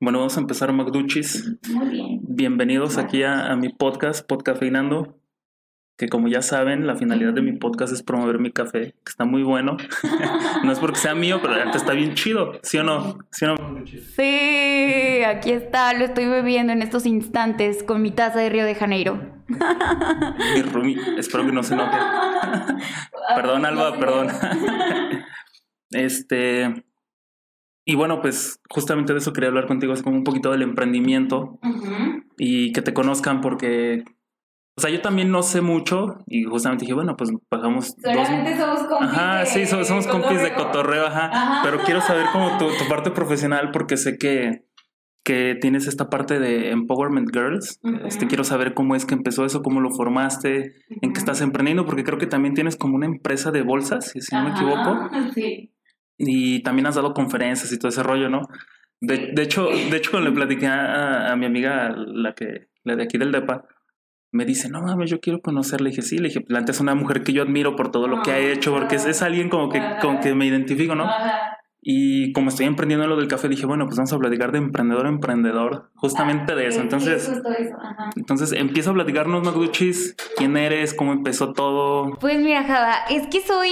Bueno, vamos a empezar Macduchis. Muy bien. Bienvenidos aquí a, a mi podcast, Podcafeinando, que como ya saben, la finalidad de mi podcast es promover mi café, que está muy bueno. no es porque sea mío, pero está bien chido, ¿sí o no? ¿Sí o no? Sí, aquí está, lo estoy bebiendo en estos instantes con mi taza de Río de Janeiro. Mi roomie, espero que no se note. perdón, Alba, perdón. este... Y bueno, pues justamente de eso quería hablar contigo, es como un poquito del emprendimiento y que te conozcan porque, o sea, yo también no sé mucho y justamente dije, bueno, pues pagamos Solamente somos compis Ajá, de sí, somos, somos compis de cotorreo. ajá, Ajá. pero quiero saber como tu, tu parte profesional porque sé que, que tienes esta parte de Empowerment Girls, este, quiero saber cómo es que empezó eso, cómo lo formaste, en qué estás emprendiendo, porque creo que también tienes como una empresa de bolsas, si no me equivoco. Sí. Y también has dado conferencias y todo ese rollo, ¿no? De, de hecho, de hecho, cuando le platiqué a, a mi amiga, la que, la de aquí del DEPA, me dice, no mames, yo quiero conocerla. Le dije, sí, le dije, la neta es una mujer que yo admiro por todo lo que ha hecho, porque es, es alguien como que, con que me identifico, ¿no? Ajá. Y como estoy emprendiendo en lo del café, dije, bueno, pues vamos a platicar de emprendedor a emprendedor, justamente de eso. Sí, Entonces, justo eso, ajá. entonces empiezo a platicarnos, Magduchis, quién eres, cómo empezó todo. Pues mira, Java, es que soy.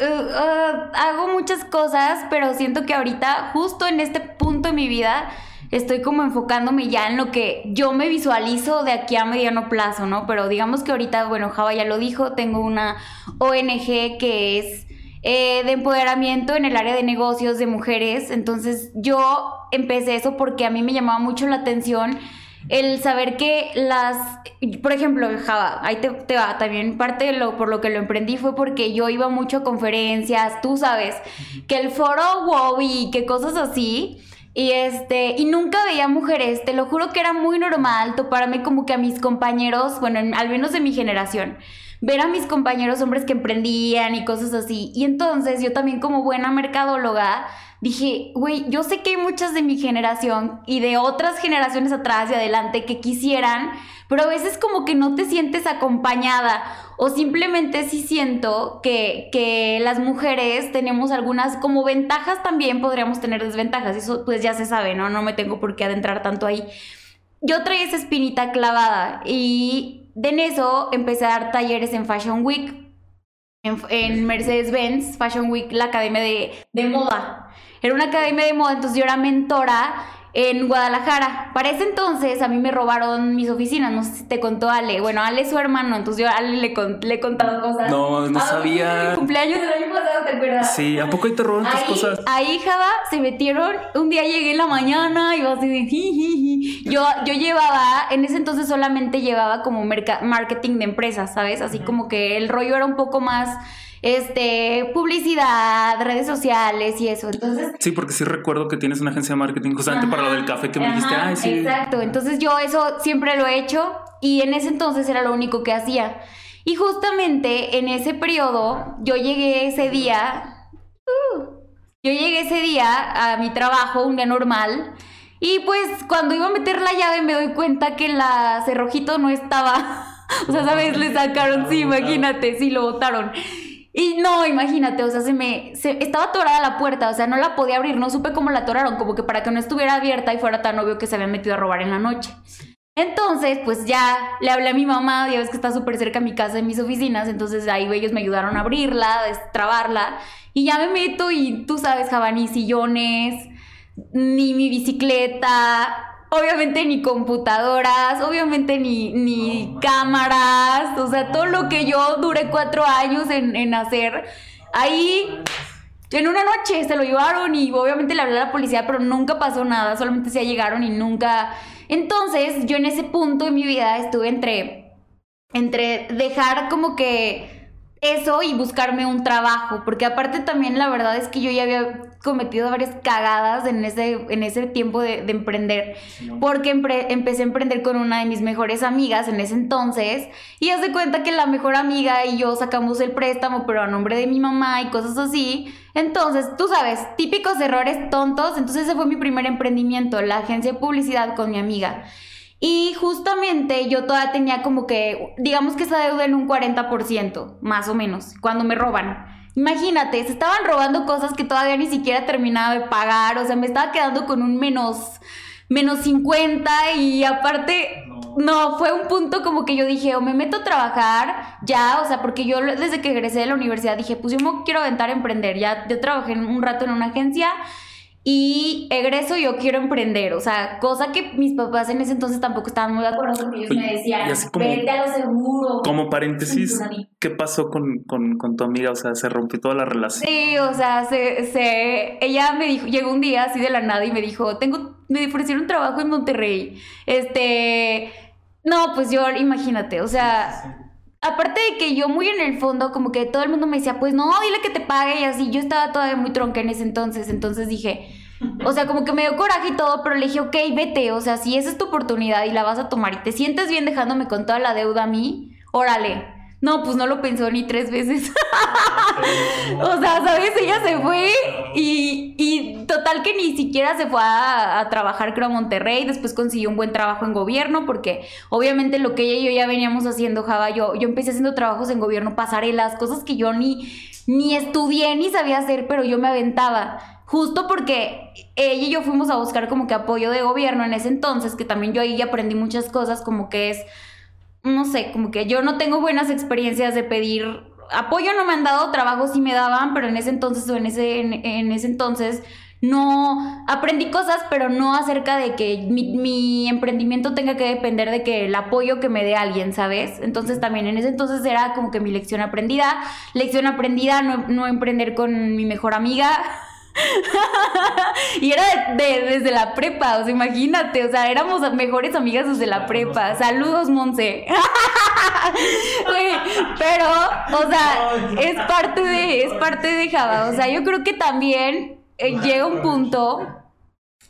Uh, uh, hago muchas cosas, pero siento que ahorita, justo en este punto de mi vida, estoy como enfocándome ya en lo que yo me visualizo de aquí a mediano plazo, ¿no? Pero digamos que ahorita, bueno, Java ya lo dijo, tengo una ONG que es eh, de empoderamiento en el área de negocios de mujeres. Entonces yo empecé eso porque a mí me llamaba mucho la atención el saber que las, por ejemplo, Java, ahí te, te va, también parte de lo por lo que lo emprendí fue porque yo iba mucho a conferencias, tú sabes, que el foro wow y que cosas así. Y este, y nunca veía mujeres, te lo juro que era muy normal toparme como que a mis compañeros, bueno, en- al menos de mi generación, ver a mis compañeros hombres que emprendían y cosas así. Y entonces yo también como buena mercadóloga dije, güey, yo sé que hay muchas de mi generación y de otras generaciones atrás y adelante que quisieran, pero a veces como que no te sientes acompañada o simplemente sí siento que, que las mujeres tenemos algunas como ventajas también, podríamos tener desventajas, eso pues ya se sabe, ¿no? No me tengo por qué adentrar tanto ahí. Yo traía esa espinita clavada y de en eso empecé a dar talleres en Fashion Week, en, en Mercedes-Benz, Fashion Week, la academia de, de moda. Era una academia de moda, entonces yo era mentora en Guadalajara. Para ese entonces a mí me robaron mis oficinas, no sé si te contó Ale. Bueno, Ale es su hermano, entonces yo a Ale le, con- le he contado cosas. No, no Ah, sabía. Cumpleaños del año pasado, ¿te acuerdas? Sí, ¿a poco ahí te roban tus cosas? ahí, Java, se metieron. Un día llegué en la mañana y iba así de jijiji. Yo, yo llevaba, en ese entonces solamente llevaba como marketing de empresas, ¿sabes? Así como que el rollo era un poco más, este, publicidad, redes sociales y eso. Entonces, Sí, porque sí recuerdo que tienes una agencia de marketing justamente para lo del café que me dijiste. Ajá, Ay, sí. Exacto, entonces yo eso siempre lo he hecho y en ese entonces era lo único que hacía. Y justamente en ese periodo yo llegué ese día, uh, yo llegué ese día a mi trabajo, un día normal, y pues cuando iba a meter la llave me doy cuenta que la cerrojito no estaba. O sea, ¿sabes? Le sacaron, sí, imagínate, sí, lo botaron. Y no, imagínate, o sea, se me. se- estaba atorada la puerta, o sea, no la podía abrir, no supe cómo la atoraron, como que para que no estuviera abierta y fuera tan obvio que se había metido a robar en la noche. Entonces, pues ya le hablé a mi mamá, ya ves que está súper cerca a mi casa, en mis oficinas, entonces ahí ellos me ayudaron a abrirla, a destrabarla, y ya me meto y tú sabes, Java, ni sillones, ni mi bicicleta, obviamente ni computadoras, obviamente ni, ni cámaras, o sea, todo lo que yo duré cuatro años en, en hacer, ahí en una noche se lo llevaron y obviamente le hablé a la policía, pero nunca pasó nada, solamente se llegaron y nunca... Entonces yo en ese punto de mi vida estuve entre, entre dejar como que eso y buscarme un trabajo, porque aparte también la verdad es que yo ya había cometido varias cagadas en ese, en ese tiempo de, de emprender, porque empre- empecé a emprender con una de mis mejores amigas en ese entonces, y haz de cuenta que la mejor amiga y yo sacamos el préstamo, pero a nombre de mi mamá y cosas así, entonces, tú sabes, típicos errores tontos, entonces ese fue mi primer emprendimiento, la agencia de publicidad con mi amiga. Y justamente yo todavía tenía como que, digamos que esa deuda en un 40%, más o menos, cuando me roban. Imagínate, se estaban robando cosas que todavía ni siquiera terminaba de pagar, o sea, me estaba quedando con un menos, menos 50 y aparte, no. fue un punto como que yo dije, o me meto a trabajar ya, o sea, porque yo desde que egresé de la universidad dije, pues yo me quiero aventar a emprender, ya yo trabajé un rato en una agencia y egreso yo quiero emprender, o sea, cosa que mis papás en ese entonces tampoco estaban muy de acuerdo porque ellos me decían, vete a lo seguro. Como paréntesis, ¿qué pasó con, con, con, tu amiga? O sea, se rompió toda la relación. Sí, o sea, se, se, ella me dijo, llegó un día así de la nada y me dijo, tengo, me ofrecieron un trabajo en Monterrey. Este, no, pues yo, imagínate, o sea... Aparte de que yo muy en el fondo, como que todo el mundo me decía, pues no, dile que te pague y así. Yo estaba todavía muy tronca en ese entonces, entonces dije, o sea, como que me dio coraje y todo, pero le dije, ok, vete, o sea, si esa es tu oportunidad y la vas a tomar y te sientes bien dejándome con toda la deuda a mí, órale. No, pues no lo pensó ni tres veces. o sea, ¿sabes? Ella se fue y, y total que ni siquiera se fue a, trabajar, creo, a Monterrey. Después consiguió un buen trabajo en gobierno porque obviamente lo que ella y yo ya veníamos haciendo, Java, yo, yo empecé haciendo trabajos en gobierno, pasarelas, cosas que yo ni, ni estudié ni sabía hacer, pero yo me aventaba. Justo porque ella y yo fuimos a buscar como que apoyo de gobierno en ese entonces, que también yo ahí aprendí muchas cosas, como que es no sé, como que yo no tengo buenas experiencias de pedir apoyo, no me han dado, trabajo sí me daban, pero en ese entonces o en ese, en, ese entonces no aprendí cosas, pero no acerca de que mi, emprendimiento tenga que depender de que el apoyo que me dé alguien, ¿sabes? Entonces también en ese entonces era como que mi lección aprendida, lección aprendida, no emprender con mi mejor amiga. y era desde la prepa, o sea, imagínate, o sea, éramos mejores amigas desde la prepa. Saludos, Monse. pero, o sea, es parte de, es parte de Java. O sea, yo creo que también eh, llega un punto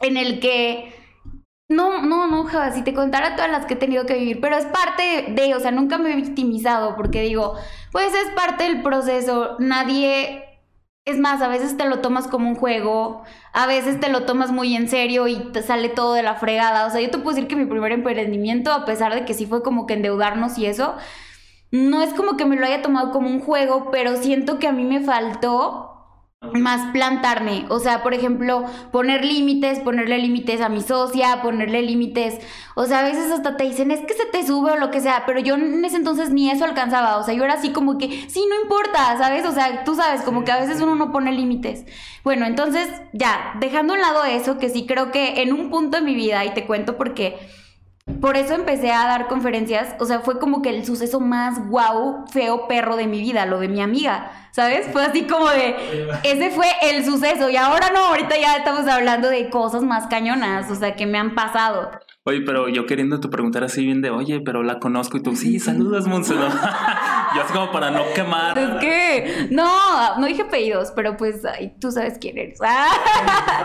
en el que no, no, no, Java, si te contara todas las que he tenido que vivir, pero es parte de, o sea, nunca me he victimizado porque digo, pues es parte del proceso, nadie es más, a veces te lo tomas como un juego, a veces te lo tomas muy en serio y sale todo de la fregada. O sea, yo te puedo decir que mi primer emprendimiento, a pesar de que sí fue como que endeudarnos y eso, no es como que me lo haya tomado como un juego, pero siento que a mí me faltó más plantarme, o sea, por ejemplo, poner límites, ponerle límites a mi socia, ponerle límites, o sea, a veces hasta te dicen, es que se te sube o lo que sea, pero yo en ese entonces ni eso alcanzaba, o sea, yo era así como que, sí, no importa, ¿sabes? O sea, tú sabes, como que a veces uno no pone límites. Bueno, entonces, ya, dejando a un lado eso, que sí creo que en un punto de mi vida, y te cuento porque por eso empecé a dar conferencias, o sea, fue como que el suceso más guau, feo perro de mi vida, lo de mi amiga, ¿sabes? Fue así como de, ese fue el suceso y ahora no, ahorita ya estamos hablando de cosas más cañonas, o sea, que me han pasado. Oye, pero yo queriendo te preguntar así bien de, oye, pero la conozco y tú, sí, saludas, Monserrat. yo así como para no quemar. Es que, no, no dije pedidos, pero pues, ay, tú sabes quién eres. Ah,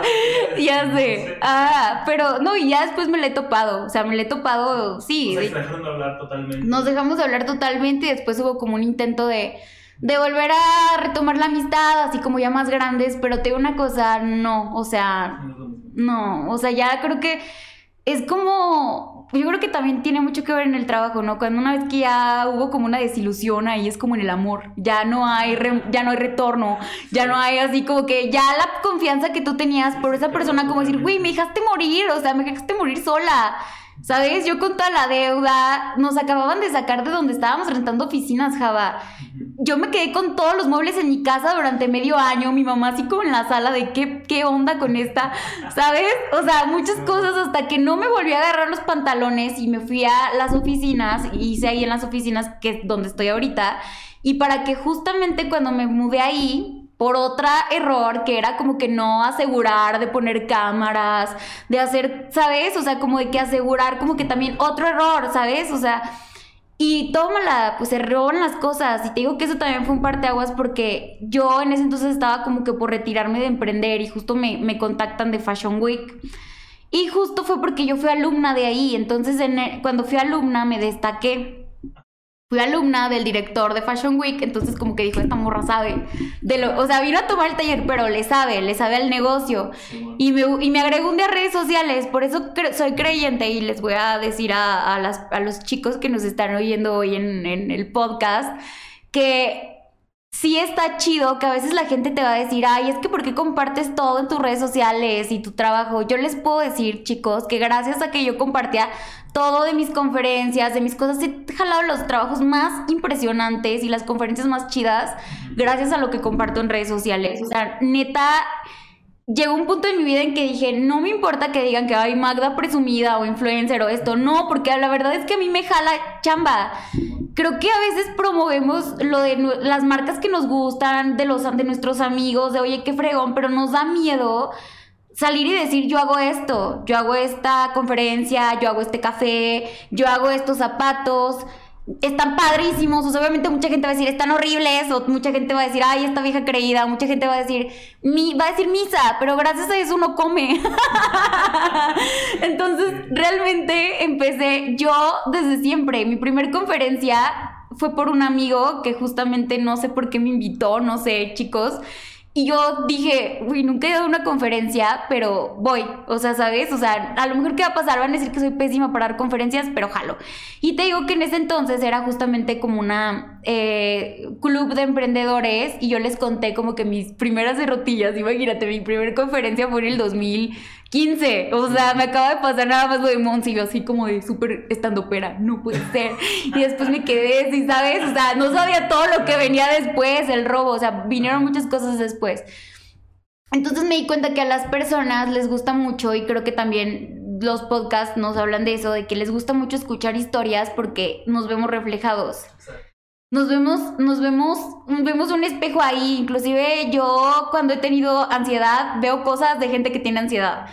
ya sé. Ah, pero no, y ya después me le he topado, o sea, me le he topado, sí. Nos dejamos de hablar totalmente. Nos dejamos de hablar totalmente y después hubo como un intento de de volver a retomar la amistad, así como ya más grandes, pero te digo una cosa, no, o sea, no, o sea, ya creo que es como, yo creo que también tiene mucho que ver en el trabajo, ¿no? Cuando una vez que ya hubo como una desilusión ahí es como en el amor, ya no hay ya no hay retorno, ya no hay así como que ya la confianza que tú tenías por esa persona como decir, "Güey, me dejaste morir", o sea, me dejaste morir sola. ¿Sabes? Yo con toda la deuda, nos acababan de sacar de donde estábamos rentando oficinas, Java. Yo me quedé con todos los muebles en mi casa durante medio año, mi mamá así como en la sala de qué, qué onda con esta, ¿sabes? O sea, muchas cosas hasta que no me volví a agarrar los pantalones y me fui a las oficinas, hice ahí en las oficinas que es donde estoy ahorita, y para que justamente cuando me mudé ahí, por otra error que era como que no asegurar de poner cámaras, de hacer, ¿sabes? O sea, como de que asegurar, como que también otro error, ¿sabes? O sea, y tómala, pues se roban las cosas. Y te digo que eso también fue un parteaguas porque yo en ese entonces estaba como que por retirarme de emprender y justo me, me contactan de Fashion Week. Y justo fue porque yo fui alumna de ahí. Entonces, en cuando fui alumna me destaqué fui alumna del director de Fashion Week, entonces como que dijo, esta morra sabe. De lo, o sea, vino a tomar el taller, pero le sabe, le sabe al negocio. Y me, y me agregó un día a redes sociales, por eso soy creyente y les voy a decir a, las, a los chicos que nos están oyendo hoy en, en el podcast que sí está chido que a veces la gente te va a decir, ay, es que ¿por qué compartes todo en tus redes sociales y tu trabajo? Yo les puedo decir, chicos, que gracias a que yo compartía todo de mis conferencias, de mis cosas, he jalado los trabajos más impresionantes y las conferencias más chidas gracias a lo que comparto en redes sociales. O sea, neta llegó un punto en mi vida en que dije, no me importa que digan que hay Magda presumida o influencer o esto, no, porque la verdad es que a mí me jala chamba. Creo que a veces promovemos lo de las marcas que nos gustan, de los de nuestros amigos, de oye, qué fregón, pero nos da miedo salir y decir yo hago esto, yo hago esta conferencia, yo hago este café, yo hago estos zapatos están padrísimos, o sea, obviamente mucha gente va a decir, están horribles, o mucha gente va a decir, ay, esta vieja creída, mucha gente va a decir, mi, va a decir misa, pero gracias a eso uno come. Entonces, realmente empecé yo desde siempre, mi primer conferencia fue por un amigo que justamente no sé por qué me invitó, no sé, chicos, y yo dije, uy, nunca he dado una conferencia, pero voy. O sea, ¿sabes? O sea, a lo mejor qué va a pasar, van a decir que soy pésima para dar conferencias, pero jalo. Y te digo que en ese entonces era justamente como una eh, club de emprendedores y yo les conté como que mis primeras derrotillas, imagínate, mi primera conferencia fue en el 2000 15. O sea, me acaba de pasar nada más lo de Mons y yo así como de súper estando pera. No puede ser. Y después me quedé, ¿sí sabes? O sea, no sabía todo lo que venía después, el robo. O sea, vinieron muchas cosas después. Entonces me di cuenta que a las personas les gusta mucho y creo que también los podcasts nos hablan de eso, de que les gusta mucho escuchar historias porque nos vemos reflejados nos vemos, nos vemos, vemos un espejo ahí. Inclusive yo cuando he tenido ansiedad veo cosas de gente que tiene ansiedad.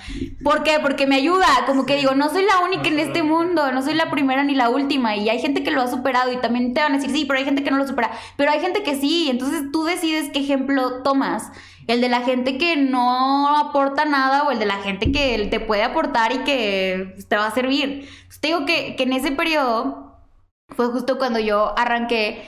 ¿Por qué? Porque me ayuda. Como que digo, no soy la única en este mundo, no soy la primera ni la última. Y hay gente que lo ha superado y también te van a decir, sí, pero hay gente que no lo supera. Pero hay gente que sí. Entonces tú decides qué ejemplo tomas. El de la gente que no aporta nada o el de la gente que te puede aportar y que te va a servir. te digo que, que en ese periodo fue justo cuando yo arranqué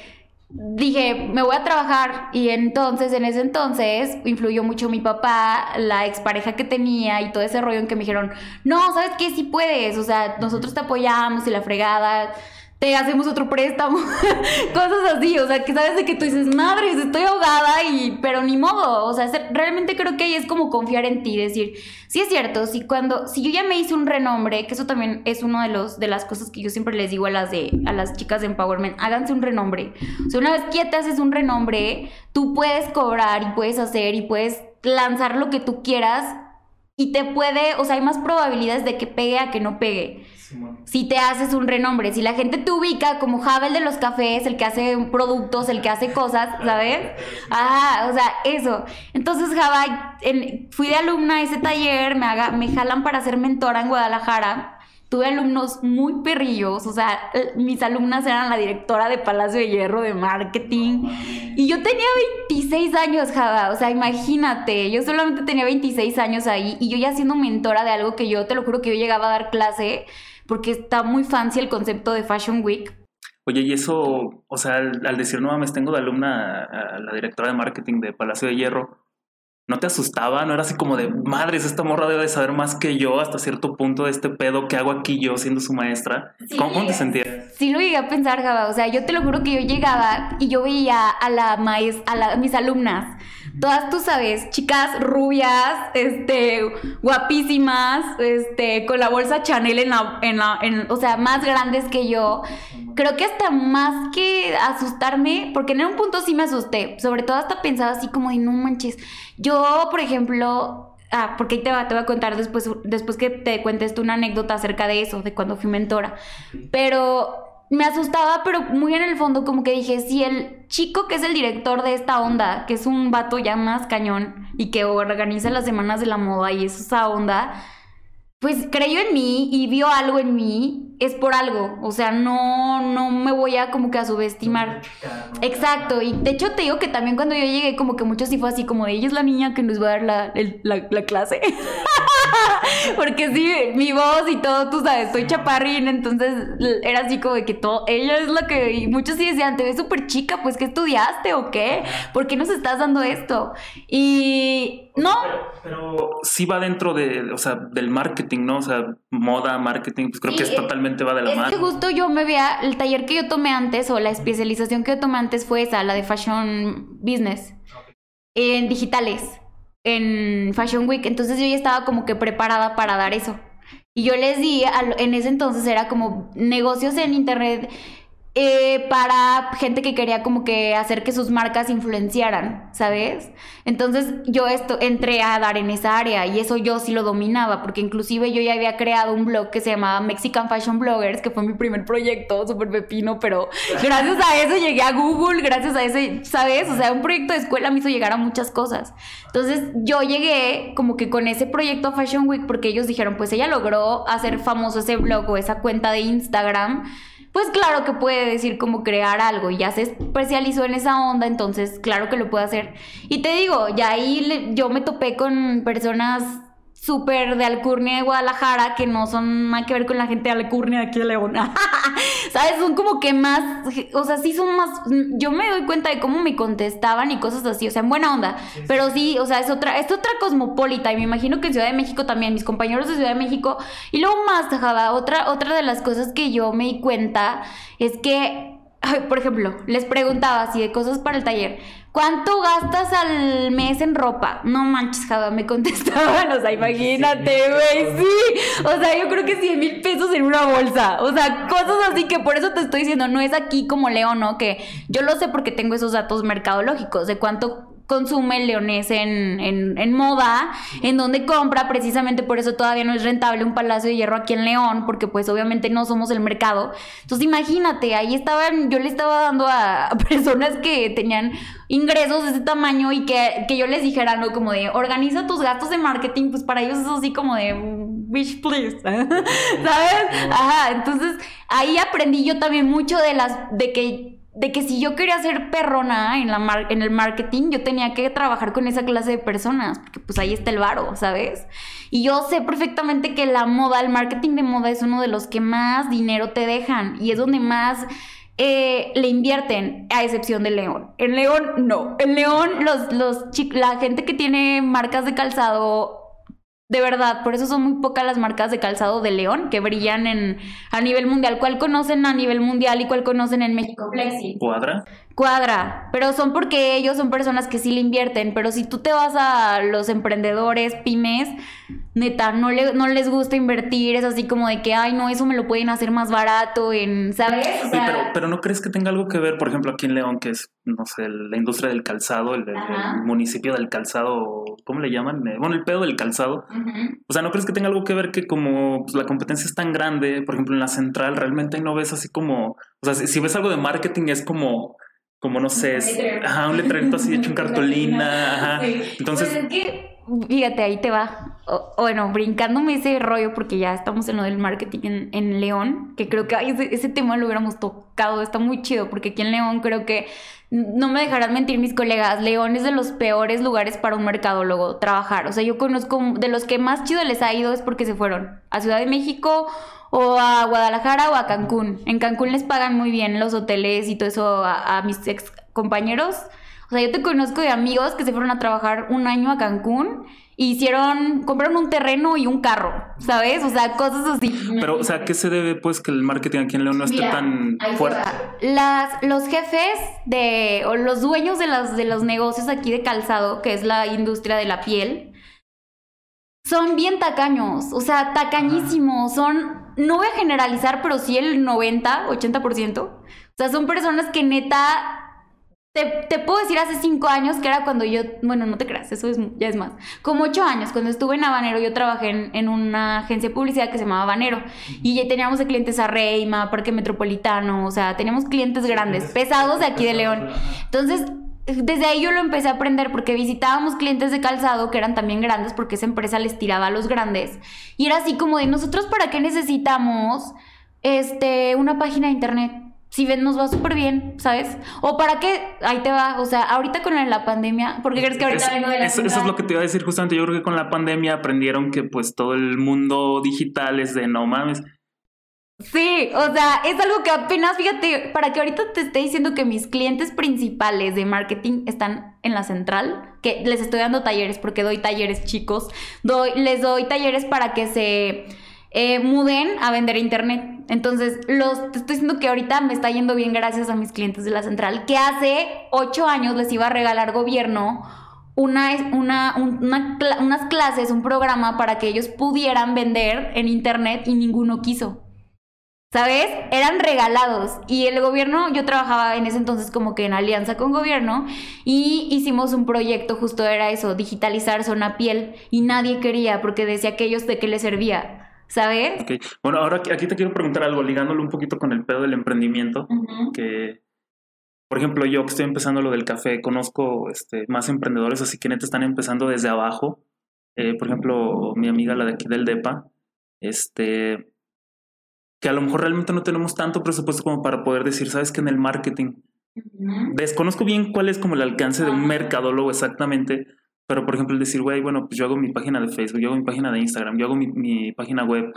dije, me voy a trabajar y entonces, en ese entonces, influyó mucho mi papá, la expareja que tenía y todo ese rollo en que me dijeron, no, ¿sabes qué? Sí puedes, o sea, nosotros te apoyamos y la fregada te hacemos otro préstamo, cosas así, o sea, que sabes de que tú dices, madre, estoy ahogada y, pero ni modo, o sea, realmente creo que ahí es como confiar en ti, decir, sí es cierto, si cuando, si yo ya me hice un renombre, que eso también es uno de los, de las cosas que yo siempre les digo a las de, a las chicas de Empowerment, háganse un renombre, o sea, una vez que te haces un renombre, tú puedes cobrar y puedes hacer y puedes lanzar lo que tú quieras y te puede, o sea, hay más probabilidades de que pegue a que no pegue si te haces un renombre, si la gente te ubica como Javel de los cafés, el que hace productos, el que hace cosas, ¿sabes? Ah, o sea, eso. Entonces, Java, fui de alumna a ese taller, me, haga, me jalan para ser mentora en Guadalajara. Tuve alumnos muy perrillos, o sea, mis alumnas eran la directora de Palacio de Hierro de marketing. Y yo tenía 26 años, Java, o sea, imagínate, yo solamente tenía 26 años ahí y yo ya siendo mentora de algo que yo, te lo juro que yo llegaba a dar clase porque está muy fancy el concepto de Fashion Week. Oye, y eso, o sea, al, decir no mames, tengo de alumna a, la directora de marketing de Palacio de Hierro, ¿no te asustaba? ¿No era así como de, madres, esta morra debe saber más que yo hasta cierto punto de este pedo que hago aquí yo siendo su maestra? ¿Cómo, te sentías? Sí lo llegué a pensar, Gaba. O sea, yo te lo juro que yo llegaba y yo veía a, la maestra, a, a mis alumnas todas tú sabes, chicas rubias, este, guapísimas, este, con la bolsa Chanel en la, en la, en, o sea, más grandes que yo. Creo que hasta más que asustarme, porque en un punto sí me asusté, sobre todo hasta pensaba así como de no manches. Yo, por ejemplo, Ah, porque ahí te, te voy a contar después, después que te cuentes tú una anécdota acerca de eso, de cuando fui mentora. Pero me asustaba, pero muy en el fondo como que dije, si el chico que es el director de esta onda, que es un vato ya más cañón y que organiza las semanas de la moda y es esa onda, pues creyó en mí y vio algo en mí, es por algo. O sea, no, no me voy a como que a subestimar. Exacto. Y de hecho te digo que también cuando yo llegué, como que muchos sí fue así como de ella es la niña que nos va a dar la, la, la clase. Porque sí, mi voz y todo, tú sabes, soy chaparrín, entonces era así como de que todo, ella es la que, y muchos sí decían, te ves súper chica, pues ¿qué estudiaste o qué? ¿Por qué nos estás dando esto? Y no. Pero, sí va dentro de, o sea, del marketing, ¿no? O sea, moda, marketing, pues creo que es, totalmente va de la es mano. Que justo yo me veía, el taller que yo tomé antes o la especialización que yo tomé antes fue esa, la de Fashion Business, en digitales en Fashion Week, entonces yo ya estaba como que preparada para dar eso. Y yo les di, en ese entonces era como negocios en internet eh, para gente que quería como que hacer que sus marcas influenciaran, ¿sabes? Entonces yo esto entré a dar en esa área y eso yo sí lo dominaba, porque inclusive yo ya había creado un blog que se llamaba Mexican Fashion Bloggers, que fue mi primer proyecto, súper pepino, pero gracias a eso llegué a Google, gracias a ese, ¿sabes? O sea, un proyecto de escuela me hizo llegar a muchas cosas. Entonces yo llegué como que con ese proyecto a Fashion Week, porque ellos dijeron, pues ella logró hacer famoso ese blog o esa cuenta de Instagram pues claro que puede decir cómo crear algo y ya se especializó en esa onda, entonces claro que lo puede hacer. Y te digo, ya ahí yo me topé con personas súper de Alcurnia de Guadalajara que no son nada que ver con la gente de Alcurnia de aquí de León. ¿Sabes? Son como que más, o sea, sí son más, yo me doy cuenta de cómo me contestaban y cosas así, o sea, en buena onda, pero sí, o sea, es otra, es otra cosmopolita y me imagino que en Ciudad de México también, mis compañeros de Ciudad de México, y luego más, Tajada, otra, otra de las cosas que yo me di cuenta es que, por ejemplo, les preguntaba así de cosas para el taller, ¿Cuánto gastas al mes en ropa? No manches, Java, me contestaban. O sea, imagínate, güey, sí. O sea, yo creo que 100 mil pesos en una bolsa. O sea, cosas así que por eso te estoy diciendo, no es aquí como Leo, ¿no? Que yo lo sé porque tengo esos datos mercadológicos de cuánto consume el leonés en, en, moda, en donde compra, precisamente por eso todavía no es rentable un palacio de hierro aquí en León, porque pues obviamente no somos el mercado. Entonces imagínate, ahí estaban, yo le estaba dando a, personas que tenían ingresos de ese tamaño y que, que, yo les dijera, ¿no? Como de, organiza tus gastos de marketing, pues para ellos es así como de, wish please, ¿sabes? Ajá, entonces ahí aprendí yo también mucho de las, de que de que si yo quería ser perrona en, la en el marketing, yo tenía que trabajar con esa clase de personas, porque pues ahí está el varo, ¿sabes? Y yo sé perfectamente que la moda, el marketing de moda es uno de los que más dinero te dejan y es donde más eh, le invierten, a excepción de León. En León, no. En León, los, los, la gente que tiene marcas de calzado de verdad, por eso son muy pocas las marcas de calzado de León que brillan en, a nivel mundial. ¿Cuál conocen a nivel mundial y cuál conocen en México? Flexi. Cuadra. Cuadra, pero son porque ellos son personas que sí le invierten, pero si tú te vas a los emprendedores, pymes, neta, no, le, no les gusta invertir, es así como de que, ay, no, eso me lo pueden hacer más barato, en, ¿sabes? pero, pero no crees que tenga algo que ver, por ejemplo, aquí en León, que es, no sé, la industria del calzado, el, municipio del calzado, ¿cómo le llaman? Eh, bueno, el pedo del calzado. O sea, ¿no crees que tenga algo que ver que como pues, la competencia es tan grande, por ejemplo, en la central, realmente no ves así como, o sea, si, ves algo de marketing es como como no sé, ajá, un letrerito así hecho en cartolina, ajá. Entonces, pues es que Fíjate, ahí te va. bueno, brincándome ese rollo, porque ya estamos en lo del marketing en, León, que creo que ese, tema lo hubiéramos tocado, está muy chido, porque aquí en León creo que, no me dejarán mentir mis colegas, León es de los peores lugares para un mercadólogo trabajar. O sea, yo conozco de los que más chido les ha ido es porque se fueron a Ciudad de México o a Guadalajara o a Cancún. En Cancún les pagan muy bien los hoteles y todo eso a, a mis ex compañeros o sea, yo te conozco de amigos que se fueron a trabajar un año a Cancún y hicieron, compraron un terreno y un carro, ¿sabes? O sea, cosas así. Pero, o sea, ¿qué se debe pues que el marketing aquí en León no esté tan fuerte? Las, los jefes de, o los dueños de los, de los negocios aquí de calzado, que es la industria de la piel, son bien tacaños, o sea, tacañísimos, son, no voy a generalizar, pero sí el 90, 80%. O sea, son personas que neta te, puedo decir hace cinco años que era cuando yo, bueno, no te creas, eso es, ya es más. Como ocho años, cuando estuve en Habanero, yo trabajé en, una agencia de publicidad que se llamaba Habanero. Y ya teníamos de clientes a Reima, Parque Metropolitano, o sea, teníamos clientes grandes, pesados de aquí de León. Entonces, desde ahí yo lo empecé a aprender porque visitábamos clientes de calzado que eran también grandes porque esa empresa les tiraba a los grandes. Y era así como de, nosotros para qué necesitamos este, una página de internet si ven, nos va súper bien, ¿sabes? O para qué, ahí te va, o sea, ahorita con la pandemia, ¿por qué crees que ahorita vengo de la eso, eso es lo que te iba a decir justamente, yo creo que con la pandemia aprendieron que pues todo el mundo digital es de no mames. Sí, o sea, es algo que apenas, fíjate, para que ahorita te esté diciendo que mis clientes principales de marketing están en la central, que les estoy dando talleres porque doy talleres chicos, doy, les doy talleres para que se eh, muden a vender internet. Entonces, los, te estoy diciendo que ahorita me está yendo bien gracias a mis clientes de la central, que hace ocho años les iba a regalar gobierno una, una, unas clases, un programa para que ellos pudieran vender en internet y ninguno quiso. ¿Sabes? Eran regalados. Y el gobierno, yo trabajaba en ese entonces como que en alianza con gobierno y hicimos un proyecto, justo era eso, digitalizar zona piel. Y nadie quería porque decía que ellos de qué les servía. ¿sabes? Bueno, ahora aquí te quiero preguntar algo, ligándolo un poquito con el pedo del emprendimiento, que, por ejemplo, yo que estoy empezando lo del café, conozco este, más emprendedores, así que neta están empezando desde abajo. Eh, por ejemplo, mi amiga, la de aquí del DEPA, este, que a lo mejor realmente no tenemos tanto presupuesto como para poder decir, sabes que en el marketing, desconozco bien cuál es como el alcance de un mercadólogo exactamente, pero, por ejemplo, el decir, güey, bueno, pues yo hago mi página de Facebook, yo hago mi página de Instagram, yo hago mi, página web,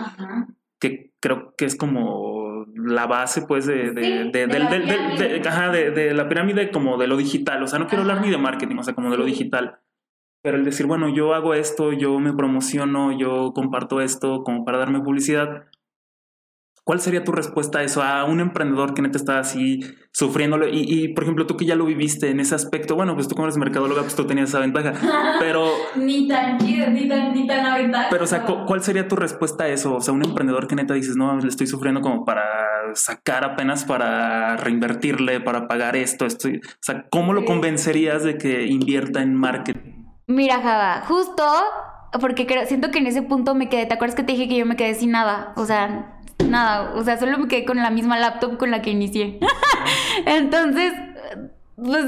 que creo que es como la base, pues, de, de, de, de, la pirámide. como de lo digital. O sea, no quiero hablar ni de marketing, o sea, como de lo digital. Pero el decir, bueno, yo hago esto, yo me promociono, yo comparto esto como para darme publicidad, ¿Cuál sería tu respuesta a eso? A un emprendedor que neta está así sufriéndolo. Y, por ejemplo, tú que ya lo viviste en ese aspecto, bueno, pues tú como eres mercadóloga, pues tú tenías esa ventaja. Pero. ni tan chido, ni tan, ni tan la ventaja. Pero, o sea, ¿cuál sería tu respuesta a eso? O sea, un emprendedor que neta dices, no, le estoy sufriendo como para sacar apenas para reinvertirle, para pagar esto, esto. O sea, ¿cómo lo convencerías de que invierta en marketing? Mira, Java, justo porque siento que en ese punto me quedé, ¿te acuerdas que te dije que yo me quedé sin nada? O sea, nada, o sea, solo me quedé con la misma laptop con la que inicié. Entonces, pues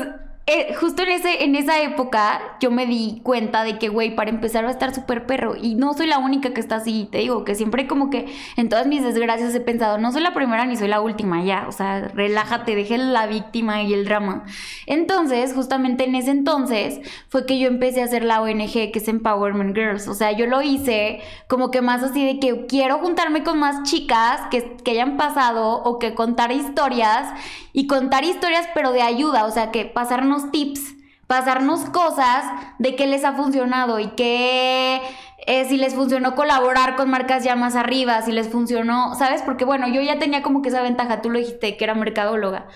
eh, justo en, ese, en esa época yo me di cuenta de que, güey, para empezar va a estar súper perro. Y no soy la única que está así, te digo, que siempre como que en todas mis desgracias he pensado, no soy la primera ni soy la última, ya, o sea, relájate, deje la víctima y el drama. Entonces, justamente en ese entonces fue que yo empecé a hacer la ONG que es Empowerment Girls. O sea, yo lo hice como que más así de que quiero juntarme con más chicas que, que hayan pasado o que contar historias y contar historias pero de ayuda, o sea, que pasarnos tips, pasarnos cosas de qué les ha funcionado y qué eh, si les funcionó colaborar con marcas ya más arriba, si les funcionó, ¿sabes? Porque bueno, yo ya tenía como que esa ventaja, tú lo dijiste, que era mercadóloga.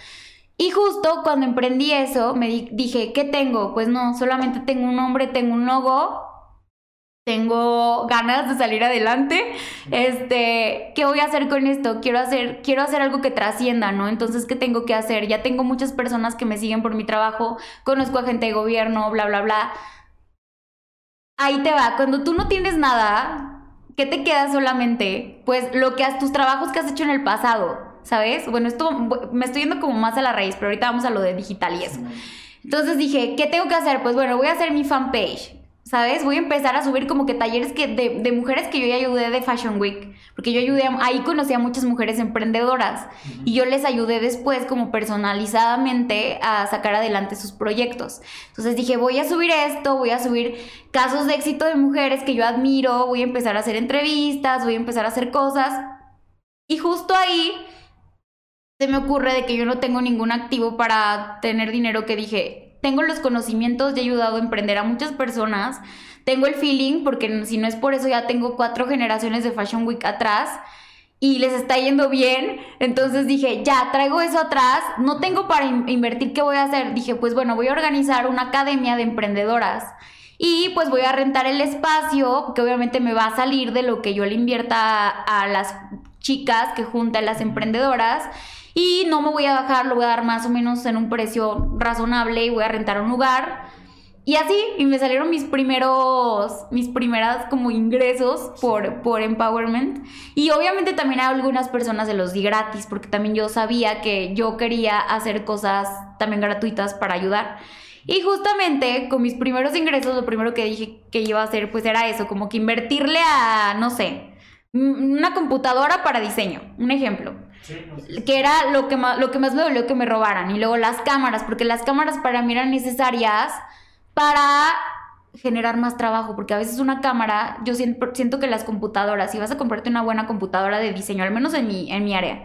Y justo cuando emprendí eso, me dije, ¿qué tengo? Pues no, solamente tengo un nombre, tengo un logo tengo ganas de salir adelante. Este, ¿qué voy a hacer con esto? Quiero hacer, quiero hacer algo que trascienda, ¿no? Entonces, ¿qué tengo que hacer? Ya tengo muchas personas que me siguen por mi trabajo, conozco a gente de gobierno, bla, bla, bla. Ahí te va, cuando tú no tienes nada, ¿qué te queda solamente? Pues lo que has, tus trabajos que has hecho en el pasado, ¿sabes? Bueno, esto me estoy yendo como más a la raíz, pero ahorita vamos a lo de digital y eso. Entonces dije, ¿qué tengo que hacer? Pues bueno, voy a hacer mi fanpage ¿Sabes? Voy a empezar a subir como que talleres que de, mujeres que yo ya ayudé de Fashion Week. Porque yo ayudé, ahí conocí a muchas mujeres emprendedoras. Y yo les ayudé después como personalizadamente a sacar adelante sus proyectos. Entonces dije, voy a subir esto, voy a subir casos de éxito de mujeres que yo admiro, voy a empezar a hacer entrevistas, voy a empezar a hacer cosas. Y justo ahí se me ocurre de que yo no tengo ningún activo para tener dinero que dije, tengo los conocimientos y he ayudado a emprender a muchas personas. Tengo el feeling, porque si no es por eso ya tengo cuatro generaciones de Fashion Week atrás y les está yendo bien. Entonces dije, ya, traigo eso atrás, no tengo para invertir, ¿qué voy a hacer? Dije, pues bueno, voy a organizar una academia de emprendedoras. Y pues voy a rentar el espacio, que obviamente me va a salir de lo que yo le invierta a, a las chicas que juntan las emprendedoras y no me voy a bajar, lo voy a dar más o menos en un precio razonable y voy a rentar un lugar. Y así, y me salieron mis primeros, mis primeras como ingresos por, por Empowerment. Y obviamente también a algunas personas se los di gratis, porque también yo sabía que yo quería hacer cosas también gratuitas para ayudar. Y justamente con mis primeros ingresos, lo primero que dije que iba a hacer, pues era eso, como que invertirle a, no sé, una computadora para diseño, un ejemplo. Que era lo que, más, lo que más me dolió que me robaran. Y luego las cámaras, porque las cámaras para mí eran necesarias para generar más trabajo, porque a veces una cámara, yo siento, siento que las computadoras, si vas a comprarte una buena computadora de diseño, al menos en mi, en mi área,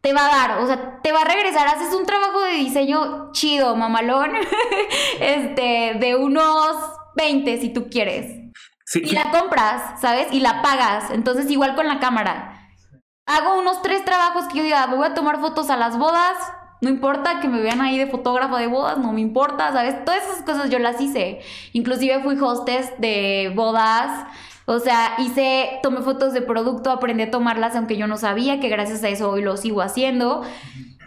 te va a dar, o sea, te va a regresar, haces un trabajo de diseño chido, mamalón, este, de unos 20 si tú quieres. y la compras, ¿sabes? Y la pagas. Entonces, igual con la cámara. Hago unos tres trabajos que yo diga, voy a tomar fotos a las bodas, no importa que me vean ahí de fotógrafa de bodas, no me importa, ¿sabes? Todas esas cosas yo las hice. Inclusive fui hostess de bodas. O sea, hice, tomé fotos de producto, aprendí a tomarlas aunque yo no sabía que gracias a eso hoy lo sigo haciendo.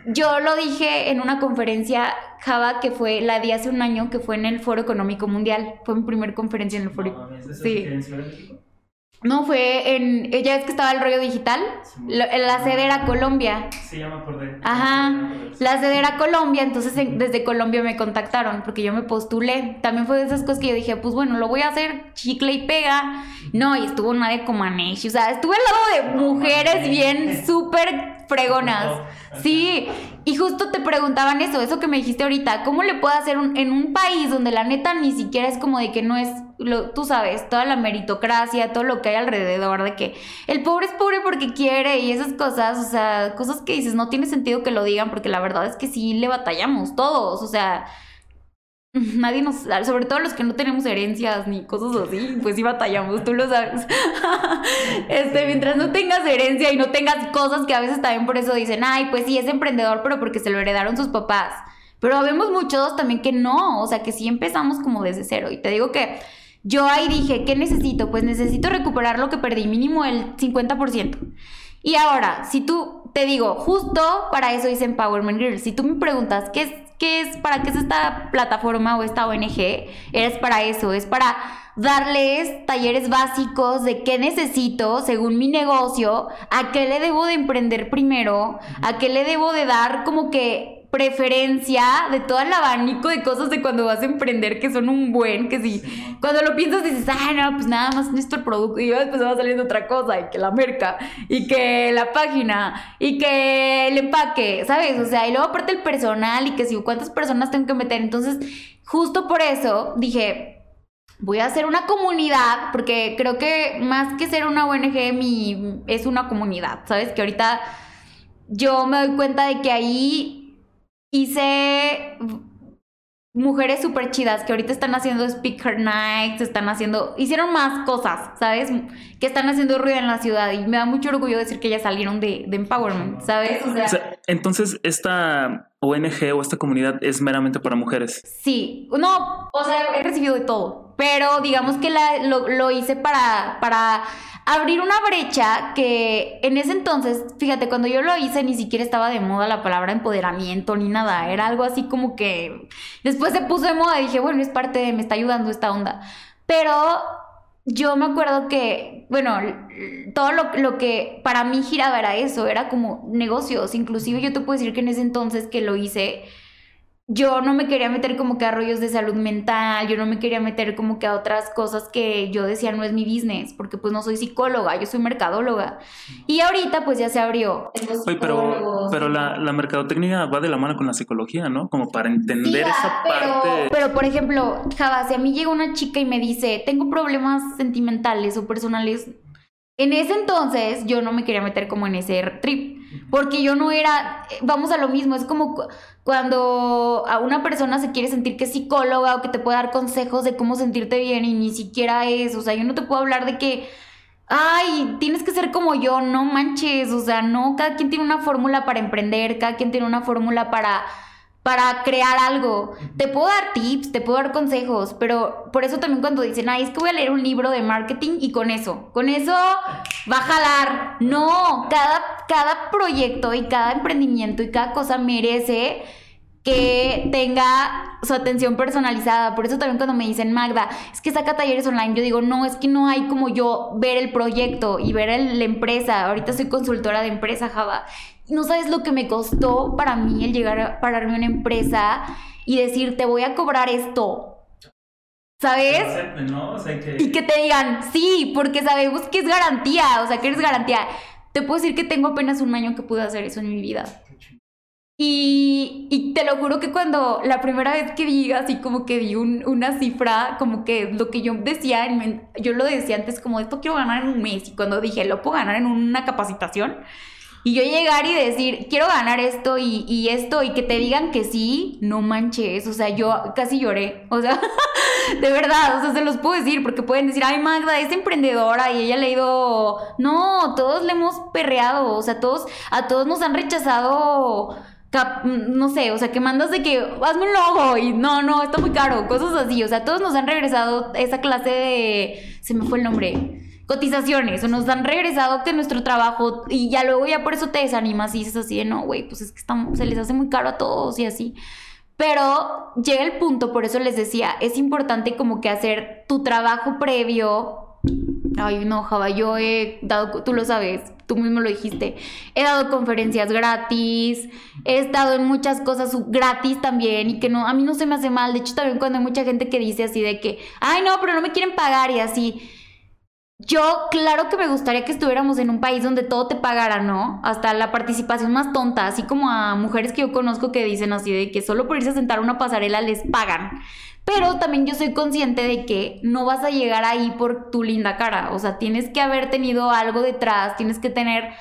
Yo lo dije en una conferencia Java que fue la de hace un año que fue en el Foro Económico Mundial. Fue mi primer conferencia en el Foro. sí. No, fue en. Ya es que estaba el rollo digital. La, sede era Colombia. Se llama por Ajá. La sede era Colombia, entonces desde Colombia me contactaron porque yo me postulé. También fue de esas cosas que yo dije, pues bueno, lo voy a hacer chicle y pega. No, y estuvo Nadia Comaneci. O sea, estuve al lado de mujeres bien súper fregonas. Sí. Y justo te preguntaban eso, eso que me dijiste ahorita. ¿Cómo le puedo hacer en un país donde la neta ni siquiera es como de que no es lo, tú sabes, toda la meritocracia, todo lo que hay alrededor de que el pobre es pobre porque quiere y esas cosas, o sea, cosas que dices, no tiene sentido que lo digan porque la verdad es que sí le batallamos todos, o sea, nadie nos, sobre todo los que no tenemos herencias ni cosas así, pues sí batallamos, tú lo sabes. este, mientras no tengas herencia y no tengas cosas que a veces también por eso dicen, ay, pues sí es emprendedor, pero porque se lo heredaron sus papás. Pero vemos muchos también que no, o sea, que sí empezamos como desde cero. Y te digo que yo ahí dije, ¿qué necesito? Pues necesito recuperar lo que perdí, mínimo el 50%. Y ahora, si tú te digo, justo para eso hice Empowerment Girls, si tú me preguntas, ¿qué es, qué es, para qué es esta plataforma o esta ONG? Es para eso, es para darles talleres básicos de qué necesito según mi negocio, a qué le debo de emprender primero, a qué le debo de dar como que preferencia de todo el abanico de cosas de cuando vas a emprender que son un buen, que si cuando lo piensas dices, ay no, pues nada más nuestro producto y después va saliendo otra cosa y que la merca y que la página y que el empaque, ¿sabes? O sea, y luego aparte el personal y que si cuántas personas tengo que meter. Entonces, justo por eso dije, voy a hacer una comunidad, porque creo que más que ser una ONG, mi, es una comunidad, ¿sabes? Que ahorita yo me doy cuenta de que ahí hice mujeres súper chidas que ahorita están haciendo speaker nights, están haciendo, hicieron más cosas, ¿sabes? Que están haciendo ruido en la ciudad y me da mucho orgullo decir que ya salieron de, empowerment, ¿sabes? O sea, entonces esta ONG o esta comunidad es meramente para mujeres. Sí, no, o sea, he recibido de todo, pero digamos que la, lo, lo hice para, para abrir una brecha que en ese entonces, fíjate, cuando yo lo hice ni siquiera estaba de moda la palabra empoderamiento ni nada, era algo así como que después se puso de moda y dije, bueno, es parte de, me está ayudando esta onda. Pero yo me acuerdo que, bueno, todo lo, lo, que para mí giraba era eso, era como negocios, inclusive yo te puedo decir que en ese entonces que lo hice, yo no me quería meter como que a rollos de salud mental, yo no me quería meter como que a otras cosas que yo decía no es mi business, porque pues no soy psicóloga, yo soy mercadóloga. Y ahorita pues ya se abrió. pero, pero la, la, mercadotecnia va de la mano con la psicología, ¿no? Como para entender esa parte. Pero por ejemplo, Java, si a mí llega una chica y me dice, tengo problemas sentimentales o personales, en ese entonces yo no me quería meter como en ese trip. Porque yo no era, vamos a lo mismo, es como cuando a una persona se quiere sentir que es psicóloga o que te puede dar consejos de cómo sentirte bien y ni siquiera es, o sea, yo no te puedo hablar de que, ay, tienes que ser como yo, no manches, o sea, no, cada quien tiene una fórmula para emprender, cada quien tiene una fórmula para para crear algo. Te puedo dar tips, te puedo dar consejos, pero por eso también cuando dicen, ay, es que voy a leer un libro de marketing y con eso, con eso va a jalar. No, cada, cada proyecto y cada emprendimiento y cada cosa merece que tenga su atención personalizada. Por eso también cuando me dicen, Magda, es que saca talleres online, yo digo, no, es que no hay como yo ver el proyecto y ver la empresa. Ahorita soy consultora de empresa Java no sabes lo que me costó para mí el llegar a pararme a una empresa y decir, te voy a cobrar esto. ¿Sabes? ¿no? O sea, que... Y que te digan, sí, porque sabemos que es garantía, o sea, que eres garantía. Te puedo decir que tengo apenas un año que pude hacer eso en mi vida. Y, y, te lo juro que cuando la primera vez que vi así como que vi un, una cifra, como que lo que yo decía, yo lo decía antes como esto quiero ganar en un mes y cuando dije lo puedo ganar en una capacitación y yo llegar y decir quiero ganar esto y, y esto y que te digan que sí, no manches, o sea, yo casi lloré, o sea, de verdad, o sea, se los puedo decir porque pueden decir, ay Magda es emprendedora y ella ha leído, no, todos le hemos perreado, o sea, todos, a todos nos han rechazado no sé, o sea, que mandas de que hazme un logo y no, no, está muy caro, cosas así, o sea, todos nos han regresado esa clase de, se me fue el nombre, cotizaciones, o nos han regresado que nuestro trabajo y ya luego ya por eso te desanimas y dices así de, no, güey, pues es que estamos, se les hace muy caro a todos y así. Pero llega el punto, por eso les decía, es importante como que hacer tu trabajo previo Ay, no, Java, yo he dado, tú lo sabes, tú mismo lo dijiste, he dado conferencias gratis, he estado en muchas cosas gratis también y que no, a mí no se me hace mal. De hecho, también cuando hay mucha gente que dice así de que, ay, no, pero no me quieren pagar y así. Yo, claro que me gustaría que estuviéramos en un país donde todo te pagara, ¿no? Hasta la participación más tonta, así como a mujeres que yo conozco que dicen así de que solo por irse a sentar a una pasarela les pagan. Pero también yo soy consciente de que no vas a llegar ahí por tu linda cara. O sea, tienes que haber tenido algo detrás, tienes que tener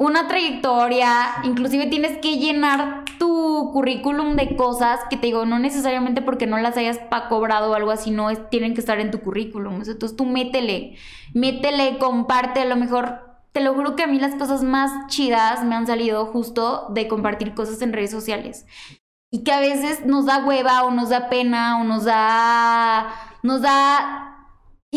una trayectoria, inclusive tienes que llenar tu currículum de cosas que te digo, no necesariamente porque no las hayas cobrado o algo así, no tienen que estar en tu currículum. Entonces tú métele, métele, comparte, a lo mejor te lo juro que a mí las cosas más chidas me han salido justo de compartir cosas en redes sociales y que a veces nos da hueva o nos da pena o nos da nos da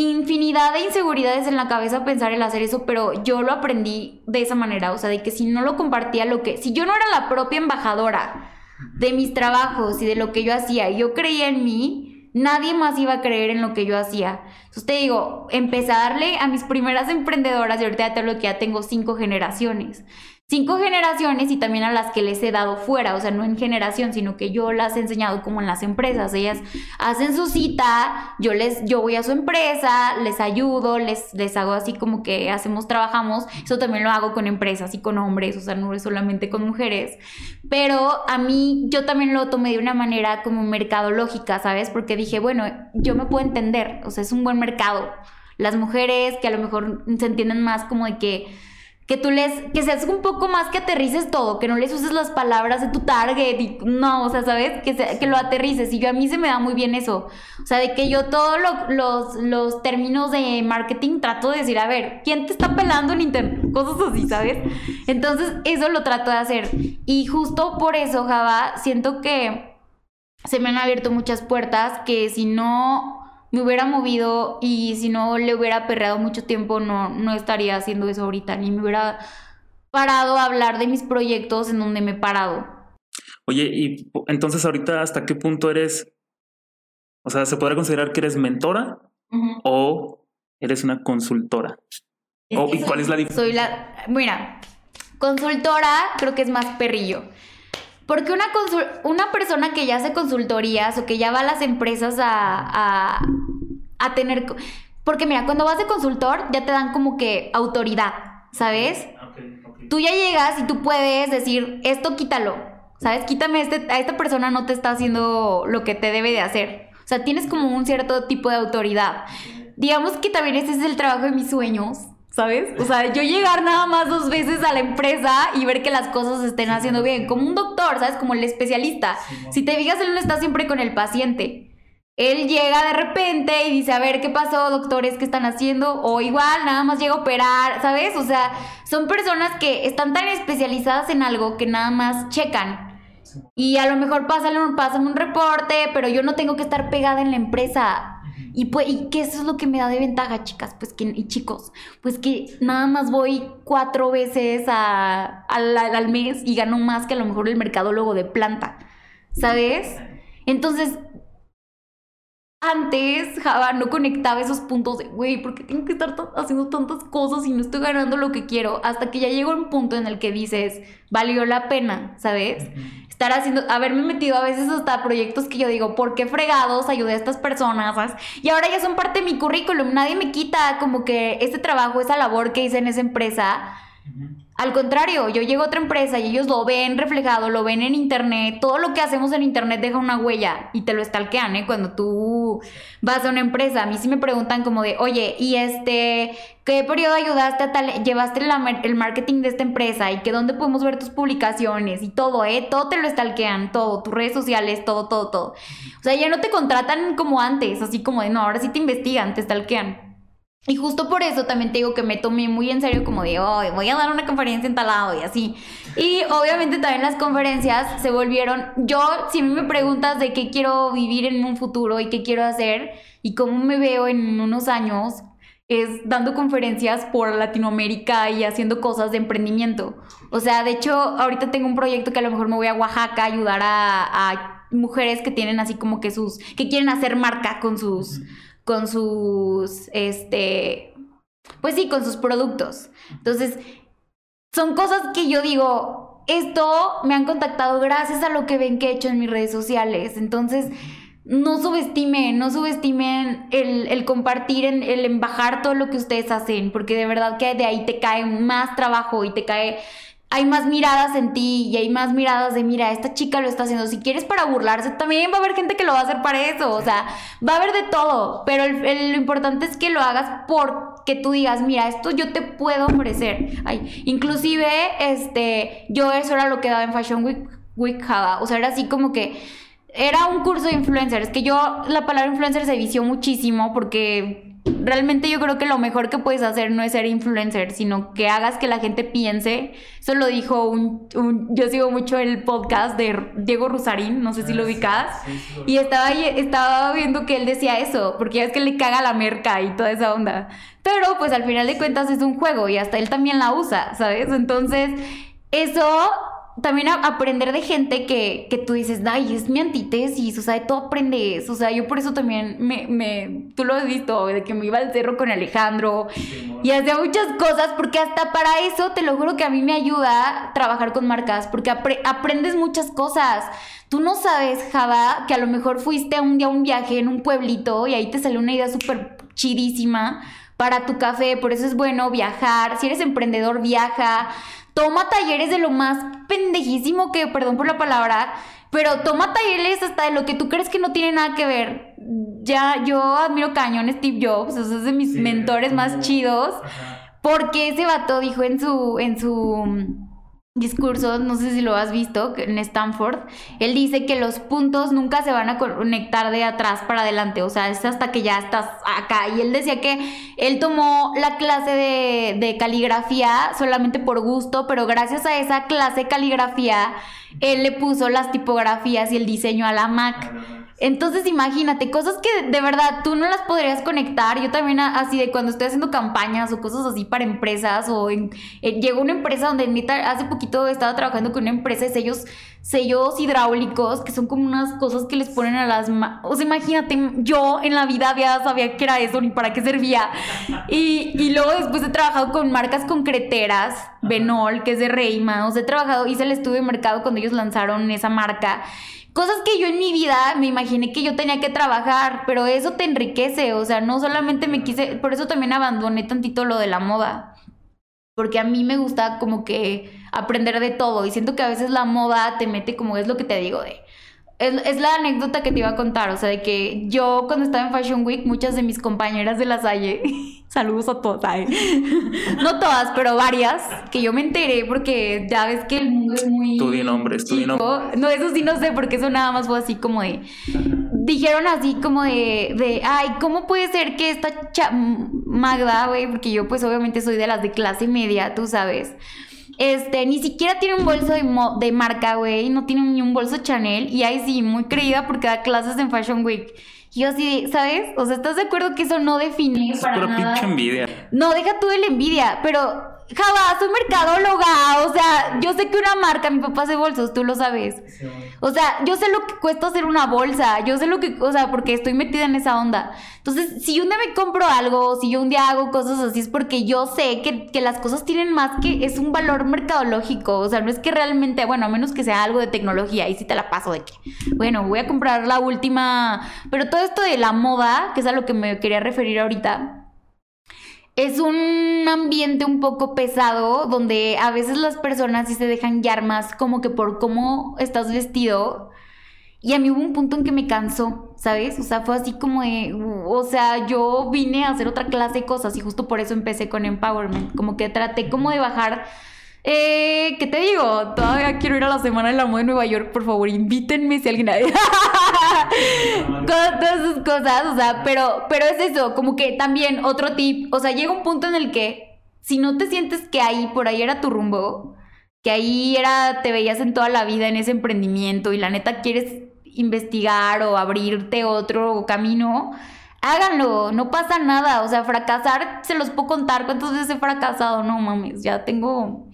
infinidad de inseguridades en la cabeza pensar el hacer eso, pero yo lo aprendí de esa manera, o sea, de que si no lo compartía lo que si yo no era la propia embajadora de mis trabajos y de lo que yo hacía, y yo creía en mí, nadie más iba a creer en lo que yo hacía. Entonces te digo, empecé a mis primeras emprendedoras y ahorita te lo que ya tengo cinco generaciones cinco generaciones y también a las que les he dado fuera, o sea, no en generación, sino que yo las he enseñado como en las empresas. Ellas hacen su cita, yo les, yo voy a su empresa, les ayudo, les, les hago así como que hacemos, trabajamos. Eso también lo hago con empresas y con hombres, o sea, no es solamente con mujeres. Pero a mí, yo también lo tomé de una manera como mercadológica, ¿sabes? Porque dije, bueno, yo me puedo entender, o sea, es un buen mercado. Las mujeres que a lo mejor se entienden más como de que que tú les, que seas un poco más que aterrices todo, que no les uses las palabras de tu target y no, o sea, ¿sabes? Que, que lo aterrices y yo a mí se me da muy bien eso, o sea, de que yo todos los, los términos de marketing trato de decir, a ver, ¿quién te está pelando en internet? Cosas así, ¿sabes? Entonces, eso lo trato de hacer y justo por eso, Java, siento que se me han abierto muchas puertas que si no me hubiera movido y si no le hubiera perreado mucho tiempo, no, no estaría haciendo eso ahorita, ni me hubiera parado a hablar de mis proyectos en donde me he parado. Oye, y entonces ahorita hasta qué punto eres, o sea, ¿se podrá considerar que eres mentora o eres una consultora? ¿Y cuál es la diferencia? Soy la, mira, consultora creo que es más perrillo. Porque una, una persona que ya hace consultorías o que ya va a las empresas a, a, tener... Porque mira, cuando vas de consultor ya te dan como que autoridad, ¿sabes? Tú ya llegas y tú puedes decir, esto quítalo, ¿sabes? Quítame este, a esta persona no te está haciendo lo que te debe de hacer. O sea, tienes como un cierto tipo de autoridad. Digamos que también ese es el trabajo de mis sueños, ¿Sabes? O sea, yo llegar nada más dos veces a la empresa y ver que las cosas se estén haciendo bien, como un doctor, ¿sabes? Como el especialista. Si te fijas, él no está siempre con el paciente. Él llega de repente y dice, a ver, ¿qué pasó, doctores? ¿Qué están haciendo? O igual, nada más llega a operar, ¿sabes? O sea, son personas que están tan especializadas en algo que nada más checan. Y a lo mejor pasan, pasan un reporte, pero yo no tengo que estar pegada en la empresa. Y, pues, y es lo que me da de ventaja, chicas, pues que, y chicos, pues que nada más voy cuatro veces al mes y gano más que a lo mejor el mercadólogo de planta, ¿sabes? Entonces, antes Java no conectaba esos puntos de, güey, ¿por qué tengo que estar haciendo tantas cosas y no estoy ganando lo que quiero? Hasta que ya llegó un punto en el que dices, valió la pena, ¿sabes? Estar haciendo, haberme metido a veces hasta proyectos que yo digo, ¿por qué fregados ayudé a estas personas? Y ahora ya son parte de mi currículum, nadie me quita como que este trabajo, esa labor que hice en esa empresa. Al contrario, yo llego a otra empresa y ellos lo ven reflejado, lo ven en internet. Todo lo que hacemos en internet deja una huella y te lo estalquean, ¿eh? Cuando tú vas a una empresa. A mí sí me preguntan como de, oye, ¿y este, qué periodo ayudaste a tal, llevaste el marketing de esta empresa y que dónde podemos ver tus publicaciones y todo, ¿eh? Todo te lo estalquean, todo, tus redes sociales, todo, todo, todo. O sea, ya no te contratan como antes, así como de, no, ahora sí te investigan, te estalquean. Y justo por eso también te digo que me tomé muy en serio como de, oh, voy a dar una conferencia en talado y así. Y obviamente también las conferencias se volvieron, yo, si me preguntas de qué quiero vivir en un futuro y qué quiero hacer y cómo me veo en unos años, es dando conferencias por Latinoamérica y haciendo cosas de emprendimiento. O sea, de hecho, ahorita tengo un proyecto que a lo mejor me voy a Oaxaca a ayudar a mujeres que tienen así como que sus, que quieren hacer marca con sus con sus, este, pues sí, con sus productos. Entonces, son cosas que yo digo, esto me han contactado gracias a lo que ven que he hecho en mis redes sociales. Entonces, no subestimen, no subestimen el, el compartir, el embajar todo lo que ustedes hacen, porque de verdad que de ahí te cae más trabajo y te cae hay más miradas en ti y hay más miradas de, mira, esta chica lo está haciendo. Si quieres para burlarse, también va a haber gente que lo va a hacer para eso. O sea, va a haber de todo. Pero lo importante es que lo hagas porque tú digas, mira, esto yo te puedo ofrecer. Ay, inclusive, este, yo eso era lo que daba en Fashion Week, Week O sea, era así como que era un curso de influencers. Que yo, la palabra influencer se vició muchísimo porque realmente yo creo que lo mejor que puedes hacer no es ser influencer, sino que hagas que la gente piense. Eso lo dijo un, yo sigo mucho el podcast de Diego Rusarín, no sé si lo ah, ubicas. y estaba, estaba viendo que él decía eso, porque ya es que le caga la merca y toda esa onda. Pero pues al final de cuentas es un juego y hasta él también la usa, ¿sabes? Entonces, eso también aprender de gente que, que, tú dices, ay, es mi antítesis, o sea, todo aprendes, o sea, yo por eso también me, me, tú lo has visto, de que me iba al cerro con Alejandro y hacía muchas cosas, porque hasta para eso, te lo juro que a mí me ayuda trabajar con marcas, porque aprendes muchas cosas. Tú no sabes, Java, que a lo mejor fuiste un día a un viaje en un pueblito y ahí te salió una idea súper chidísima para tu café, por eso es bueno viajar, si eres emprendedor, viaja toma talleres de lo más pendejísimo que, perdón por la palabra, pero toma talleres hasta de lo que tú crees que no tiene nada que ver. Ya, yo admiro cañón Steve Jobs, es de mis mentores más chidos, porque ese vato dijo en su, en su discurso, no sé si lo has visto, en Stanford, él dice que los puntos nunca se van a conectar de atrás para adelante, o sea, es hasta que ya estás acá. Y él decía que él tomó la clase de, de caligrafía solamente por gusto, pero gracias a esa clase de caligrafía, él le puso las tipografías y el diseño a la Mac. Entonces imagínate, cosas que de verdad tú no las podrías conectar. Yo también así de cuando estoy haciendo campañas o cosas así para empresas o en, llegó una empresa donde neta hace poquito estaba trabajando con una empresa de sellos, sellos hidráulicos que son como unas cosas que les ponen a las... O sea, imagínate, yo en la vida había sabía que era eso ni para qué servía. Y, y luego después he trabajado con marcas concreteras, Benol, que es de Reima. O sea, he trabajado, hice el estudio de mercado cuando ellos lanzaron esa marca. Cosas que yo en mi vida me imaginé que yo tenía que trabajar, pero eso te enriquece, o sea, no solamente me quise, por eso también abandoné tantito lo de la moda, porque a mí me gusta como que aprender de todo y siento que a veces la moda te mete como es lo que te digo de es, la anécdota que te iba a contar, o sea, de que yo cuando estaba en Fashion Week, muchas de mis compañeras de la Salle, saludos a todas, no todas, pero varias, que yo me enteré porque ya ves que el mundo es muy... Tú di nombres, tú di nombres. No, eso sí no sé, porque eso nada más fue así como de... Dijeron así como de, de ay, ¿cómo puede ser que esta Magda, güey? Porque yo pues obviamente soy de las de clase media, tú sabes este, ni siquiera tiene un bolso de, de marca, güey. No tiene ni un bolso Chanel. Y ahí sí, muy creída porque da clases en Fashion Week. Y yo así, ¿sabes? O sea, ¿estás de acuerdo que eso no define es para pinche envidia. No, deja tú de la envidia, pero Java, soy mercadóloga. O sea, yo sé que una marca, mi papá hace bolsos, tú lo sabes. O sea, yo sé lo que cuesta hacer una bolsa. Yo sé lo que, o sea, porque estoy metida en esa onda. Entonces, si un día me compro algo, si yo un día hago cosas así, es porque yo sé que, que las cosas tienen más que, es un valor mercadológico. O sea, no es que realmente, bueno, a menos que sea algo de tecnología, y si te la paso de que, bueno, voy a comprar la última. Pero todo esto de la moda, que es a lo que me quería referir ahorita es un ambiente un poco pesado donde a veces las personas sí se dejan guiar más como que por cómo estás vestido. Y a mí hubo un punto en que me cansó, ¿sabes? O sea, fue así como de, o sea, yo vine a hacer otra clase de cosas y justo por eso empecé con empowerment, como que traté como de bajar eh, ¿qué te digo? Todavía quiero ir a la Semana de la Moda de Nueva York, por favor, invítenme si alguien... Con todas sus cosas, o sea, pero, pero es eso, como que también otro tip, o sea, llega un punto en el que si no te sientes que ahí, por ahí era tu rumbo, que ahí era, te veías en toda la vida en ese emprendimiento y la neta quieres investigar o abrirte otro camino, háganlo, no pasa nada, o sea, fracasar, se los puedo contar cuántas veces he fracasado, no mames, ya tengo...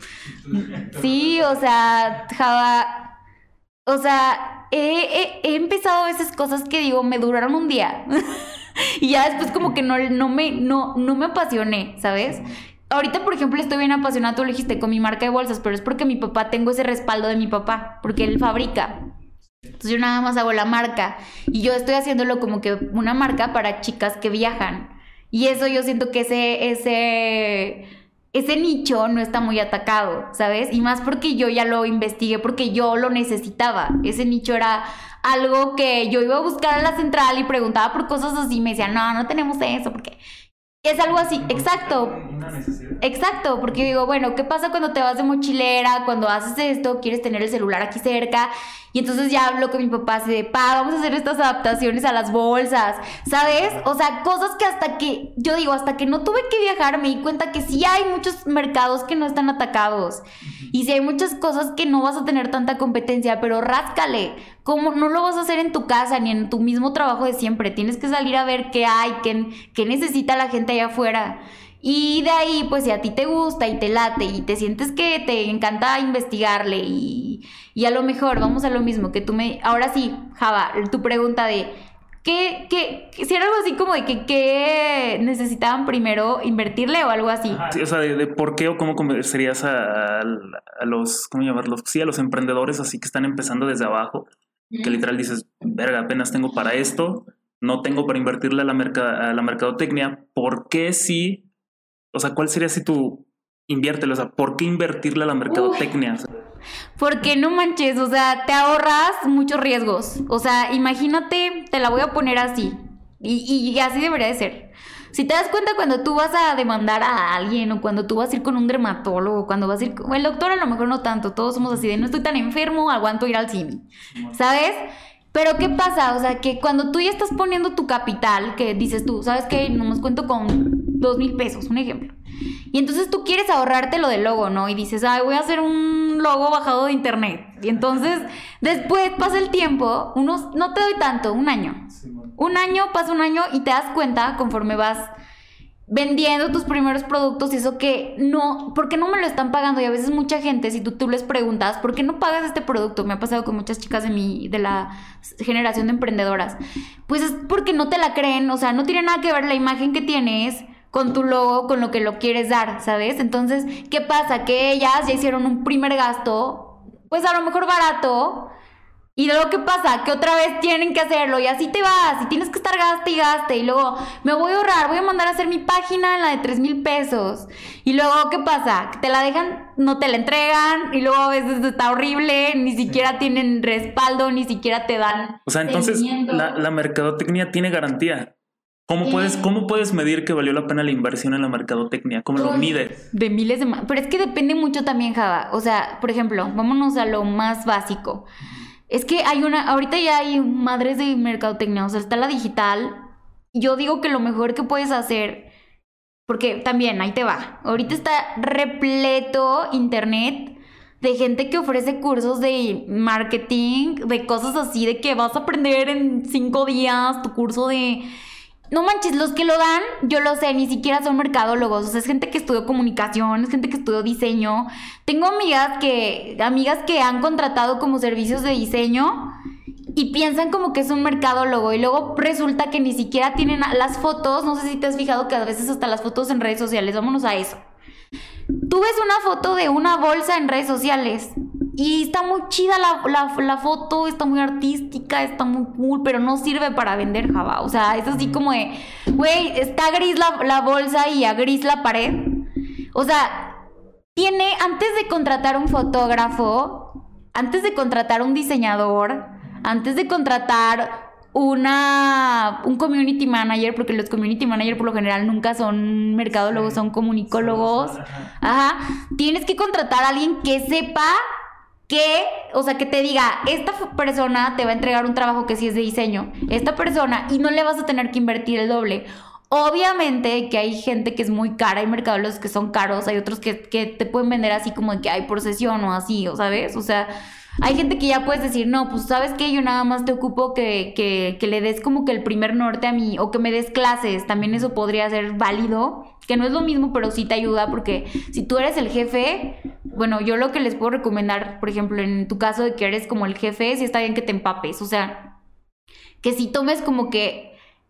Sí, o sea, Java, o sea, he, empezado a veces cosas que digo, me duraron un día. y ya después como que no, no, me, no, no me apasioné, ¿sabes? Ahorita, por ejemplo, estoy bien apasionada, tú lo dijiste, con mi marca de bolsas, pero es porque mi papá, tengo ese respaldo de mi papá, porque él fabrica. Entonces yo nada más hago la marca y yo estoy haciéndolo como que una marca para chicas que viajan. Y eso yo siento que ese, ese, ese nicho no está muy atacado, ¿sabes? Y más porque yo ya lo investigué, porque yo lo necesitaba. Ese nicho era algo que yo iba a buscar a la central y preguntaba por cosas así y me decían, no, no tenemos eso, porque es algo así, exacto. Exacto, porque digo, bueno, ¿qué pasa cuando te vas de mochilera? Cuando haces esto, quieres tener el celular aquí cerca. Y entonces ya hablo con mi papá así de, pa, vamos a hacer estas adaptaciones a las bolsas, ¿sabes? O sea, cosas que hasta que, yo digo, hasta que no tuve que viajar me di cuenta que sí hay muchos mercados que no están atacados. Y sí hay muchas cosas que no vas a tener tanta competencia, pero ráscale. No lo vas a hacer en tu casa ni en tu mismo trabajo de siempre. Tienes que salir a ver qué hay, qué, qué necesita la gente allá afuera. Y de ahí, pues si a ti te gusta y te late y te sientes que te encanta investigarle y, y a lo mejor vamos a lo mismo que tú me... Ahora sí, Java, tu pregunta de ¿Qué, qué, si era algo así como de que qué necesitaban primero invertirle o algo así? o sea, de, por qué o cómo convencerías a, a, los, ¿cómo llamarlos? Sí, a los emprendedores así que están empezando desde abajo, que literal dices, verga, apenas tengo para esto, no tengo para invertirle a la, a la mercadotecnia, ¿por qué sí o sea, ¿cuál sería si tú inviértelo? O sea, ¿por qué invertirle a la mercadotecnia? Porque no manches, o sea, te ahorras muchos riesgos. O sea, imagínate, te la voy a poner así. Y, y, así debería de ser. Si te das cuenta cuando tú vas a demandar a alguien o cuando tú vas a ir con un dermatólogo, cuando vas a ir con el doctor a lo mejor no tanto, todos somos así de no estoy tan enfermo, aguanto ir al cine. ¿Sabes? Pero ¿qué pasa? O sea, que cuando tú ya estás poniendo tu capital, que dices tú, ¿sabes qué? No me cuento con dos mil pesos, un ejemplo. Y entonces tú quieres ahorrarte lo del logo, ¿no? Y dices, ay, voy a hacer un logo bajado de internet. Y entonces, después pasa el tiempo, unos, no te doy tanto, un año. Un año, pasa un año y te das cuenta conforme vas vendiendo tus primeros productos y eso que no, ¿por qué no me lo están pagando? Y a veces mucha gente, si tú, tú les preguntas, ¿por qué no pagas este producto? Me ha pasado con muchas chicas de mi, de la generación de emprendedoras. Pues es porque no te la creen, o sea, no tiene nada que ver la imagen que tienes con tu logo, con lo que lo quieres dar, ¿sabes? Entonces, ¿qué pasa? Que ellas ya hicieron un primer gasto, pues a lo mejor barato, y luego, ¿qué pasa? Que otra vez tienen que hacerlo y así te vas y tienes que estar gaste y gaste y luego me voy a ahorrar, voy a mandar a hacer mi página en la de 3 mil pesos y luego, ¿qué pasa? Que te la dejan, no te la entregan y luego a veces está horrible, ni siquiera tienen respaldo, ni siquiera te dan. O sea, entonces la, la, mercadotecnia tiene garantía. ¿Cómo, puedes, ¿Cómo puedes medir que valió la pena la inversión en la mercadotecnia? ¿Cómo lo mides? De miles de... Pero es que depende mucho también, Java. O sea, por ejemplo, vámonos a lo más básico. Es que hay una, ahorita ya hay madres de mercadotecnia, o sea, está la digital. Yo digo que lo mejor que puedes hacer, porque también ahí te va, ahorita está repleto internet de gente que ofrece cursos de marketing, de cosas así, de que vas a aprender en cinco días tu curso de... no manches, los que lo dan, yo lo sé, ni siquiera son mercadólogos. O sea, es gente que estudió comunicación, es gente que estudió diseño. Tengo amigas que, amigas que han contratado como servicios de diseño y piensan como que es un mercadólogo y luego resulta que ni siquiera tienen las fotos. No sé si te has fijado que a veces hasta las fotos en redes sociales, vámonos a eso. Tú ves una foto de una bolsa en redes sociales y está muy chida la, foto, está muy artística, está muy cool, pero no sirve para vender Java. O sea, es así como de, güey, está gris la, la bolsa y a gris la pared. O sea, tiene, antes de contratar un fotógrafo, antes de contratar un diseñador, antes de contratar una un community manager, porque los community manager por lo general nunca son mercadólogos, son comunicólogos. Ajá. Tienes que contratar a alguien que sepa que, o sea, que te diga, esta persona te va a entregar un trabajo que sí es de diseño, esta persona, y no le vas a tener que invertir el doble. Obviamente que hay gente que es muy cara, hay mercadólogos que son caros, hay otros que, que te pueden vender así como que hay por sesión o así, o sabes, o sea, hay gente que ya puedes decir, no, pues sabes que yo nada más te ocupo que, que, que, le des como que el primer norte a mí o que me des clases, también eso podría ser válido, que no es lo mismo, pero sí te ayuda porque si tú eres el jefe, bueno, yo lo que les puedo recomendar, por ejemplo, en tu caso de que eres como el jefe, sí está bien que te empapes, o sea, que si tomes como que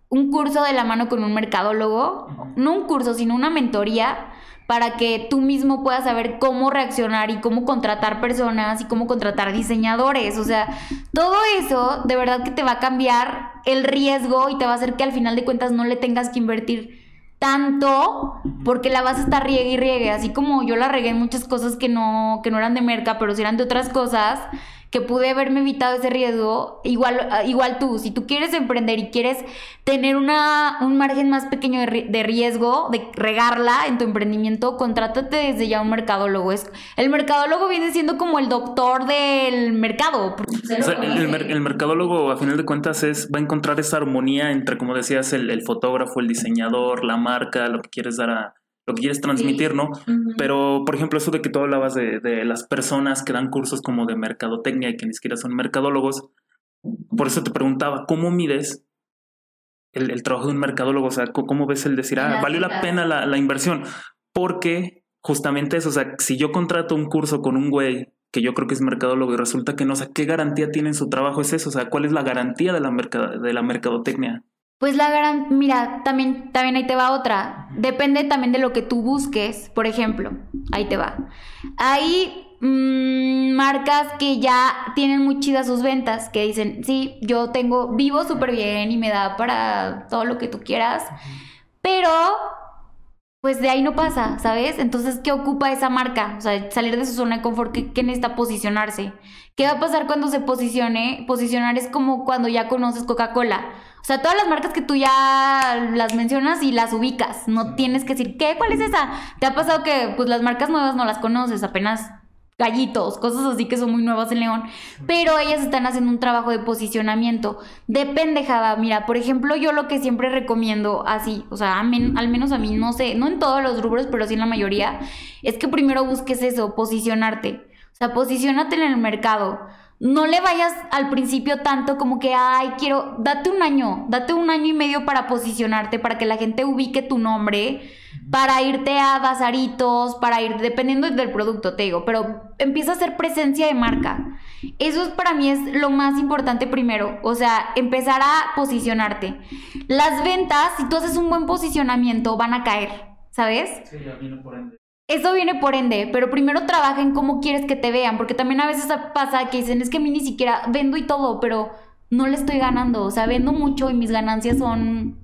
un curso de la mano con un mercadólogo, no un curso, sino una mentoría para que tú mismo puedas saber cómo reaccionar y cómo contratar personas y cómo contratar diseñadores. O sea, todo eso de verdad que te va a cambiar el riesgo y te va a hacer que al final de cuentas no le tengas que invertir tanto porque la vas a estar riegue y riegue, así como yo la regué muchas cosas que no, que no eran de merca, pero si eran de otras cosas que pude haberme evitado ese riesgo, igual, igual tú, si tú quieres emprender y quieres tener una, un margen más pequeño de, riesgo, de regarla en tu emprendimiento, contrátate desde ya un mercadólogo. Es, el mercadólogo viene siendo como el doctor del mercado. el, mercadólogo, a final de cuentas, es, va a encontrar esa armonía entre, como decías, el, el fotógrafo, el diseñador, la marca, lo que quieres dar a, lo que quieres transmitir, ¿no? Pero, por ejemplo, eso de que tú hablabas de, de, las personas que dan cursos como de mercadotecnia y que ni siquiera son mercadólogos, por eso te preguntaba, ¿cómo mides el, el trabajo de un mercadólogo? O sea, ¿cómo ves el decir, ah, valió la pena la, la inversión? Porque justamente eso, o sea, si yo contrato un curso con un güey que yo creo que es mercadólogo y resulta que no, o sea, ¿qué garantía tiene en su trabajo es eso? O sea, ¿cuál es la garantía de la, de la mercadotecnia? Pues la gran, mira, también, también ahí te va otra. Depende también de lo que tú busques. Por ejemplo, ahí te va. Hay mm, marcas que ya tienen muy chidas sus ventas, que dicen, sí, yo tengo, vivo súper bien y me da para todo lo que tú quieras, pero pues de ahí no pasa, ¿sabes? Entonces, ¿qué ocupa esa marca? O sea, salir de su zona de confort, ¿qué, qué necesita posicionarse? ¿Qué va a pasar cuando se posicione? Posicionar es como cuando ya conoces Coca-Cola. O sea, todas las marcas que tú ya las mencionas y las ubicas. No tienes que decir, ¿qué? ¿Cuál es esa? ¿Te ha pasado que pues las marcas nuevas no las conoces? Apenas gallitos, cosas así que son muy nuevas en León, pero ellas están haciendo un trabajo de posicionamiento. Depende, Java. Mira, por ejemplo, yo lo que siempre recomiendo así, o sea, al menos a mí, no sé, no en todos los rubros, pero sí en la mayoría, es que primero busques eso, posicionarte. O sea, posicionate en el mercado no le vayas al principio tanto como que, ay, quiero, date un año, date un año y medio para posicionarte, para que la gente ubique tu nombre, para irte a bazaritos, para ir, dependiendo del producto, te digo, pero empieza a hacer presencia de marca. Eso es, para mí es lo más importante primero, o sea, empezar a posicionarte. Las ventas, si tú haces un buen posicionamiento, van a caer, ¿sabes? Sí, ya por ende. Eso viene por ende, pero primero trabaja en cómo quieres que te vean, porque también a veces pasa que dicen, es que a mí ni siquiera vendo y todo, pero no le estoy ganando, o sea, vendo mucho y mis ganancias son,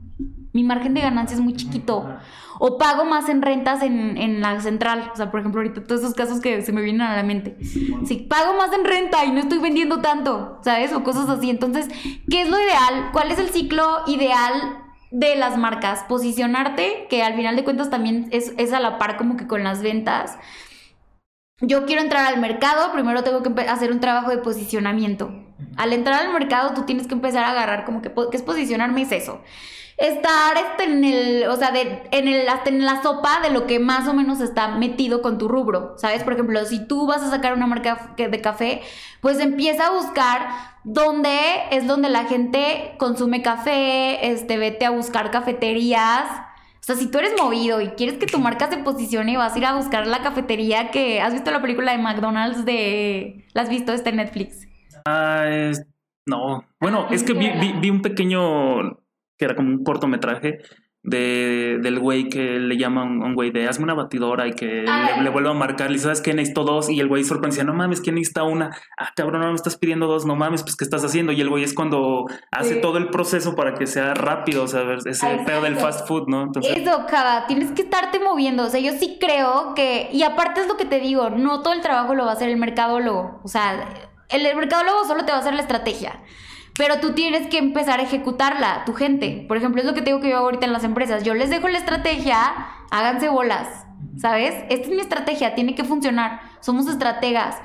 mi margen de ganancia es muy chiquito. O pago más en rentas en, en la central, o sea, por ejemplo, ahorita todos esos casos que se me vienen a la mente. Sí, pago más en renta y no estoy vendiendo tanto, ¿sabes? O cosas así. Entonces, ¿qué es lo ideal? ¿Cuál es el ciclo ideal de las marcas, posicionarte, que al final de cuentas también es, a la par como que con las ventas. Yo quiero entrar al mercado, primero tengo que hacer un trabajo de posicionamiento. Al entrar al mercado tú tienes que empezar a agarrar como que, ¿qué es posicionarme? Es eso. Estar este, en el, o sea, de, en el, hasta en la sopa de lo que más o menos está metido con tu rubro, ¿sabes? Por ejemplo, si tú vas a sacar una marca de café, pues empieza a buscar dónde es donde la gente consume café, este, vete a buscar cafeterías. O sea, si tú eres movido y quieres que tu marca se posicione, vas a ir a buscar la cafetería que... ¿Has visto la película de McDonald's de... ¿La has visto? Este Netflix. Ah, es... No. Bueno, es que vi, vi un pequeño que era como un cortometraje de, del güey que le llama a un güey de hazme una batidora y que le, vuelva a marcar, y sabes que necesito dos, y el güey sorprendía, no mames, ¿quién necesita una? Ah, cabrón, no me estás pidiendo dos, no mames, pues ¿qué estás haciendo? Y el güey es cuando hace todo el proceso para que sea rápido, o sea, ese pedo del fast food, ¿no? Entonces... Eso, cada, tienes que estarte moviendo, o sea, yo sí creo que, y aparte es lo que te digo, no todo el trabajo lo va a hacer el mercadólogo, o sea, el, el mercadólogo solo te va a hacer la estrategia. Pero tú tienes que empezar a ejecutarla, tu gente. Por ejemplo, es lo que tengo que yo ahorita en las empresas. Yo les dejo la estrategia, háganse bolas, ¿sabes? Esta es mi estrategia, tiene que funcionar. Somos estrategas.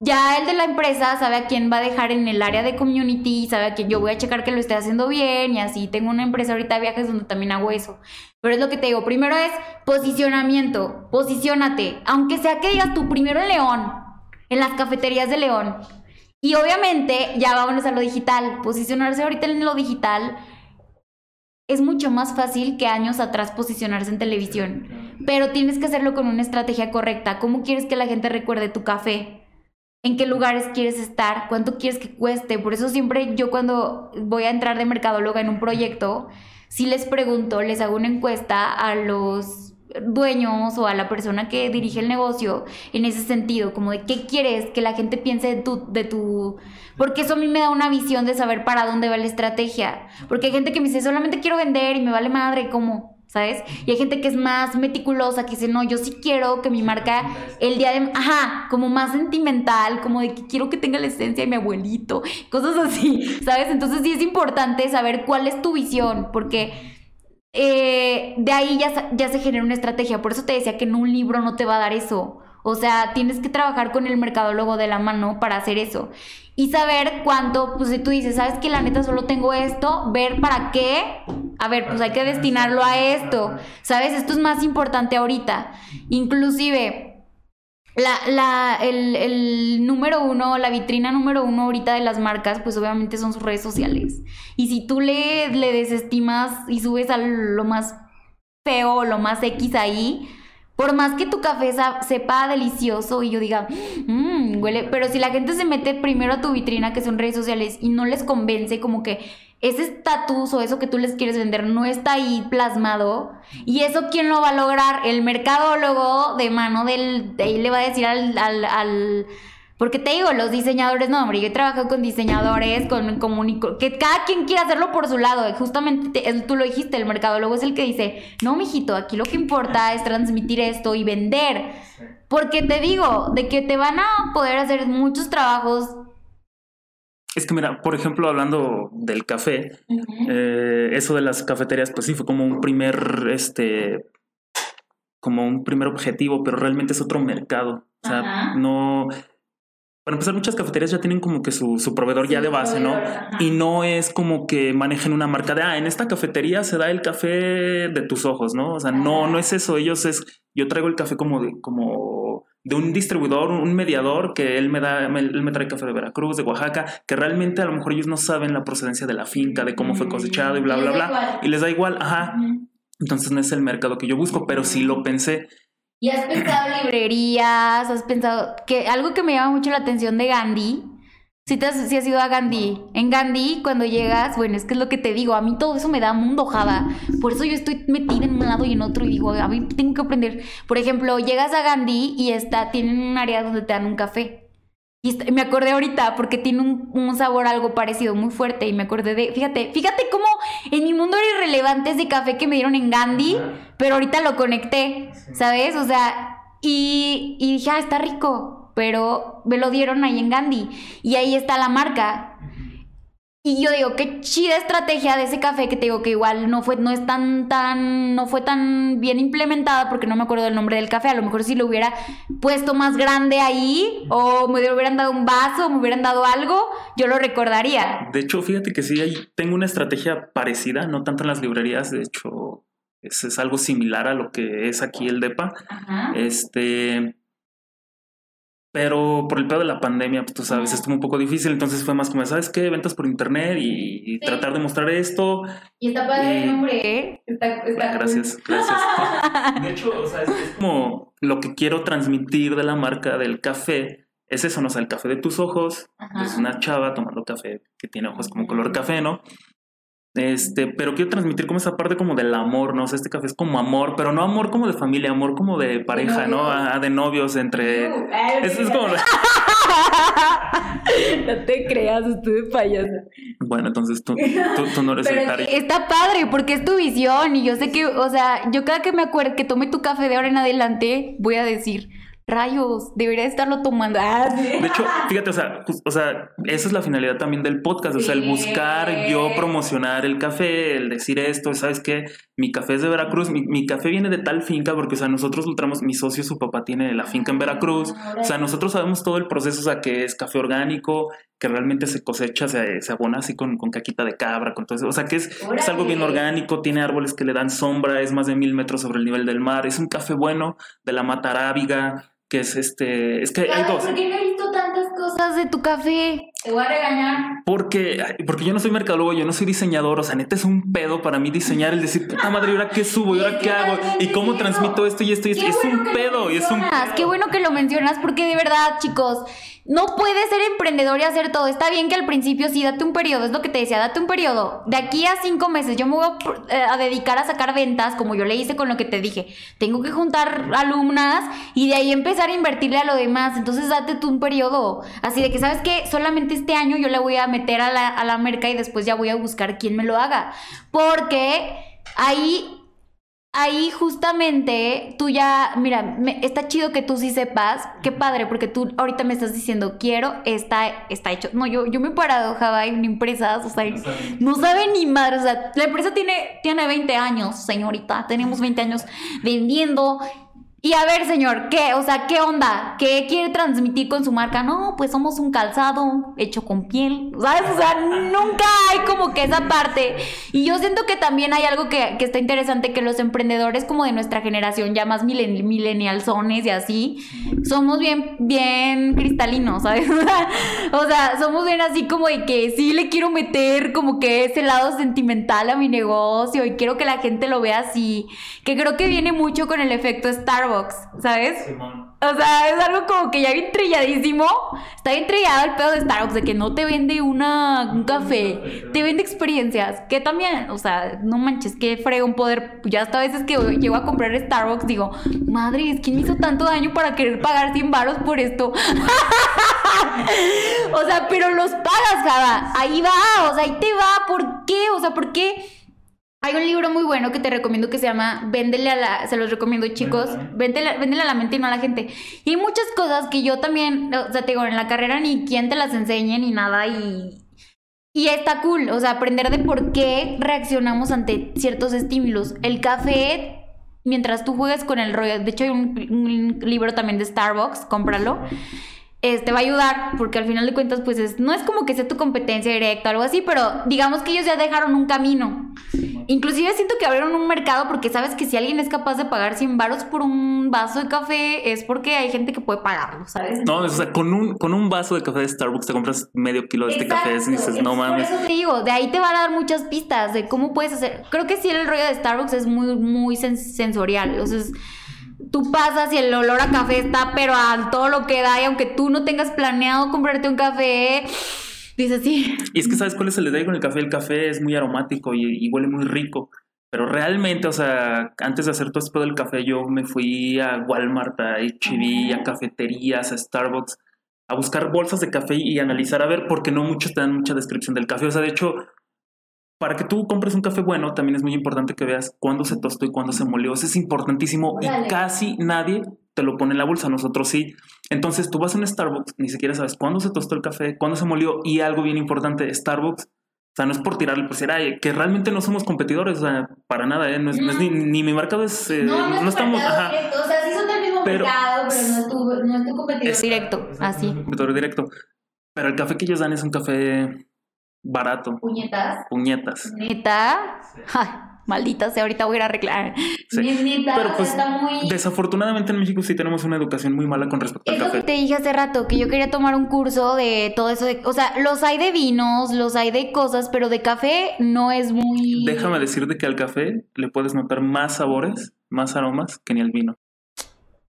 Ya el de la empresa sabe a quién va a dejar en el área de community, sabe a quién yo voy a checar que lo esté haciendo bien y así. Tengo una empresa ahorita de viajes donde también hago eso. Pero es lo que te digo, primero es posicionamiento, posicionate. Aunque sea que digas tú primero en León, en las cafeterías de León, y obviamente, ya vámonos a lo digital. Posicionarse ahorita en lo digital es mucho más fácil que años atrás posicionarse en televisión. Pero tienes que hacerlo con una estrategia correcta. ¿Cómo quieres que la gente recuerde tu café? ¿En qué lugares quieres estar? ¿Cuánto quieres que cueste? Por eso siempre yo cuando voy a entrar de mercadóloga en un proyecto, si les pregunto, les hago una encuesta a los dueños o a la persona que dirige el negocio en ese sentido, como de qué quieres que la gente piense de tu, de tu, porque eso a mí me da una visión de saber para dónde va la estrategia, porque hay gente que me dice solamente quiero vender y me vale madre, ¿cómo? ¿Sabes? Y hay gente que es más meticulosa, que dice, no, yo sí quiero que mi marca el día de... Ajá, como más sentimental, como de que quiero que tenga la esencia de mi abuelito, cosas así, ¿sabes? Entonces sí es importante saber cuál es tu visión, porque eh, de ahí ya, ya se genera una estrategia. Por eso te decía que en un libro no te va a dar eso. O sea, tienes que trabajar con el mercadólogo de la mano para hacer eso. Y saber cuánto, pues si tú dices, sabes que la neta solo tengo esto, ver para qué. A ver, pues hay que destinarlo a esto. ¿Sabes? Esto es más importante ahorita. Inclusive, la, la, el, el, número uno, la vitrina número uno ahorita de las marcas, pues obviamente son sus redes sociales. Y si tú le, le desestimas y subes a lo más feo, lo más X ahí, por más que tu café sepa delicioso y yo diga, mmm, huele, pero si la gente se mete primero a tu vitrina, que son redes sociales, y no les convence como que ese estatus o eso que tú les quieres vender no está ahí plasmado. Y eso, ¿quién lo va a lograr? El mercadólogo de mano del. De ahí le va a decir al, porque te digo, los diseñadores, no, hombre, yo he trabajado con diseñadores, con comunico, que cada quien quiere hacerlo por su lado. Justamente tú lo dijiste, el mercadólogo es el que dice, no, mijito, aquí lo que importa es transmitir esto y vender. Porque te digo, de que te van a poder hacer muchos trabajos es que mira, por ejemplo, hablando del café, eh, eso de las cafeterías, pues sí fue como un primer, este, como un primer objetivo, pero realmente es otro mercado. O sea, no, para empezar, muchas cafeterías ya tienen como que su, su proveedor ya de base, ¿no? Y no es como que manejen una marca de, ah, en esta cafetería se da el café de tus ojos, ¿no? O sea, no, no es eso. Ellos es, yo traigo el café como de, como de un distribuidor, un mediador que él me da, él me trae café de Veracruz, de Oaxaca, que realmente a lo mejor ellos no saben la procedencia de la finca, de cómo fue cosechado y bla, bla, bla. Y les da igual, ajá. Entonces no es el mercado que yo busco, pero sí lo pensé. ¿Y has pensado librerías? ¿Has pensado que algo que me llama mucho la atención de Gandhi? Si, te has, si has ido a Gandhi. En Gandhi, cuando llegas, bueno, es que es lo que te digo, a mí todo eso me da mundo jada. Por eso yo estoy metida en un lado y en otro y digo, a mí tengo que aprender. Por ejemplo, llegas a Gandhi y está, tienen un área donde te dan un café. Y me acordé ahorita porque tiene un, sabor algo parecido, muy fuerte. Y me acordé de, fíjate, fíjate cómo en mi mundo era irrelevante ese café que me dieron en Gandhi, pero ahorita lo conecté, ¿sabes? O sea, y, y dije, ah, está rico pero me lo dieron ahí en Gandhi y ahí está la marca. Y yo digo, qué chida estrategia de ese café que te digo que igual no fue, no es tan, tan, no fue tan bien implementada porque no me acuerdo del nombre del café. A lo mejor si lo hubiera puesto más grande ahí o me hubieran dado un vaso o me hubieran dado algo, yo lo recordaría. De hecho, fíjate que sí, hay, tengo una estrategia parecida, no tanto en las librerías, de hecho, es, es algo similar a lo que es aquí el DEPA. Ajá. Este. Pero por el pedo de la pandemia, pues tú sabes, estuvo un poco difícil. Entonces fue más como, ¿sabes qué? Ventas por internet y, y tratar de mostrar esto. Y está padre el nombre, ¿eh? Está, está gracias, gracias. De hecho, o sea, es, es como lo que quiero transmitir de la marca del café. Es eso, ¿no? O sea, el café de tus ojos. Ajá. Es una chava tomando café que tiene ojos como color café, ¿no? Este, pero quiero transmitir como esa parte como del amor, ¿no? O sea, este café es como amor, pero no amor como de familia, amor como de pareja, ¿no? Ah, de novios entre... Uh, ay, Es, es como... no te creas, estuve payasa. Bueno, entonces tú, tú, tú no eres Pero el está padre porque es tu visión y yo sé que, o sea, yo cada que me acuerdo que tome tu café de ahora en adelante, voy a decir, rayos, debería estarlo tomando. Ah, sí. De hecho, fíjate, o sea, o sea, esa es la finalidad también del podcast, o sea, el buscar yo promocionar el café, el decir esto, ¿sabes qué? Mi café es de Veracruz, mi, mi café viene de tal finca, porque, o sea, nosotros lo traemos, mi socio, su papá tiene la finca en Veracruz, o sea, nosotros sabemos todo el proceso, o sea, que es café orgánico, que realmente se cosecha, se, se abona así con, con caquita de cabra, con todo eso, o sea, que es, es algo bien orgánico, tiene árboles que le dan sombra, es más de mil metros sobre el nivel del mar, es un café bueno de la mata arábiga, que es este, es que hay Ay, dos. ¿Por qué no he visto tantas cosas de tu café? Te voy a regañar. Porque, porque yo no soy mercadólogo, yo no soy diseñador, o sea, neta es un pedo para mí diseñar el decir, puta madre, ¿y ahora qué subo? ¿Y ahora qué hago? ¿Y cómo transmito esto y esto y esto? Es bueno un pedo, y es un mencionas, Qué bueno que lo mencionas porque de verdad, chicos, no puedes ser emprendedor y hacer todo. Está bien que al principio sí, date un periodo, es lo que te decía, date un periodo. De aquí a cinco meses yo me voy a, eh, a dedicar a sacar ventas, como yo le hice con lo que te dije. Tengo que juntar alumnas y de ahí empezar a invertirle a lo demás. Entonces date tú un periodo. Así de que, ¿sabes qué? Solamente este año yo le voy a meter a la, a la merca y después ya voy a buscar quién me lo haga. Porque ahí ahí justamente tú ya, mira, me- está chido que tú sí sepas, qué padre, porque tú ahorita me estás diciendo, quiero, está, está hecho. No, yo, yo me he parado, Java, en empresas, o sea, no sabe ni madre, o sea, la empresa tiene, tiene 20 años, señorita, tenemos 20 años vendiendo. Y a ver, señor, ¿qué? O sea, ¿qué onda? ¿Qué quiere transmitir con su marca? No, pues somos un calzado hecho con piel, ¿sabes? O sea, nunca hay como que esa parte. Y yo siento que también hay algo que, está interesante, que los emprendedores como de nuestra generación, ya más milen, y así, somos bien, bien cristalinos, ¿sabes? o sea, somos bien así como de que sí le quiero meter como que ese lado sentimental a mi negocio y quiero que la gente lo vea así, que creo que viene mucho con el efecto Starbucks, ¿sabes? O sea, es algo como que ya bien trilladísimo. Está bien trillado el pedo de Starbucks, de que no te vende una, un café, te vende experiencias. Que también, o sea, no manches, qué fregón poder. Ya hasta a veces que llego a comprar Starbucks, digo, madre, ¿quién me hizo tanto daño para querer pagar 100 baros por esto? o sea, pero los pagas, Java. Ahí va, o sea, ahí te va. ¿Por qué? O sea, ¿por qué? Hay un libro muy bueno que te recomiendo que se llama Véndele a la... Se los recomiendo, chicos. Véndele, véndele a la mente y no a la gente. Y hay muchas cosas que yo también... O sea, te digo, en la carrera ni quien te las enseñe ni nada y... Y está cool, o sea, aprender de por qué reaccionamos ante ciertos estímulos. El café, mientras tú juegues con el rollo... De hecho, hay un, un libro también de Starbucks, cómpralo este va a ayudar porque al final de cuentas pues es, no es como que sea tu competencia directa o algo así, pero digamos que ellos ya dejaron un camino. Inclusive siento que abrieron un mercado porque sabes que si alguien es capaz de pagar 100 varos por un vaso de café es porque hay gente que puede pagarlo, ¿sabes? No, o sea, con un, con un vaso de café de Starbucks te compras medio kilo de este Exacto. café y dices, no Es mames. Por eso te digo, de ahí te van a dar muchas pistas de cómo puedes hacer. Creo que sí el rollo de Starbucks es muy, muy sen- sensorial. Entonces, tú pasas y el olor a café está, pero a todo lo que da. Y aunque tú no tengas planeado comprarte un café, dices sí. Y es que sabes cuál es el detalle con el café. El café es muy aromático y, y huele muy rico. Pero realmente, o sea, antes de hacer todo esto del café, yo me fui a Walmart, a HB, a cafeterías, a Starbucks, a buscar bolsas de café y analizar, a ver, porque no muchos te dan mucha descripción del café. O sea, de hecho, para que tú compres un café bueno, también es muy importante que veas cuándo se tostó y cuándo se molió. Eso es importantísimo y casi nadie te lo pone en la bolsa, nosotros sí. Entonces tú vas a un Starbucks, ni siquiera sabes cuándo se tostó el café, cuándo se molió y algo bien importante, Starbucks O sea, no es por tirarle, por ser, ay, que realmente no somos competidores, o sea, para nada, ¿eh? No es, no es ni, ni mi mercado es... eh, No, no, es estamos... Ajá, directo. O sea, sí son del mismo Pero- mercado, pero no es tu, no es tu competidor. Es- directo, así. competidor directo. Pero el café que ellos dan es un café barato, Puñetas. puñetas. Neta. Ay, maldita sea, ahorita voy a ir a arreglar. Sí. Neta, Pero pues, está muy. desafortunadamente en México sí tenemos una educación muy mala con respecto al que café. te dije hace rato, que yo quería tomar un curso de todo eso. De, o sea, los hay de vinos, los hay de cosas, pero de café no es muy. Déjame decirte que al café le puedes notar más sabores, más aromas que ni al vino.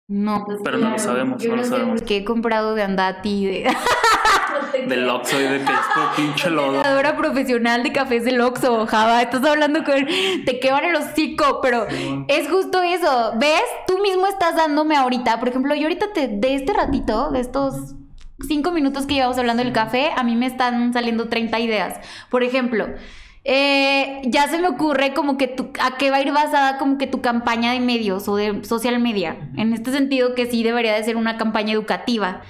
No, pues Pero no lo sabemos, Yo no lo sabemos. porque he comprado de Andati, de. Del Oxxo y de que esto pinche lodo. Profesional de cafés del Oxxo, Java. Estás hablando con. Te queman el hocico, pero es justo eso. ¿Ves? Tú mismo estás dándome ahorita. Por ejemplo, yo ahorita te, de este ratito, de estos cinco minutos que llevamos hablando del café, a mí me están saliendo 30 ideas. Por ejemplo. eh, ya se me ocurre como que tu, a qué va a ir basada como que tu campaña de medios o de social media. En este sentido que sí debería de ser una campaña educativa.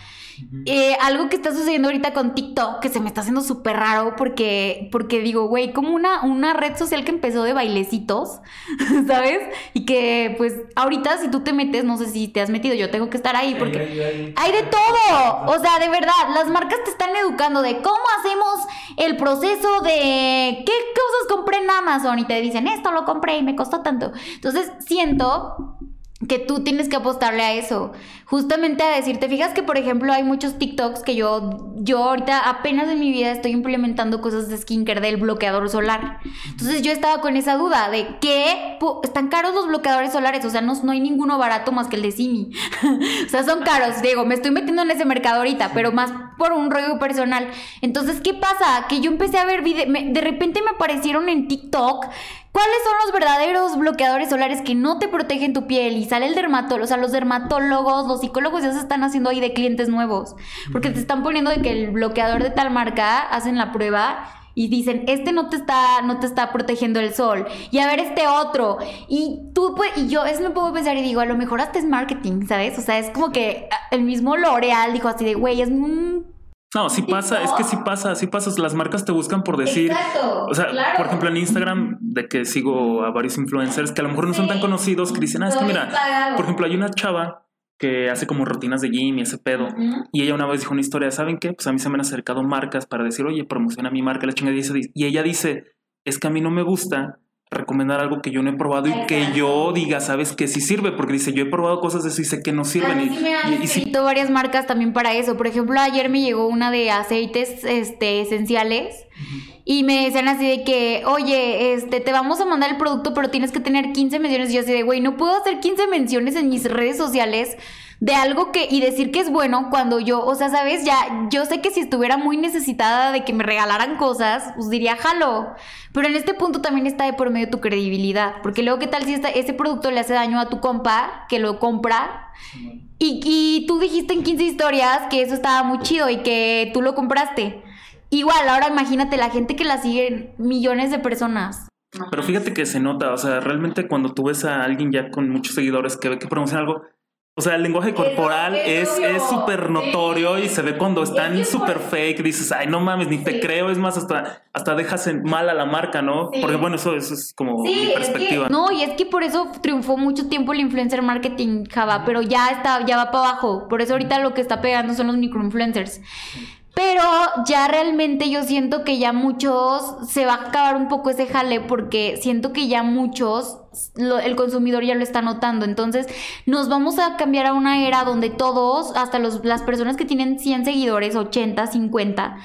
Eh, algo que está sucediendo ahorita con TikTok, que se me está haciendo súper raro porque, porque digo, güey, como una, una red social que empezó de bailecitos, ¿sabes? Y que pues ahorita si tú te metes, no sé si te has metido, yo tengo que estar ahí porque hay de todo. O sea, de verdad, las marcas te están educando de cómo hacemos el proceso de qué cosas compré en Amazon y te dicen, esto lo compré y me costó tanto. Entonces siento que tú tienes que apostarle a eso. Justamente a decir, te fijas que por ejemplo hay muchos TikToks que yo, yo ahorita apenas en mi vida estoy implementando cosas de skincare del bloqueador solar. Entonces yo estaba con esa duda de que están caros los bloqueadores solares, o sea, no, no hay ninguno barato más que el de Simi. o sea, son caros, digo, me estoy metiendo en ese mercado ahorita, pero más por un rollo personal. Entonces, ¿qué pasa? Que yo empecé a ver videos, de repente me aparecieron en TikTok ¿Cuáles son los verdaderos bloqueadores solares que no te protegen tu piel? Y sale el dermatólogo, o sea, los dermatólogos, los psicólogos ya se están haciendo ahí de clientes nuevos. Porque te están poniendo de que el bloqueador de tal marca hacen la prueba y dicen, este no te está, no te está protegiendo el sol. Y a ver este otro. Y tú, pues, y yo eso me puedo pensar y digo, a lo mejor hasta es marketing, ¿sabes? O sea, es como que ah, el mismo L'Oreal dijo así de, güey, es un... No, sí pasa, es que sí pasa, sí pasa. Las marcas te buscan por decir. Exacto, O sea, claro. por ejemplo, en Instagram, de que sigo a varios influencers que a lo mejor no son tan conocidos, que dicen, ah, es que mira, pagado. por ejemplo, hay una chava que hace como rutinas de gym y ese pedo. Y ella una vez dijo una historia, ¿saben qué? Pues a mí se me han acercado marcas para decir, oye, promociona mi marca, la chingada. Y ella dice, es que a mí no me gusta recomendar algo que yo no he probado y que yo diga, ¿sabes qué? Sí sirve, porque dice, yo he probado cosas de eso y sé que no sirven. Y, sí me han y- y sí- escrito varias marcas también para eso. Por ejemplo, ayer me llegó una de aceites este, esenciales y me decían así de que, oye, este, te vamos a mandar el producto, pero tienes que tener 15 menciones. Y yo así de, güey, no puedo hacer 15 menciones en mis redes sociales de algo que y decir que es bueno cuando yo, o sea, sabes, ya yo sé que si estuviera muy necesitada de que me regalaran cosas, pues diría, jalo. Pero en este punto también está de por medio tu credibilidad, porque luego qué tal si esta- ese producto le hace daño a tu compa que lo compra y, y tú dijiste en 15 historias que eso estaba muy chido y que tú lo compraste. Igual, ahora imagínate la gente que la siguen millones de personas. Pero fíjate que se nota, o sea, realmente cuando tú ves a alguien ya con muchos seguidores que ve que promociona algo, o sea, el lenguaje corporal es es súper notorio Sí. y se ve cuando están que súper fake, dices, ay, no mames, ni te creo, es más, hasta, hasta dejas en mal a la marca, ¿no? Sí. Porque bueno, eso, eso es como Sí, mi es que- perspectiva. no, y es que por eso triunfó mucho tiempo el influencer marketing Java, pero ya está, ya va para abajo. Por eso ahorita lo que está pegando son los microinfluencers. Pero ya realmente yo siento que ya muchos se va a acabar un poco ese jale porque siento que ya muchos el consumidor ya lo está notando. Entonces nos vamos a cambiar a una era donde todos, hasta los, las personas que tienen 100 seguidores, 80, 50,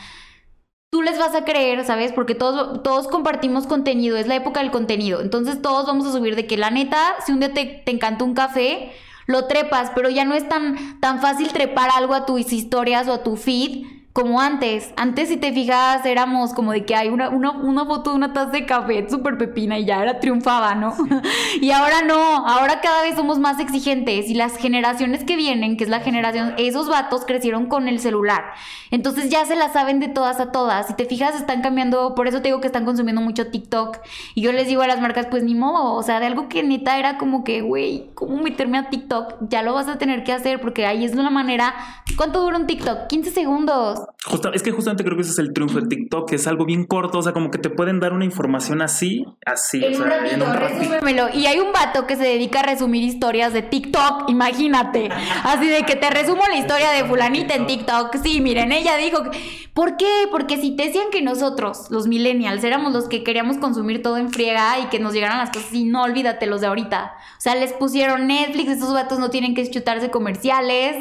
tú les vas a creer, ¿sabes? Porque todos, todos compartimos contenido, es la época del contenido. Entonces todos vamos a subir de que la neta, si un día te, te encanta un café, lo trepas, pero ya no es tan, tan fácil trepar algo a tus historias o a tu feed como antes. Antes, si te fijas, éramos como de que hay una, una, una foto de una taza de café súper pepina y ya era triunfaba, ¿no? y ahora no, ahora cada vez somos más exigentes y las generaciones que vienen, que es la generación, esos vatos crecieron con el celular. Entonces ya se la saben de todas a todas. Si te fijas, están cambiando, por eso te digo que están consumiendo mucho TikTok. Y yo les digo a las marcas, pues ni modo, o sea, de algo que neta era como que, güey, ¿cómo meterme a TikTok? Ya lo vas a tener que hacer porque ahí es una manera... ¿Cuánto dura un TikTok? 15 segundos. Justa- es que justamente creo que ese es el triunfo de TikTok, que es algo bien corto, o sea, como que te pueden dar una información así, así, o En un sea, ratito, en un resúmemelo. Y hay un vato que se dedica a resumir historias de TikTok, imagínate. Así de que te resumo la historia de fulanita en TikTok. Sí, miren, ella dijo que... ¿Por qué? Porque si te decían que nosotros, los millennials, éramos los que queríamos consumir todo en friega y que nos llegaran las cosas y no olvídate los de ahorita. O sea, les pusieron Netflix, esos vatos no tienen que chutarse comerciales.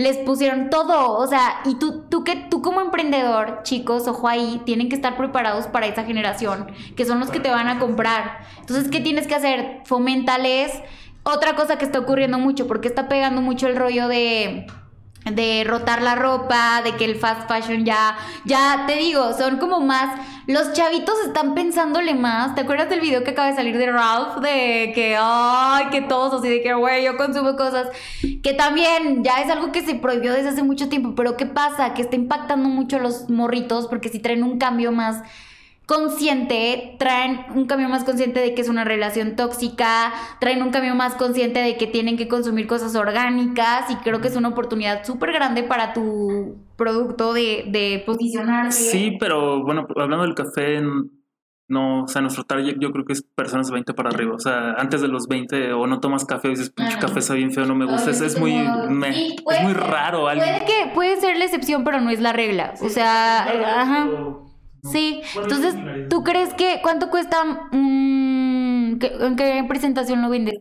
Les pusieron todo, o sea, y tú, tú que tú como emprendedor, chicos, ojo ahí, tienen que estar preparados para esa generación, que son los que te van a comprar. Entonces, ¿qué tienes que hacer? Fomentales. Otra cosa que está ocurriendo mucho, porque está pegando mucho el rollo de de rotar la ropa, de que el fast fashion ya, ya te digo, son como más, los chavitos están pensándole más. ¿Te acuerdas del video que acaba de salir de Ralph? De que, ay, que todos así, de que, güey, yo consumo cosas. Que también ya es algo que se prohibió desde hace mucho tiempo, pero ¿qué pasa? Que está impactando mucho a los morritos porque si traen un cambio más consciente, traen un cambio más consciente de que es una relación tóxica, traen un cambio más consciente de que tienen que consumir cosas orgánicas y creo que es una oportunidad súper grande para tu producto de, de posicionarse. Sí, pero bueno, hablando del café, no, o sea, nuestro target yo creo que es personas de 20 para arriba. O sea, antes de los 20 o no tomas café o dices, pinche Ajá. café está bien feo, no me gusta. Es, es muy, me- Sí, es muy raro alguien. Puede que puede ser la excepción, pero no es la regla. O sea, eh, ajá. Sí, entonces, ¿tú crees que cuánto cuesta? mm, ¿qué- ¿En qué presentación lo vendes?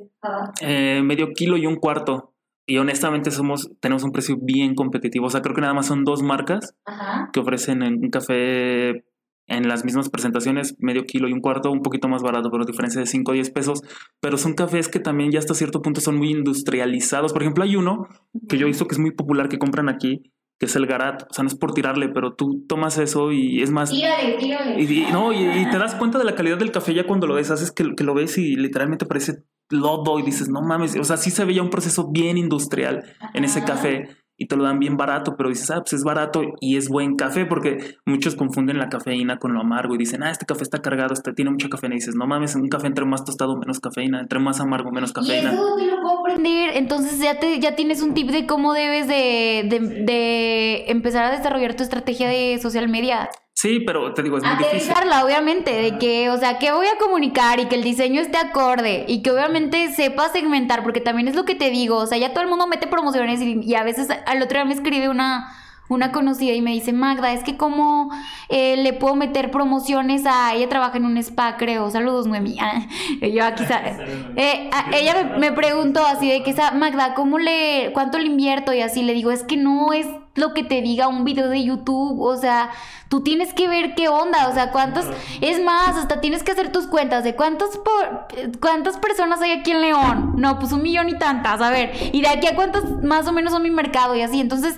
Eh, medio kilo y un cuarto. Y honestamente somos, tenemos un precio bien competitivo. O sea, creo que nada más son dos marcas Ajá. que ofrecen en un café en las mismas presentaciones, medio kilo y un cuarto, un poquito más barato, pero diferencia de 5 o 10 pesos. Pero son cafés que también ya hasta cierto punto son muy industrializados. Por ejemplo, hay uno que yo he visto que es muy popular que compran aquí, que es el Garat. O sea, no es por tirarle, pero tú tomas eso y es más... Tírale, tírale. Y, y- no, y, y te das cuenta de la calidad del café ya cuando lo ves, haces que, que lo ves y literalmente parece lodo y dices, no mames, o sea, sí se veía un proceso bien industrial en ese café y te lo dan bien barato, pero dices, ah, pues es barato y es buen café porque muchos confunden la cafeína con lo amargo y dicen, ah, este café está cargado, este tiene mucha cafeína y dices, no mames, un café entre más tostado, menos cafeína, entre más amargo, menos Y cafeína. eso te lo puedo aprender. Entonces ya te, ya tienes un tip de cómo debes de, de, de empezar a desarrollar tu estrategia de social media. Sí, pero te digo, es muy difícil. Obviamente, de que, o sea, que voy a comunicar y que el diseño esté acorde y que obviamente sepa segmentar, porque también es lo que te digo, o sea, ya todo el mundo mete promociones y, y a veces al otro día me escribe una, una conocida y me dice, Magda, es que cómo eh, le puedo meter promociones a, ella trabaja en un spa, creo, saludos, Noemí. Yo aquí, eh, a- ella me, me preguntó así de que, esa, Magda, ¿cómo le, cuánto le invierto? Y así le digo, es que no es lo que te diga un video de YouTube, o sea, tú tienes que ver qué onda, o sea, cuántos, es más, hasta tienes que hacer tus cuentas de cuántos por, cuántas personas hay aquí en León, no, pues un millón y tantas, a ver, y de aquí a cuántas más o menos son mi mercado y así, entonces,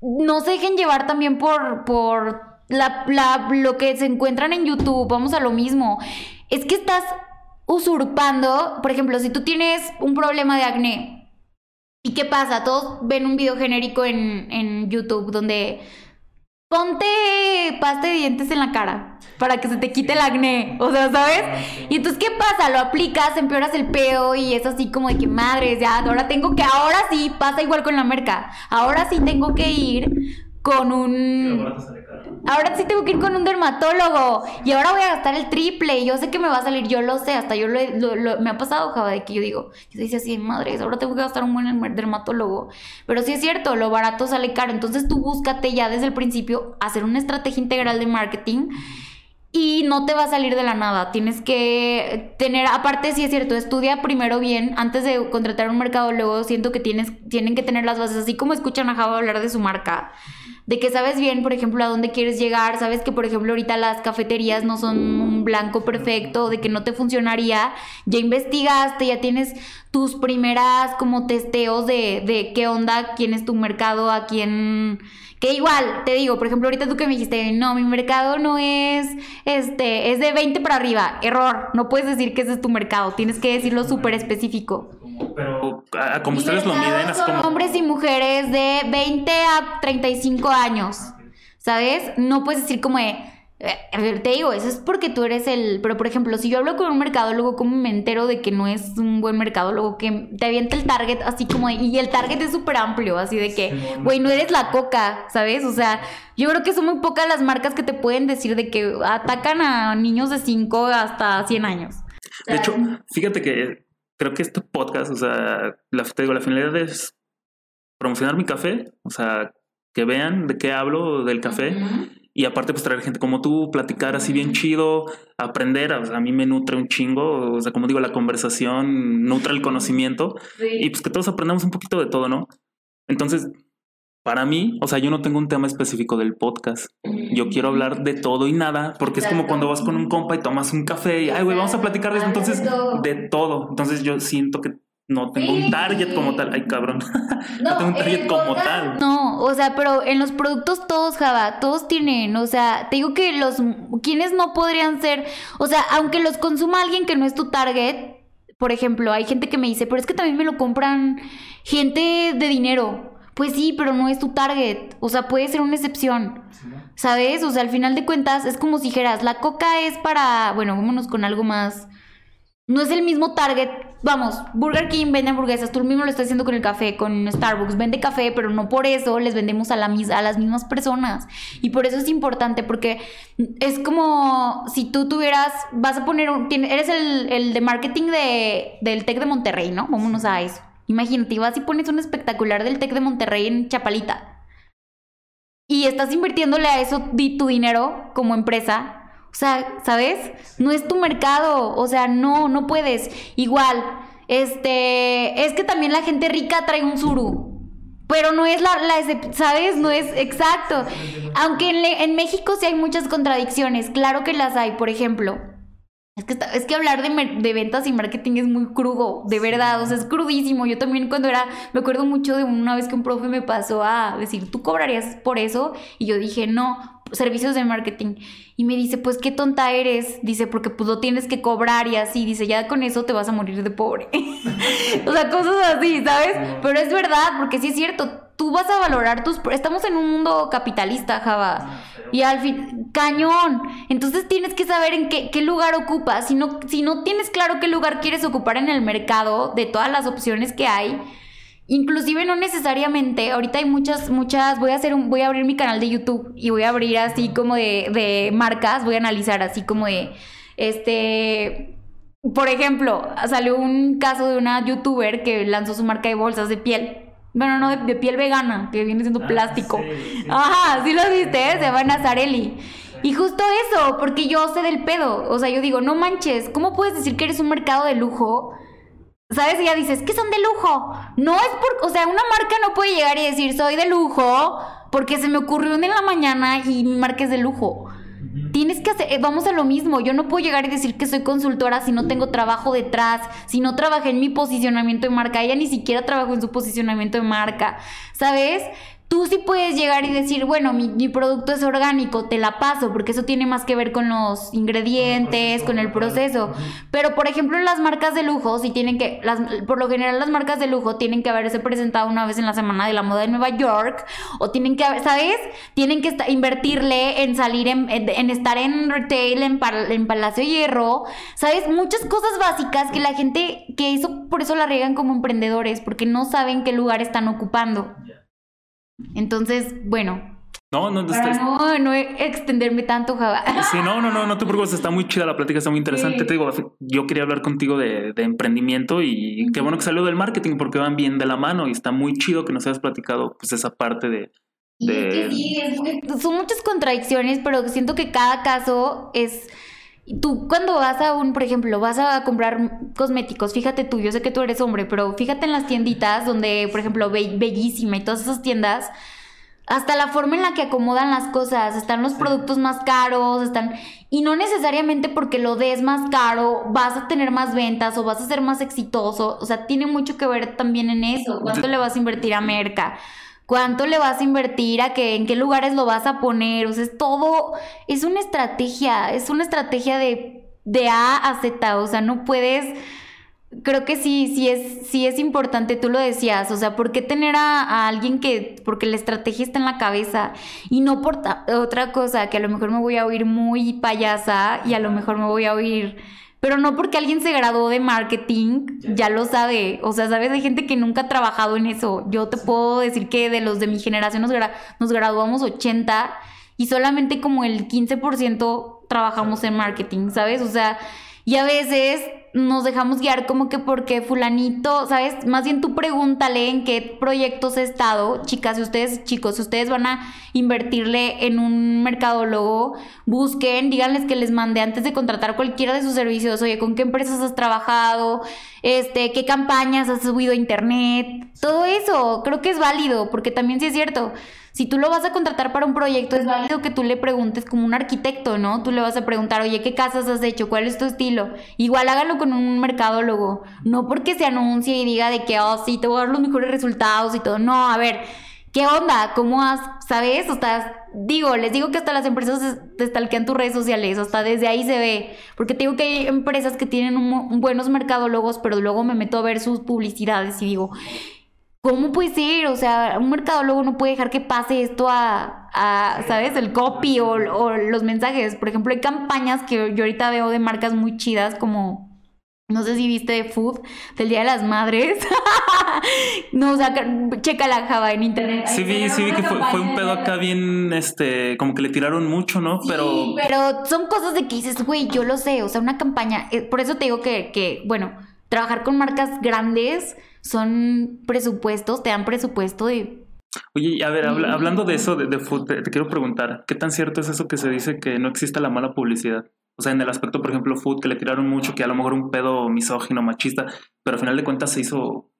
no se dejen llevar también por, por la, la- lo que se encuentran en YouTube, vamos a lo mismo, es que estás usurpando, por ejemplo, si tú tienes un problema de acné, ¿Y qué pasa? Todos ven un video genérico en, en YouTube donde ponte pasta de dientes en la cara para que se te quite el acné. O sea, ¿sabes? Y entonces, ¿qué pasa? Lo aplicas, empeoras el pedo y es así como de que madres, ya, ahora tengo que, ahora sí, pasa igual con la merca. Ahora sí tengo que ir con un... Ahora sí tengo que ir con un dermatólogo. Y ahora voy a gastar el triple. Yo sé que me va a salir, yo lo sé, hasta yo lo, lo- lo- me ha pasado, Java, de que yo digo, yo decía así, madres, ahora tengo que gastar un buen derm- dermatólogo. Pero sí es cierto, lo barato sale caro, entonces tú búscate ya desde el principio hacer una estrategia integral de marketing y no te va a salir de la nada. Tienes que tener, aparte sí es cierto, estudia primero bien antes de contratar un mercadólogo. Siento que tienes, tienen que tener las bases, así como escuchan a Java hablar de su marca. De que sabes bien, por ejemplo, a dónde quieres llegar, sabes que, por ejemplo, ahorita las cafeterías no son un blanco perfecto, de que no te funcionaría, ya investigaste, ya tienes tus primeras como testeos de, de qué onda, quién es tu mercado, a quién... Que igual, te digo, por ejemplo, ahorita tú que me dijiste, no, mi mercado no es, este, es de 20 para arriba. Error, no puedes decir que ese es tu mercado, tienes que decirlo súper específico. Pero a- como ustedes lo miden, es son como... hombres y mujeres de 20 a 35 años, ¿sabes? No puedes decir como de, te digo, eso es porque tú eres el. Pero por ejemplo, si yo hablo con un mercadólogo, ¿cómo me entero de que no es un buen mercadólogo? Que te avienta el target así como. y el target es súper amplio, así de que, güey, no eres la coca, ¿sabes? O sea, yo creo que son muy pocas las marcas que te pueden decir de que atacan a niños de 5 hasta 100 años. De hecho, fíjate que creo que este podcast, o sea, la, te digo, la finalidad es promocionar mi café, o sea, que vean de qué hablo del café. Y aparte, pues traer gente como tú, platicar así bien chido, aprender, o sea, a mí me nutre un chingo, o sea, como digo, la conversación nutre el conocimiento y pues que todos aprendamos un poquito de todo, ¿no? Entonces, para mí, o sea, yo no tengo un tema específico del podcast. Yo quiero hablar de todo y nada, porque es como cuando vas con un compa y tomas un café y, ay, güey, vamos a platicar de eso. Entonces, de todo. Entonces, yo siento que no tengo un target como tal. Ay, cabrón. No, tengo un target como tal. No, o sea, pero en los productos todos, Java, todos tienen. O sea, te digo que los. quienes no podrían ser? O sea, aunque los consuma alguien que no es tu target. Por ejemplo, hay gente que me dice, pero es que también me lo compran gente de dinero. Pues sí, pero no es tu target. O sea, puede ser una excepción. ¿Sabes? O sea, al final de cuentas es como si dijeras, la coca es para. Bueno, vámonos con algo más no es el mismo target. Vamos, Burger King vende hamburguesas, tú mismo lo estás haciendo con el café, con Starbucks, vende café, pero no por eso les vendemos a, la, a las mismas personas. Y por eso es importante, porque es como si tú tuvieras, vas a poner, eres el, de marketing de, del TEC de Monterrey, ¿no? Vámonos a eso. Imagínate, vas y pones un espectacular del TEC de Monterrey en Chapalita. Y estás invirtiéndole a eso tu dinero como empresa o sea, ¿sabes? No es tu mercado, o sea, no, no puedes. Igual, este, es que también la gente rica trae un suru. Pero no es la, la ¿sabes? No es exacto. Aunque en, en México sí hay muchas contradicciones, claro que las hay, por ejemplo. Es que, es que hablar de, de, ventas y marketing es muy crudo, de verdad, o sea, es crudísimo. Yo también cuando era, me acuerdo mucho de una vez que un profe me pasó a decir, ¿tú cobrarías por eso? Y yo dije, no, servicios de marketing. Y me dice, pues qué tonta eres. Dice, porque pues lo tienes que cobrar y así. Dice, ya con eso te vas a morir de pobre. o sea, cosas así, ¿sabes? Pero es verdad, porque sí es cierto. Tú vas a valorar tus... Estamos en un mundo capitalista, Java. Y al fin, cañón. Entonces tienes que saber en qué, qué lugar ocupas. Si no, si no tienes claro qué lugar quieres ocupar en el mercado, de todas las opciones que hay, Inclusive no necesariamente, ahorita hay muchas, muchas, voy a hacer un, voy a abrir mi canal de YouTube y voy a abrir así como de, de marcas, voy a analizar así como de, este, por ejemplo, salió un caso de una youtuber que lanzó su marca de bolsas de piel. Bueno, no, de, piel vegana, que viene siendo ah, plástico. Ajá, sí lo viste, se llama Nazarelli. Y justo eso, porque yo sé del pedo. O sea, yo digo, no manches, ¿cómo puedes decir que eres un mercado de lujo ¿Sabes? Y ya dices, que son de lujo. No es por, o sea, una marca no puede llegar y decir, soy de lujo, porque se me ocurrió en la mañana y mi marca es de lujo. Tienes que hacer, eh, vamos a lo mismo, yo no puedo llegar y decir que soy consultora si no tengo trabajo detrás, si no trabajé en mi posicionamiento de marca, ella ni siquiera trabajó en su posicionamiento de marca, ¿sabes? Tú sí puedes llegar y decir, bueno, mi, producto es orgánico, te la paso, porque eso tiene más que ver con los ingredientes, con el proceso. Pero, por ejemplo, las marcas de lujo, si tienen que, las, por lo general las marcas de lujo tienen que haberse presentado una vez en la Semana de la Moda de Nueva York, o tienen que, ¿sabes? Tienen que invertirle en salir, en, estar en retail, en, en Palacio Hierro, ¿sabes? Muchas cosas básicas que la gente, que eso, por eso la riegan como emprendedores, porque no saben qué lugar están ocupando. Entonces, bueno. No, no, no, no extenderme tanto, Java. Sí, no, no, no, no te preocupes, está muy chida la plática, está muy interesante. Te digo, yo quería hablar contigo de, emprendimiento y qué bueno que salió del marketing porque van bien de la mano y está muy chido que nos hayas platicado pues esa parte de... Sí, son muchas contradicciones, pero siento que cada caso es Tú cuando vas a un, por ejemplo, vas a comprar cosméticos, fíjate tú, yo sé que tú eres hombre, pero fíjate en las tienditas donde, por ejemplo, Bellísima y todas esas tiendas, hasta la forma en la que acomodan las cosas, están los productos más caros, están... Y no necesariamente porque lo des más caro vas a tener más ventas o vas a ser más exitoso, o sea, tiene mucho que ver también en eso, cuánto le vas a invertir a Merca cuánto le vas a invertir, a qué, en qué lugares lo vas a poner, o sea, es todo, es una estrategia, es una estrategia de, de A a Z, o sea, no puedes, creo que sí, sí es, sí es importante, tú lo decías, o sea, ¿por qué tener a, alguien que, porque la estrategia está en la cabeza y no por otra cosa, que a lo mejor me voy a oír muy payasa y a lo mejor me voy a oír, pero no porque alguien se graduó de marketing, ya. lo sabe, o sea, sabes, hay gente que nunca ha trabajado en eso, yo te puedo decir que de los de mi generación nos, nos graduamos 80 y solamente como el 15% trabajamos en marketing, ¿sabes? O sea, y a veces nos dejamos guiar como que porque fulanito, ¿sabes? Más bien tú pregúntale en qué proyectos he estado, chicas, si ustedes, chicos, si ustedes van a invertirle en un mercadólogo, busquen, díganles que les mande antes de contratar cualquiera de sus servicios, oye, ¿con qué empresas has trabajado? Este, ¿qué campañas has subido a internet? Todo eso, creo que es válido, porque también sí es cierto si tú lo vas a contratar para un proyecto, es válido que tú le preguntes como un arquitecto, ¿no? Tú le vas a preguntar, oye, ¿qué casas has hecho? ¿Cuál es tu estilo? Igual hágalo con un mercadólogo. No porque se anuncie y diga de que, oh, sí, te voy a dar los mejores resultados y todo. No, a ver, ¿qué onda? ¿Cómo has, sabes? O sea, digo, les digo que hasta las empresas te stalkean tus redes sociales, hasta desde ahí se ve. Porque te digo que hay empresas que tienen buenos mercadólogos, pero luego me meto a ver sus publicidades y digo, ¿Cómo puede ser? O sea, un mercadólogo no puede dejar que pase esto a, ¿sabes? El copy o, los mensajes. Por ejemplo, hay campañas que yo ahorita veo de marcas muy chidas como no sé si viste de Food del Día de las Madres. no, o sea, checa la Java en internet. Sí vi, sí vi que fue, un pedo acá bien, este, como que le tiraron mucho, ¿no? Pero... pero son cosas de que dices, güey, yo lo sé, o sea, una campaña, eh, por eso te digo que, que, bueno, trabajar con marcas grandes son presupuestos, te dan presupuesto de... Oye, a ver, hablando de eso, de, de food, te, quiero preguntar, ¿qué tan cierto es eso que se dice que no existe la mala publicidad? O sea, en el aspecto, por ejemplo, food, que le tiraron mucho, que a lo mejor un pedo misógino, machista, pero al final de cuentas se hizo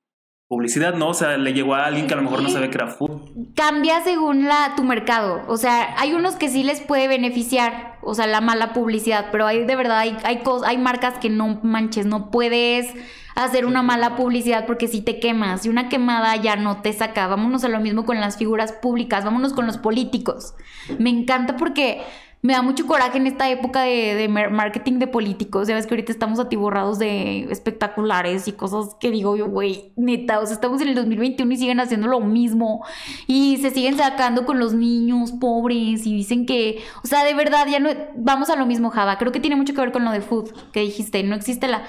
publicidad, ¿no? O sea, le llegó a alguien que a lo mejor no sabe que era food. Cambia según la, tu mercado. O sea, hay unos que sí les puede beneficiar, o sea, la mala publicidad, pero hay de verdad, hay, hay, hay marcas que no manches, no puedes hacer una mala publicidad porque si te quemas y una quemada ya no te saca. Vámonos a lo mismo con las figuras públicas, vámonos con los políticos. Me encanta porque me da mucho coraje en esta época de, marketing de políticos. Ya ves que ahorita estamos atiborrados de espectaculares y cosas que digo yo, güey, neta, o sea, estamos en el 2021 y siguen haciendo lo mismo. Y se siguen sacando con los niños pobres y dicen que, o sea, de verdad, ya no, vamos a lo mismo, Java. Creo que tiene mucho que ver con lo de food que dijiste. No existe la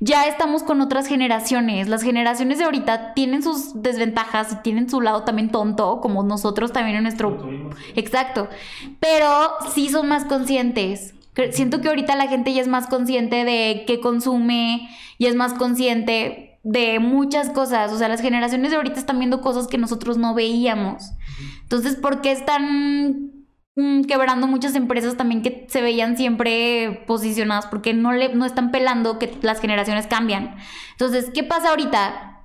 ya estamos con otras generaciones. Las generaciones de ahorita tienen sus desventajas y tienen su lado también tonto, como nosotros también en nuestro... Exacto. Pero sí son más conscientes. Siento que ahorita la gente ya es más consciente de qué consume y es más consciente de muchas cosas. O sea, las generaciones de ahorita están viendo cosas que nosotros no veíamos. Entonces, ¿por qué están quebrando muchas empresas también que se veían siempre posicionadas porque no, le, no están pelando que las generaciones cambian. Entonces, ¿qué pasa ahorita?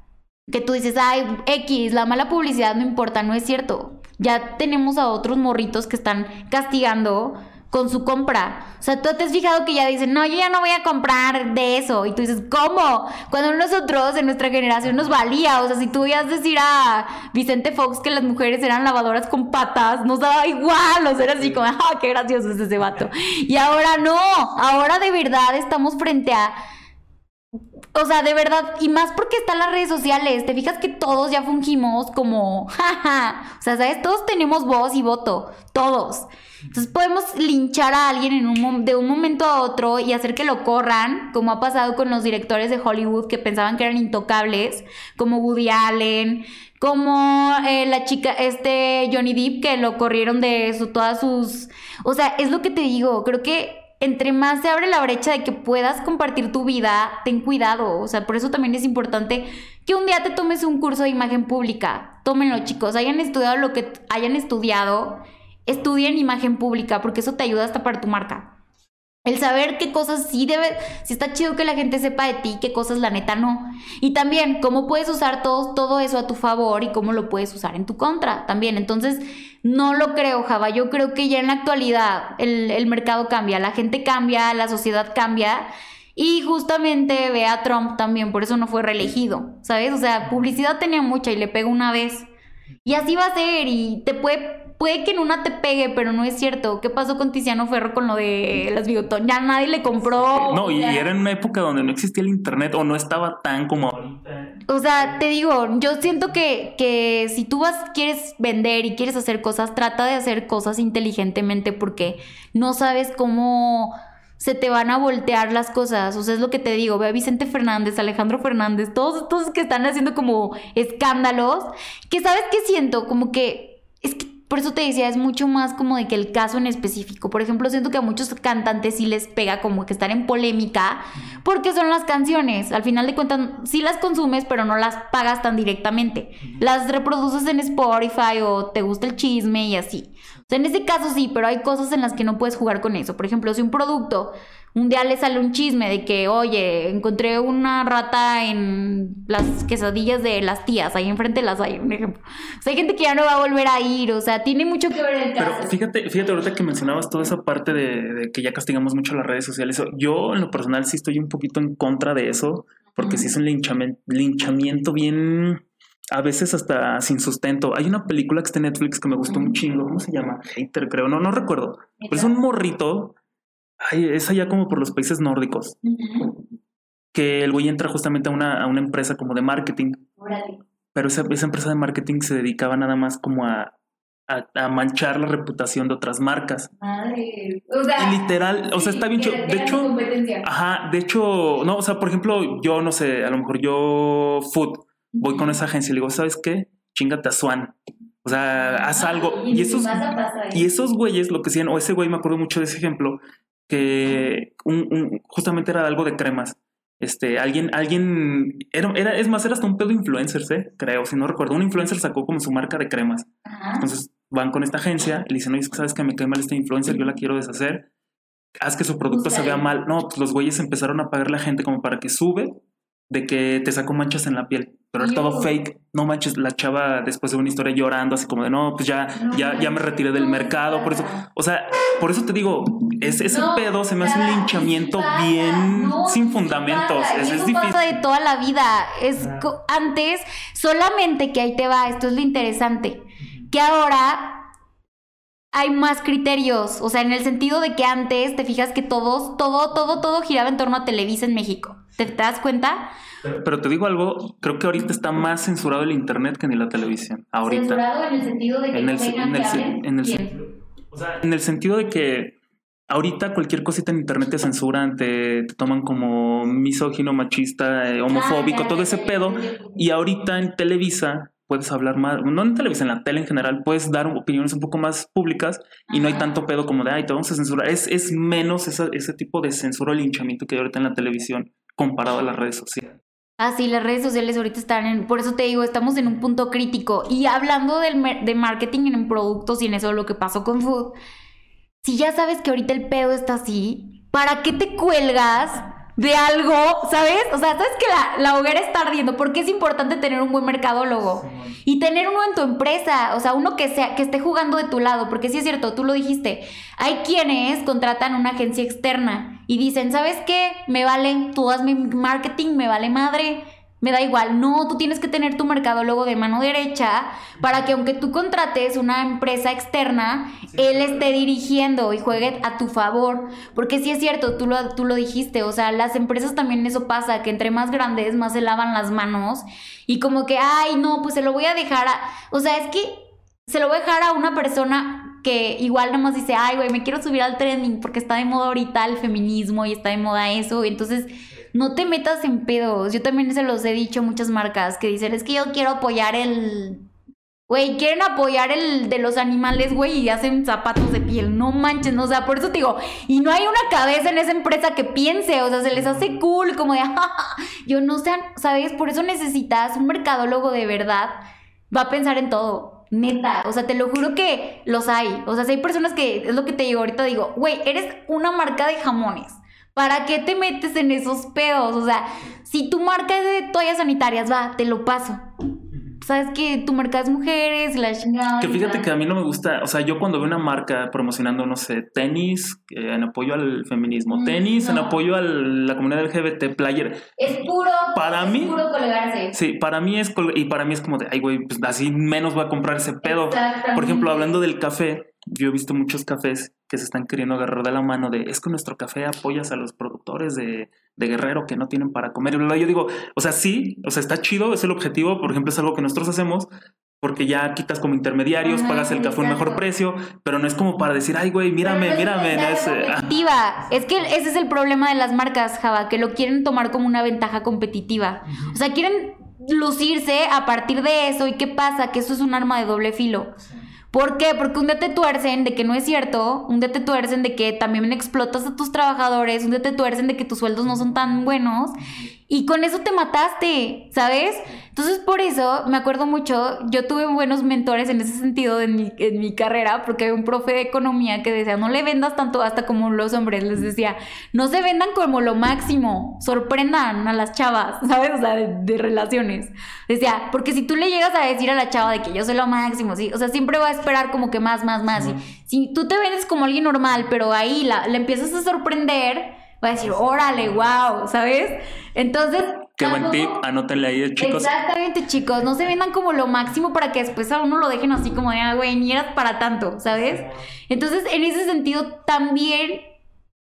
Que tú dices, ay, X, la mala publicidad no importa, no es cierto. Ya tenemos a otros morritos que están castigando con su compra. O sea, tú te has fijado que ya dicen, no, yo ya no voy a comprar de eso. Y tú dices, ¿cómo? Cuando nosotros en nuestra generación nos valía. O sea, si tú ibas a decir a Vicente Fox que las mujeres eran lavadoras con patas, nos daba igual. O sea, era así como, ah, qué gracioso es ese vato. Y ahora no. Ahora de verdad estamos frente a. O sea, de verdad, y más porque están las redes sociales, te fijas que todos ya fungimos como, jaja, o sea, ¿sabes? Todos tenemos voz y voto, todos. Entonces podemos linchar a alguien en un, de un momento a otro y hacer que lo corran, como ha pasado con los directores de Hollywood que pensaban que eran intocables, como Woody Allen, como eh, la chica, este Johnny Depp, que lo corrieron de todas sus... O sea, es lo que te digo, creo que entre más se abre la brecha de que puedas compartir tu vida, ten cuidado. O sea, por eso también es importante que un día te tomes un curso de imagen pública. Tómenlo, chicos. Hayan estudiado lo que hayan estudiado Estudien imagen pública porque eso te ayuda hasta para tu marca. El saber qué cosas sí debe, si está chido que la gente sepa de ti, qué cosas la neta no. Y también cómo puedes usar todo, todo eso a tu favor y cómo lo puedes usar en tu contra también. Entonces, no lo creo, Java. Yo creo que ya en la actualidad el, el mercado cambia, la gente cambia, la sociedad cambia. Y justamente ve a Trump también, por eso no fue reelegido, ¿sabes? O sea, publicidad tenía mucha y le pegó una vez. Y así va a ser y te puede puede que en una te pegue, pero no es cierto. ¿Qué pasó con Tiziano Ferro con lo de las bigotonas? Ya nadie le compró. No, y era en una época donde no existía el internet o no estaba tan como ahorita. O sea, te digo, yo siento que, que si tú vas, quieres vender y quieres hacer cosas, trata de hacer cosas inteligentemente porque no sabes cómo se te van a voltear las cosas. O sea, es lo que te digo. Ve a Vicente Fernández, Alejandro Fernández, todos estos que están haciendo como escándalos. Que sabes qué siento, como que es que por eso te decía, es mucho más como de que el caso en específico. Por ejemplo, siento que a muchos cantantes sí les pega como que estar en polémica porque son las canciones. Al final de cuentas, sí las consumes, pero no las pagas tan directamente. Las reproduces en Spotify o te gusta el chisme y así. O sea, en ese caso sí, pero hay cosas en las que no puedes jugar con eso. Por ejemplo, si un producto un día le sale un chisme de que, oye, encontré una rata en las quesadillas de las tías, ahí enfrente las hay, un ejemplo. O sea, hay gente que ya no va a volver a ir, o sea, tiene mucho que ver el caso. Pero fíjate, fíjate ahorita que mencionabas toda esa parte de, que ya castigamos mucho las redes sociales. Yo, en lo personal, sí estoy un poquito en contra de eso, porque sí es un linchamiento, linchamiento bien a veces hasta sin sustento. Hay una película que está en Netflix que me gustó un chingo. ¿Cómo se llama? Hater, creo. No, no recuerdo. Pero es un morrito Ay, es allá como por los países nórdicos. Que el güey entra justamente a una, a una empresa como de marketing. Pero esa, esa, empresa de marketing se dedicaba nada más como a, a, manchar la reputación de otras marcas. Madre. O sea, y literal, o sea, está bien. De hecho, ajá, de hecho, no, o sea, por ejemplo, yo no sé, a lo mejor yo, Food, voy con esa agencia y le digo, ¿sabes qué? Chingate a Swan. O sea, haz algo. Y, esos, y esos güeyes, lo que hacían, o ese güey me acuerdo mucho de ese ejemplo, que un, justamente era algo de cremas. Este, alguien, alguien, era, era, es más, era hasta un pedo influencers, ¿eh? creo, si no recuerdo. Un influencer sacó como su marca de cremas. Entonces van con esta agencia y le dicen, oye, sabes que me cae mal este influencer, yo la quiero deshacer. Haz que su producto se vea mal. No, pues los güeyes empezaron a pagar la gente como para que sube de que te sacó manchas en la piel, pero es todo fake. No manches, la chava después de una historia llorando, así como de no, pues ya, ya, ya me retiré del mercado, por eso, o sea, por eso te digo, es, ese pedo se me hace un linchamiento bien sin fundamentos. Es, es difícil. de toda la vida. Es antes, solamente que ahí te va, esto es lo interesante, que ahora hay más criterios, o sea, en el sentido de que antes te fijas que todos, todo, todo, todo giraba en torno a Televisa en México. ¿Te, das cuenta? Pero, te digo algo, creo que ahorita está más censurado el internet que ni la televisión. Ahorita. Censurado en el sentido de que en el, en el, o sea, en el sentido de que ahorita cualquier cosita en internet te censuran, te, toman como misógino, machista, eh, homofóbico, todo ese pedo. Y ahorita en Televisa puedes hablar más, no en televisión, en la tele en general, puedes dar opiniones un poco más públicas y no hay tanto pedo como de, ay, te vamos a censurar. Es, es menos ese tipo de censura o linchamiento que hay ahorita en la televisión comparado a las redes sociales. Ah, sí, las redes sociales ahorita están en, por eso te digo, estamos en un punto crítico. Y hablando del, de marketing en productos y en eso lo que pasó con Food, si ya sabes que ahorita el pedo está así, ¿para qué te cuelgas de algo, ¿sabes? O sea, sabes que la, la, hoguera está ardiendo. porque es importante tener un buen mercadólogo? Y tener uno en tu empresa, o sea, uno que, sea, que esté jugando de tu lado, porque sí es cierto, tú lo dijiste. Hay quienes contratan una agencia externa y dicen, ¿sabes qué? Me valen, tú mi marketing, me vale madre me da igual. No, tú tienes que tener tu mercadólogo de mano derecha para que aunque tú contrates una empresa externa, él esté dirigiendo y juegue a tu favor. Porque sí es cierto, tú lo, tú lo dijiste, o sea, las empresas también eso pasa, que entre más grandes, más se lavan las manos y como que, ay, no, pues se lo voy a dejar a... O sea, es que se lo voy a dejar a una persona que igual nada más dice, ay, güey, me quiero subir al trending porque está de moda ahorita el feminismo y está de moda eso. Y entonces no te metas en pedos. Yo también se los he dicho a muchas marcas que dicen, es que yo quiero apoyar el... Güey, quieren apoyar el de los animales, güey, y hacen zapatos de piel. No manches, o sea, por eso te digo, y no hay una cabeza en esa empresa que piense, o sea, se les hace cool, como de, yo no sé, ¿sabes? Por eso necesitas un mercadólogo de verdad, va a pensar en todo. Neta, o sea, te lo juro que los hay. O sea, si hay personas que, es lo que te digo ahorita, digo, güey, eres una marca de jamones ¿Para qué te metes en esos pedos? O sea, si tu marca es de toallas sanitarias, va, te lo paso. sabes que tu mercado es mujeres, la chingada. Que fíjate que a mí no me gusta, o sea, yo cuando veo una marca promocionando, no sé, tenis eh, en apoyo al feminismo, Mm, tenis en apoyo a la comunidad LGBT, player, Es puro. Para es mí- puro colgarse. sí, para mí es, y para mí es como de, ay, güey, pues así menos va a comprar ese pedo. Por ejemplo, hablando del café, yo he visto muchos cafés que se están queriendo agarrar de la mano de, es que nuestro café apoyas a los productores de, de Guerrero que no tienen para comer. Y bla, bla. yo digo, o sea, sí, o sea, está chido, es el objetivo, por ejemplo, es algo que nosotros hacemos. Porque ya quitas como intermediarios, Ajá, pagas el café a un mejor precio, pero no es como para decir, ay, güey, mírame, no mírame. es no es, eh, competitiva. Es que ese es el problema de las marcas, Java, que lo quieren tomar como una ventaja competitiva. O sea, quieren lucirse a partir de eso. ¿Y qué pasa? Que eso es un arma de doble filo. ¿Por qué? Porque un día te tuercen de que no es cierto, un día te tuercen de que también explotas a tus trabajadores, un día te tuercen de que tus sueldos no son tan buenos y con eso te mataste, ¿sabes? Entonces por eso me acuerdo mucho, yo tuve buenos mentores en ese sentido en mi, en mi carrera, porque había un profe de economía que decía, no le vendas tanto hasta como los hombres, les decía, no se vendan como lo máximo, sorprendan a las chavas, ¿sabes? O sea, de, de relaciones. Decía, porque si tú le llegas a decir a la chava de que yo soy lo máximo, ¿sí? O sea, siempre va a esperar como que más, más, más. Y si tú te vendes como alguien normal, pero ahí la, la empiezas a sorprender, va a decir, órale, wow, ¿sabes? Entonces... qué buen tip, anótenle ahí, chicos. Exactamente, chicos. No se vendan como lo máximo para que después a uno lo dejen así como de, ah, güey, ni eras para tanto, ¿sabes? Entonces, en ese sentido, también,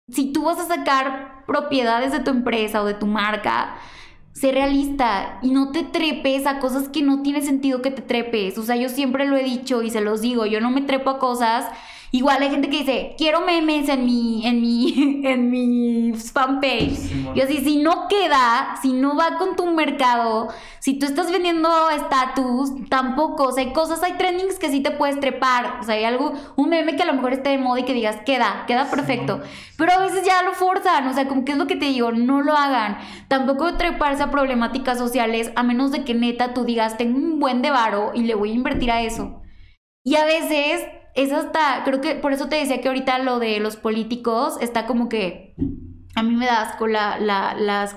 si tú vas a sacar propiedades de tu empresa o de tu marca, sé realista y no te trepes a cosas que no tiene sentido que te trepes. O sea, yo siempre lo he dicho y se los digo, yo no me trepo a cosas. Igual hay gente que dice, quiero memes en mi, en mi, en mi fanpage. Y así, si no queda, si no va con tu mercado, si tú estás vendiendo estatus, tampoco. O sea, hay cosas, hay trendings que sí te puedes trepar. O sea, hay algo, un meme que a lo mejor esté de moda y que digas, queda, queda perfecto. Pero a veces ya lo forzan. O sea, como que es lo que te digo, no lo hagan. Tampoco treparse a problemáticas sociales, a menos de que neta tú digas, tengo un buen de varo y le voy a invertir a eso. Y a veces es hasta, creo que por eso te decía que ahorita lo de los políticos está como que a mí me da asco la, la- las,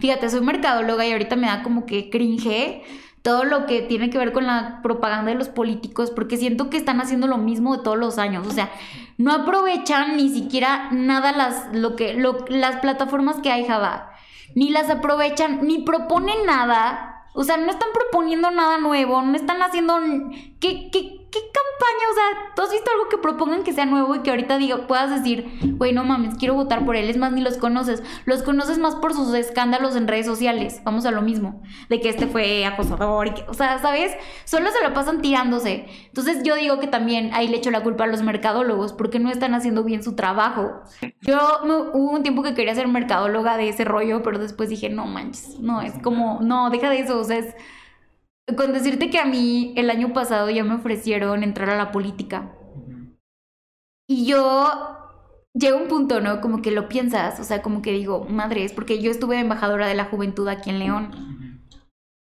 fíjate, soy mercadóloga y ahorita me da como que cringe todo lo que tiene que ver con la propaganda de los políticos, porque siento que están haciendo lo mismo de todos los años, o sea, no aprovechan ni siquiera nada las, lo que, lo- las plataformas que hay, Java, ni las aprovechan, ni proponen nada, o sea, no están proponiendo nada nuevo, no están haciendo... ¿Qué, qué, qué campaña? O sea, ¿tú has visto algo que propongan que sea nuevo y que ahorita diga, puedas decir, güey, no mames, quiero votar por él? Es más, ni los conoces. Los conoces más por sus escándalos en redes sociales. Vamos a lo mismo. De que este fue acosador y que, o sea, ¿sabes? Solo se lo pasan tirándose. Entonces yo digo que también ahí le echo la culpa a los mercadólogos porque no están haciendo bien su trabajo. Yo me- hubo un tiempo que quería ser mercadóloga de ese rollo, pero después dije, no manches, no, es como, no, deja de eso, o sea, es... Con decirte que a mí el año pasado ya me ofrecieron entrar a la política. Y yo llega un punto, ¿no? Como que lo piensas, o sea, como que digo, madres, porque yo estuve embajadora de la juventud aquí en León.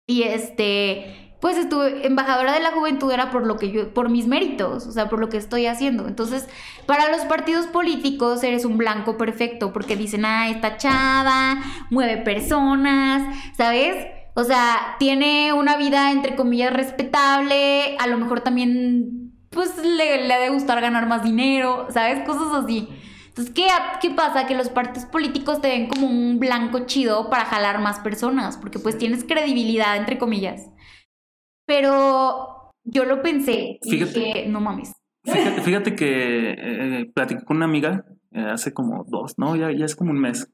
Y este, pues estuve embajadora de la juventud era por lo que yo, por mis méritos, o sea, por lo que estoy haciendo. Entonces, para los partidos políticos eres un blanco perfecto, porque dicen, ah, está chava, mueve personas, ¿sabes? O sea, tiene una vida entre comillas respetable, a lo mejor también, pues le, le ha de gustar ganar más dinero, ¿sabes? Cosas así. Entonces, ¿qué, ¿qué pasa? Que los partidos políticos te ven como un blanco chido para jalar más personas, porque pues tienes credibilidad, entre comillas. Pero yo lo pensé y Fíjate. dije, no mames. Fíjate, fíjate que eh, platicé con una amiga eh, hace como dos, ¿no? Ya, ya es como un mes.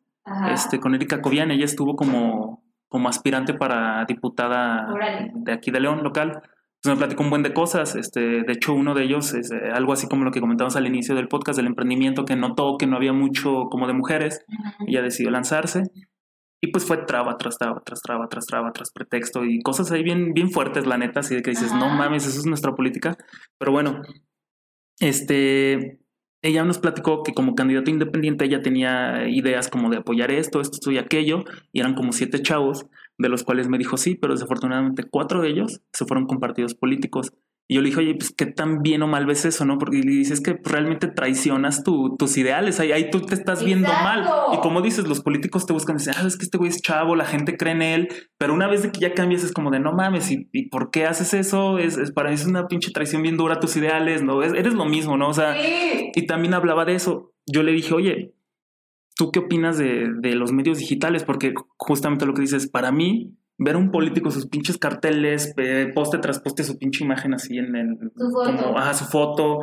Este, con Erika Cobian, ella estuvo como, como aspirante para diputada de aquí de León, local. Entonces me platicó un buen de cosas. Este, de hecho, uno de ellos es eh, algo así como lo que comentamos al inicio del podcast, del emprendimiento, que notó que no había mucho como de mujeres. Ella decidió lanzarse. Y pues fue traba tras traba, tras traba, tras traba, tras pretexto y cosas ahí bien, bien fuertes, la neta, así de que dices, no mames, eso es nuestra política. Pero bueno, este, ella nos platicó que como candidato independiente ella tenía ideas como de apoyar esto, esto y aquello, y eran como siete chavos, de los cuales me dijo sí, pero desafortunadamente cuatro de ellos se fueron con partidos políticos. Y yo le dije, oye, pues qué tan bien o mal ves eso, ¿no? Porque le dices que realmente traicionas tus ideales, ahí, ahí tú te estás viendo mal. Y como dices, los políticos te buscan, dicen, ah, es que este güey es chavo, la gente cree en él, pero una vez de que ya cambias es como de, no mames, ¿y, por qué haces eso? Es, es, para mí es una pinche traición bien dura a tus ideales, ¿no? Es, eres lo mismo, ¿no? O sea, y también hablaba de eso. Yo le dije, oye, ¿tú qué opinas de, de los medios digitales? Porque justamente lo que dices, para mí, ver a un político sus pinches carteles, poste tras poste su pinche imagen así en el... Su foto. Como, su foto.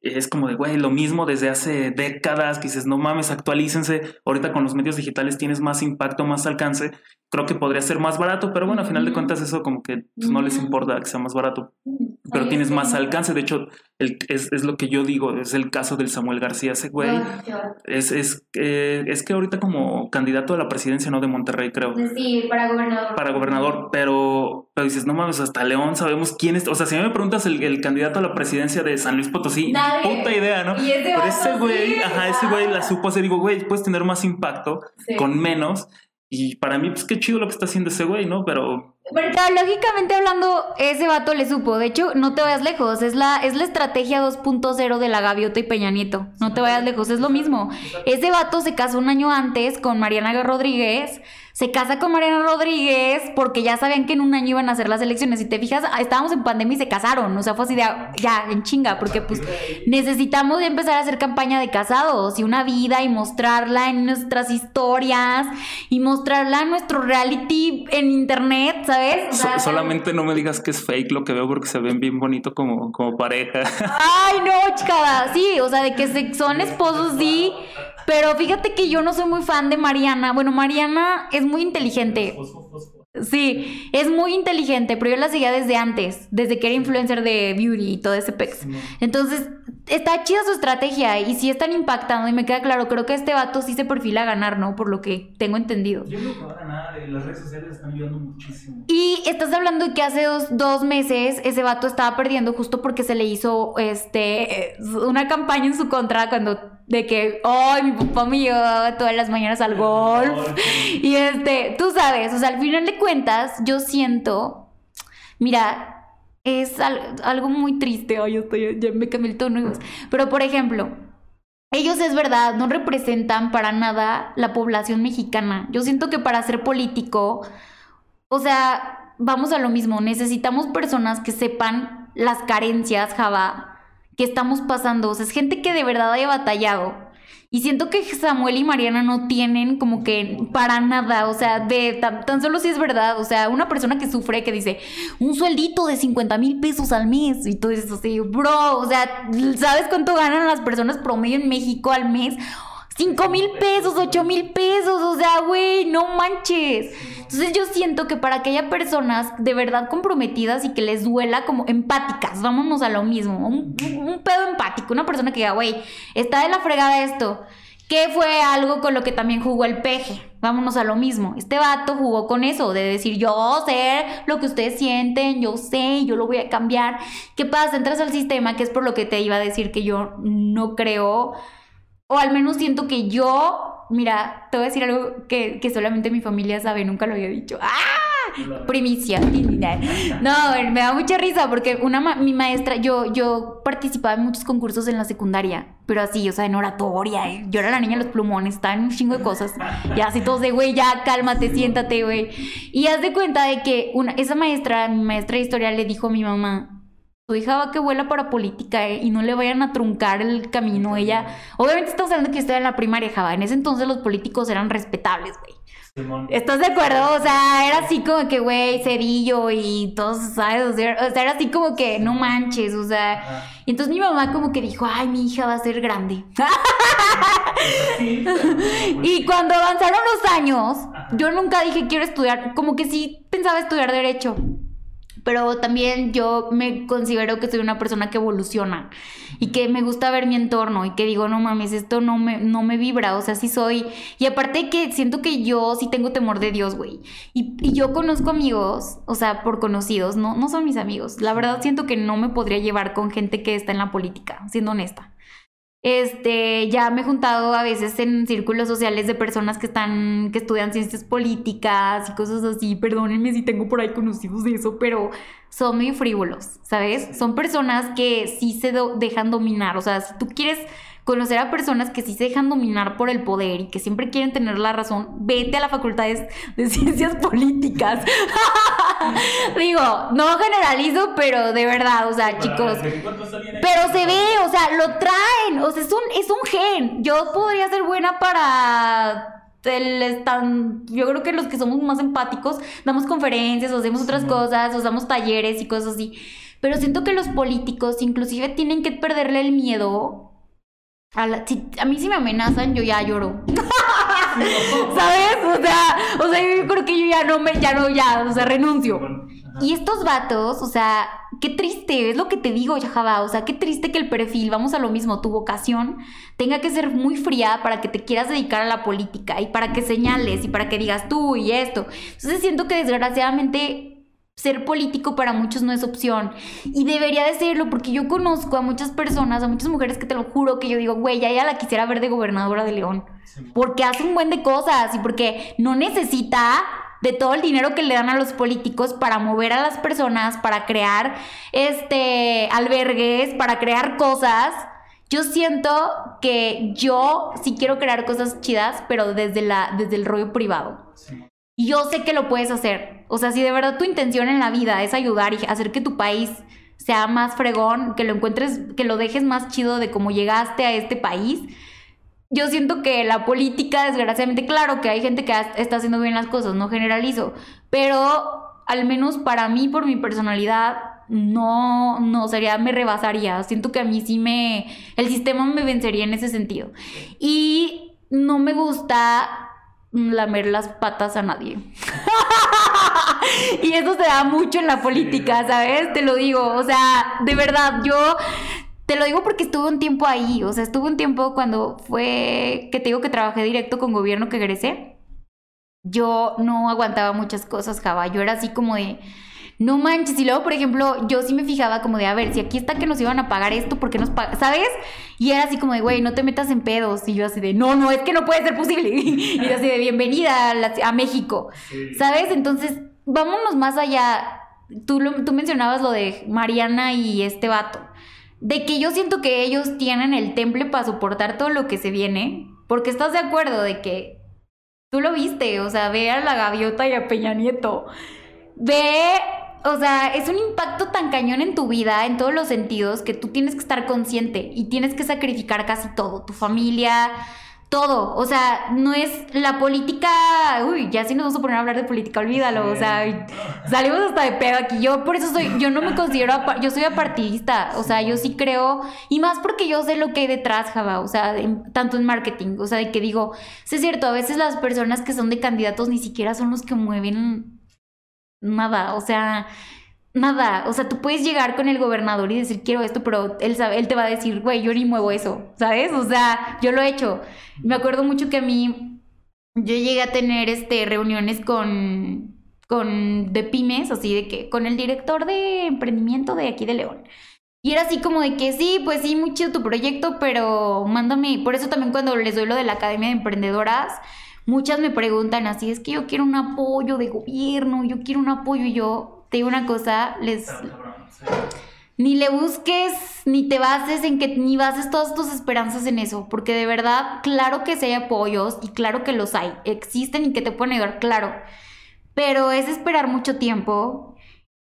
Es como de, güey, lo mismo desde hace décadas, que dices, no mames, actualícense. Ahorita con los medios digitales tienes más impacto, más alcance creo que podría ser más barato, pero bueno, a final de cuentas eso como que pues, no les importa que sea más barato, pero tienes más alcance. De hecho, el, es, es, lo que yo digo, es el caso del Samuel García, ese güey. Es, es, eh, es que ahorita como candidato a la presidencia, ¿no? De Monterrey, creo. Sí, para gobernador. Para gobernador, pero, pero dices, no mames, hasta León sabemos quién es. O sea, si me preguntas el, el candidato a la presidencia de San Luis Potosí, puta idea, ¿no? pero ese güey, ajá, ese güey la supo hacer. Digo, güey, puedes tener más impacto con menos. Y para mí, pues qué chido lo que está haciendo ese güey, ¿no? Pero. Lógicamente hablando, ese vato le supo. De hecho, no te vayas lejos. Es la, es la estrategia 2.0 de la gaviota y Peña Nieto. No te vayas lejos, es lo mismo. Ese vato se casó un año antes con Mariana Rodríguez se casa con Mariana Rodríguez porque ya sabían que en un año iban a hacer las elecciones. Y te fijas, estábamos en pandemia y se casaron. O sea, fue así de ya, en chinga, porque pues necesitamos empezar a hacer campaña de casados y una vida y mostrarla en nuestras historias y mostrarla en nuestro reality en internet, ¿sabes? solamente no me digas que es fake lo que veo porque se ven bien bonito como, como pareja. Ay, no, chica, sí, o sea, de que son esposos, sí. Pero fíjate que yo no soy muy fan de Mariana. Bueno, Mariana es muy inteligente. Sí, es muy inteligente, pero yo la seguía desde antes, desde que era influencer de beauty y todo ese pex. Entonces, está chida su estrategia y sí están impactando y me queda claro, creo que este vato sí se perfila a ganar, ¿no? Por lo que tengo entendido. Yo creo que va a ganar, eh, las redes sociales están ayudando muchísimo. Y estás hablando de que hace dos, dos meses ese vato estaba perdiendo justo porque se le hizo este una campaña en su contra cuando de que, ay, mi papá me llevaba todas las mañanas al golf. Y este, tú sabes, o sea, al final de cuentas, yo siento, mira, es algo muy triste. Ay, yo estoy, ya me cambié el tono. Pero, por ejemplo, ellos es verdad, no representan para nada la población mexicana. Yo siento que para ser político, o sea, vamos a lo mismo, necesitamos personas que sepan las carencias, Java que estamos pasando. O sea, es gente que de verdad haya batallado. Y siento que Samuel y Mariana no tienen como que para nada, o sea, de tan, solo si es verdad, o sea, una persona que sufre, que dice, un sueldito de 50 mil pesos al mes, y todo eso, así, bro, o sea, ¿sabes cuánto ganan las personas promedio en México al mes? 5 mil pesos, 8 mil pesos, o sea, güey, no manches. Entonces yo siento que para que haya personas de verdad comprometidas y que les duela como empáticas, vámonos a lo mismo, un, pedo empático, una persona que diga, güey, está de la fregada esto. Que fue algo con lo que también jugó el peje. Vámonos a lo mismo. Este vato jugó con eso, de decir, yo sé lo que ustedes sienten, yo sé, yo lo voy a cambiar. ¿Qué pasa? Entras al sistema, que es por lo que te iba a decir que yo no creo, o al menos siento que yo Mira, te voy a decir algo que, solamente mi familia sabe, nunca lo había dicho. ¡Ah! Primicia. No, me da mucha risa porque una mi maestra, yo, yo participaba en muchos concursos en la secundaria, pero así, o sea, en oratoria. ¿eh? Yo era la niña de los plumones, estaba en un chingo de cosas. Y así todos de, güey, ya cálmate, siéntate, güey. Y haz de cuenta de que una, esa maestra, mi maestra de historia, le dijo a mi mamá, tu hija va que vuela para política eh, y no le vayan a truncar el camino. Ella, obviamente estamos hablando que yo estaba en la primaria, Java. En ese entonces los políticos eran respetables, güey. ¿Estás de acuerdo? O sea, era así como que, güey, Cedillo y todos, ¿sabes? O sea, era así como que, no manches, o sea. Y entonces mi mamá como que dijo, ay, mi hija va a ser grande. y cuando avanzaron los años, yo nunca dije quiero estudiar, como que sí pensaba estudiar derecho pero también yo me considero que soy una persona que evoluciona y que me gusta ver mi entorno y que digo, no mames, esto no me, no me vibra, o sea, sí soy. Y aparte que siento que yo sí tengo temor de Dios, güey. Y, y, yo conozco amigos, o sea, por conocidos, no, no son mis amigos. La verdad siento que no me podría llevar con gente que está en la política, siendo honesta. Este, ya me he juntado a veces en círculos sociales de personas que están, que estudian ciencias políticas y cosas así. Perdónenme si tengo por ahí conocidos de eso, pero son muy frívolos, ¿sabes? Son personas que sí se dejan dominar. O sea, si tú quieres conocer a personas que sí se dejan dominar por el poder y que siempre quieren tener la razón, vete a la facultad de ciencias políticas. Digo, no generalizo, pero de verdad, o sea, chicos. Pero se ve, o sea, lo traen, o sea, es un, es un gen. Yo podría ser buena para el están, yo creo que los que somos más empáticos damos conferencias o hacemos otras cosas, o damos talleres y cosas así. Pero siento que los políticos inclusive tienen que perderle el miedo a, a mí si me amenazan, yo ya lloro. ¿Sabes? O sea, o sea, yo creo que yo ya no me, ya no, ya, o sea, renuncio. Y estos vatos, o sea, qué triste, es lo que te digo, Java, o sea, qué triste que el perfil, vamos a lo mismo, tu vocación tenga que ser muy fría para que te quieras dedicar a la política y para que señales y para que digas tú y esto. Entonces siento que desgraciadamente ser político para muchos no es opción. Y debería de serlo porque yo conozco a muchas personas, a muchas mujeres que te lo juro que yo digo, güey, ya, ya la quisiera ver de gobernadora de León. Porque hace un buen de cosas y porque no necesita de todo el dinero que le dan a los políticos para mover a las personas, para crear este albergues, para crear cosas. Yo siento que yo sí quiero crear cosas chidas, pero desde la desde el rollo privado. Yo sé que lo puedes hacer. O sea, si de verdad tu intención en la vida es ayudar y hacer que tu país sea más fregón, que lo encuentres, que lo dejes más chido de cómo llegaste a este país. Yo siento que la política, desgraciadamente, claro que hay gente que está haciendo bien las cosas, no generalizo, pero al menos para mí, por mi personalidad, no, no sería, me rebasaría. Siento que a mí sí me, el sistema me vencería en ese sentido. Y no me gusta lamer las patas a nadie. y eso se da mucho en la política, ¿sabes? Te lo digo, o sea, de verdad, yo te lo digo porque estuve un tiempo ahí, o sea, estuve un tiempo cuando fue que te digo que trabajé directo con gobierno que egresé. Yo no aguantaba muchas cosas, Java. Yo era así como de no manches. Y luego, por ejemplo, yo sí me fijaba como de, a ver, si aquí está que nos iban a pagar esto, ¿por qué nos pagan? ¿Sabes? Y era así como de, güey, no te metas en pedos. Y yo así de, no, no, es que no puede ser posible. y yo así de, bienvenida a, México. ¿Sabes? Entonces, vámonos más allá. Tú, tú mencionabas lo de Mariana y este vato. De que yo siento que ellos tienen el temple para soportar todo lo que se viene. Porque estás de acuerdo de que tú lo viste, o sea, ve a la gaviota y a Peña Nieto. Ve o sea, es un impacto tan cañón en tu vida, en todos los sentidos, que tú tienes que estar consciente y tienes que sacrificar casi todo, tu familia, todo. O sea, no es la política. Uy, ya si nos vamos a poner a hablar de política, olvídalo. O sea, salimos hasta de pedo aquí. Yo por eso soy, yo no me considero, yo soy apartidista. O sea, yo sí creo, y más porque yo sé lo que hay detrás, Java. O sea, tanto en marketing. O sea, de que digo, sí es cierto, a veces las personas que son de candidatos ni siquiera son los que mueven nada, o sea, nada, o sea, tú puedes llegar con el gobernador y decir quiero esto, pero él, sabe, él te va a decir, güey, yo ni muevo eso, ¿sabes? O sea, yo lo he hecho. Me acuerdo mucho que a mí, yo llegué a tener este, reuniones con, con, de pymes, así de que, con el director de emprendimiento de aquí de León. Y era así como de que sí, pues sí, muy chido tu proyecto, pero mándame, por eso también cuando les doy lo de la Academia de Emprendedoras, Muchas me preguntan así, es que yo quiero un apoyo de gobierno, yo quiero un apoyo y yo te digo una cosa, les... Ni le busques, ni te bases en que, ni bases todas tus esperanzas en eso, porque de verdad, claro que sí hay apoyos y claro que los hay, existen y que te pueden ayudar, claro, pero es esperar mucho tiempo,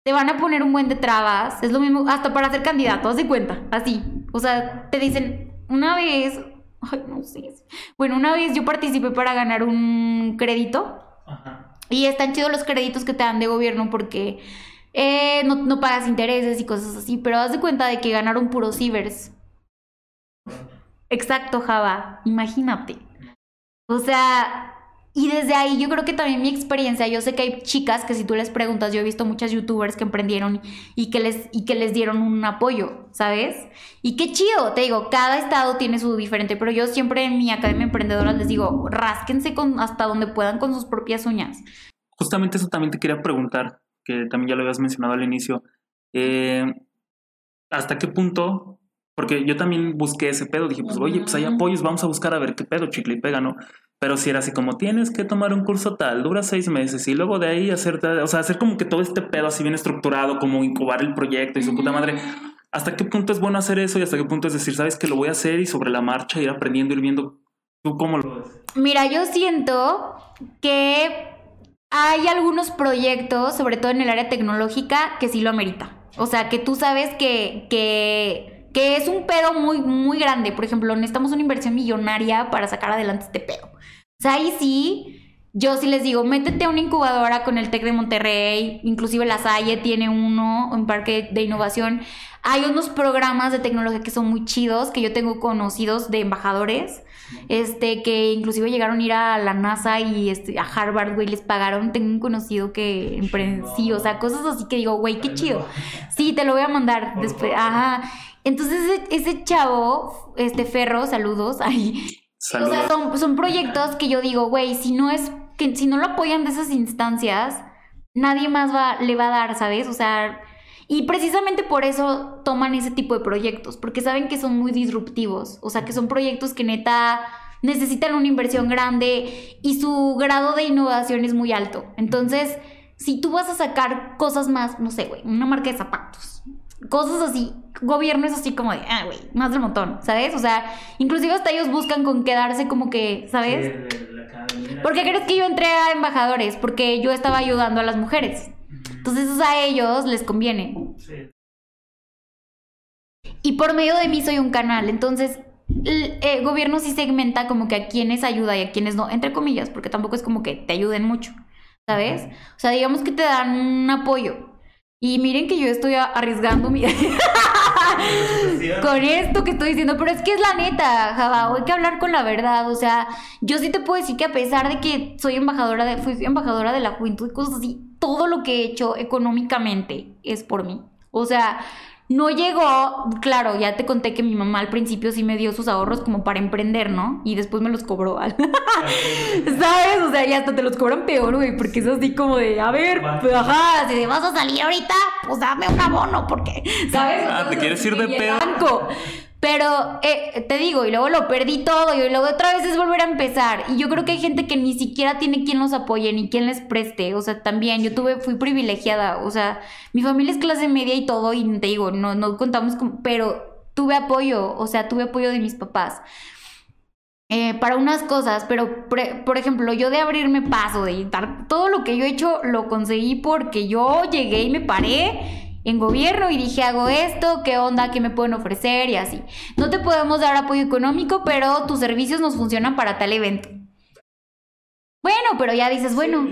te van a poner un buen de trabas, es lo mismo, hasta para ser candidato, haz de cuenta, así, o sea, te dicen, una vez Ay, no sé. Bueno, una vez yo participé para ganar un crédito. Y están chidos los créditos que te dan de gobierno porque eh, no, pagas intereses y cosas así. Pero haz de cuenta de que ganaron puros cibers. Exacto, Java. Imagínate. O sea, y desde ahí yo creo que también mi experiencia, yo sé que hay chicas que si tú les preguntas, yo he visto muchas youtubers que emprendieron y que les, y que les dieron un apoyo, ¿sabes? Y qué chido, te digo, cada estado tiene su diferente, pero yo siempre en mi Academia Emprendedora les digo, rásquense con, hasta donde puedan con sus propias uñas. Justamente eso también te quería preguntar, que también ya lo habías mencionado al inicio. Eh, ¿Hasta qué punto Porque yo también busqué ese pedo, dije, pues oye, pues hay apoyos, vamos a buscar a ver qué pedo, chicle y pega, ¿no? Pero si era así como tienes que tomar un curso tal, dura seis meses y luego de ahí hacerte, o sea, hacer como que todo este pedo así bien estructurado, como incubar el proyecto y su puta madre. ¿Hasta qué punto es bueno hacer eso y hasta qué punto es decir, sabes que lo voy a hacer y sobre la marcha ir aprendiendo, ir viendo tú cómo lo ves? Mira, yo siento que hay algunos proyectos, sobre todo en el área tecnológica, que sí lo amerita. O sea, que tú sabes que, que, que es un pedo muy, muy grande. Por ejemplo, necesitamos una inversión millonaria para sacar adelante este pedo. Sea, ahí sí, yo sí les digo, métete a una incubadora con el TEC de Monterrey, inclusive la Salle tiene uno, un parque de innovación. Hay unos programas de tecnología que son muy chidos, que yo tengo conocidos de embajadores, este, que inclusive llegaron a ir a la NASA y este, a Harvard, güey, les pagaron. Tengo un conocido que sí, o sea, cosas así que digo, güey, qué chido. Sí, te lo voy a mandar después. Ajá. Entonces ese, ese chavo, este Ferro, saludos, O sea, son, son proyectos que yo digo, güey, si no es, que si no lo apoyan de esas instancias, nadie más va, le va a dar, ¿sabes? O sea, y precisamente por eso toman ese tipo de proyectos, porque saben que son muy disruptivos, o sea, que son proyectos que neta necesitan una inversión grande y su grado de innovación es muy alto. Entonces, si tú vas a sacar cosas más, no sé, güey, una marca de zapatos, cosas así, gobierno es así como de, ah, güey, más del montón, ¿sabes? O sea, inclusive hasta ellos buscan con quedarse como que, ¿sabes? ¿Por qué crees que yo entré a embajadores? Porque yo estaba ayudando a las mujeres. Entonces eso a ellos les conviene. Sí. Y por medio de mí soy un canal, entonces el, eh, gobierno sí segmenta como que a quienes ayuda y a quienes no, entre comillas, porque tampoco es como que te ayuden mucho, ¿sabes? O sea, digamos que te dan un apoyo, y miren que yo estoy arriesgando mi... con esto que estoy diciendo, pero es que es la neta, Java, hay que hablar con la verdad, o sea, yo sí te puedo decir que a pesar de que soy embajadora de, fui embajadora de la juventud y cosas así, todo lo que he hecho económicamente es por mí. O sea, no llegó, claro, ya te conté que mi mamá al principio sí me dio sus ahorros como para emprender, ¿no? Y después me los cobró. ¿Sabes? O sea, ya hasta te los cobran peor, güey, porque es así como de, a ver, pues, ajá, si te vas a salir ahorita, pues dame un abono, porque, ¿sabes? Ah, te quieres ir de pedo. Pero eh, te digo, y luego lo perdí todo, y luego otra vez es volver a empezar. Y yo creo que hay gente que ni siquiera tiene quien los apoye, ni quien les preste. O sea, también yo tuve, fui privilegiada. O sea, mi familia es clase media y todo, y te digo, no, no contamos con. Pero tuve apoyo, o sea, tuve apoyo de mis papás. Eh, para unas cosas, pero por ejemplo, yo de abrirme paso, de dar todo lo que yo he hecho, lo conseguí porque yo llegué y me paré en gobierno y dije, hago esto, qué onda, qué me pueden ofrecer y así. No te podemos dar apoyo económico, pero tus servicios nos funcionan para tal evento. Bueno, pero ya dices, bueno,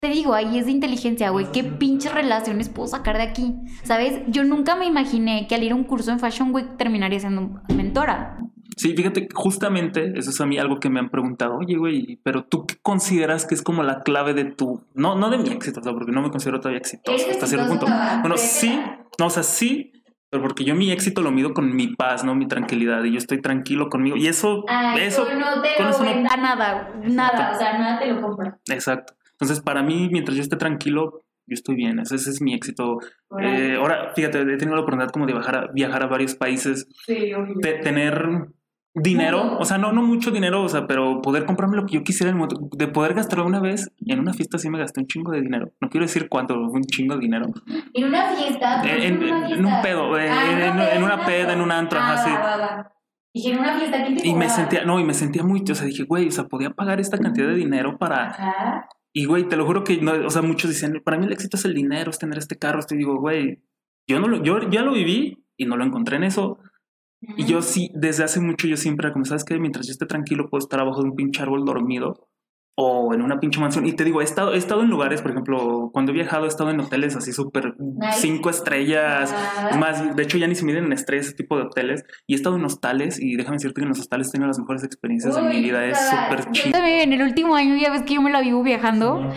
te digo, ahí es de inteligencia, güey, qué pinches relaciones puedo sacar de aquí. ¿Sabes? Yo nunca me imaginé que al ir a un curso en Fashion Week terminaría siendo mentora. Sí, fíjate, justamente eso es a mí algo que me han preguntado, oye, güey, pero tú qué consideras que es como la clave de tu, no, no de mi éxito, porque no me considero todavía exitoso hasta cierto punto. Bueno, sí, no, o sea, sí, pero porque yo mi éxito lo mido con mi paz, ¿no? Mi tranquilidad, y yo estoy tranquilo conmigo, y eso, eso, no te lo venda nada, nada, o sea, nada te lo compra. Exacto. Entonces, para mí, mientras yo esté tranquilo, yo estoy bien, ese, es mi éxito. Eh, ahora, fíjate, he tenido la oportunidad como de viajar a, viajar a varios países, sí, de tener dinero, o sea, no, no mucho dinero, o sea, pero poder comprarme lo que yo quisiera, en de poder gastarlo una vez, en una fiesta sí me gasté un chingo de dinero. No quiero decir cuánto, un chingo de dinero. ¿En una fiesta? En, un pedo, en, una peda, en un antro, así. Y en una fiesta, ¿quién te Y me sentía, no, y me sentía muy, o sea, dije, güey, o sea, podía pagar esta cantidad de dinero para... Y, güey, te lo juro que, no, o sea, muchos dicen, para mí el éxito es el dinero, es tener este carro. Estoy digo, güey, yo, no lo, yo ya lo viví y no lo encontré en eso. Y yo sí, desde hace mucho yo siempre, como sabes que mientras yo esté tranquilo puedo estar abajo de un pinche árbol dormido o en una pinche mansión. Y te digo, he estado, he estado en lugares, por ejemplo, cuando he viajado he estado en hoteles así súper cinco estrellas, más, de hecho ya ni se miden en estrellas, ese tipo de hoteles. Y he estado en hostales y déjame decirte que en los hostales he tenido las mejores experiencias de mi vida, es súper chido. En el último año ya ves que yo me la vivo viajando.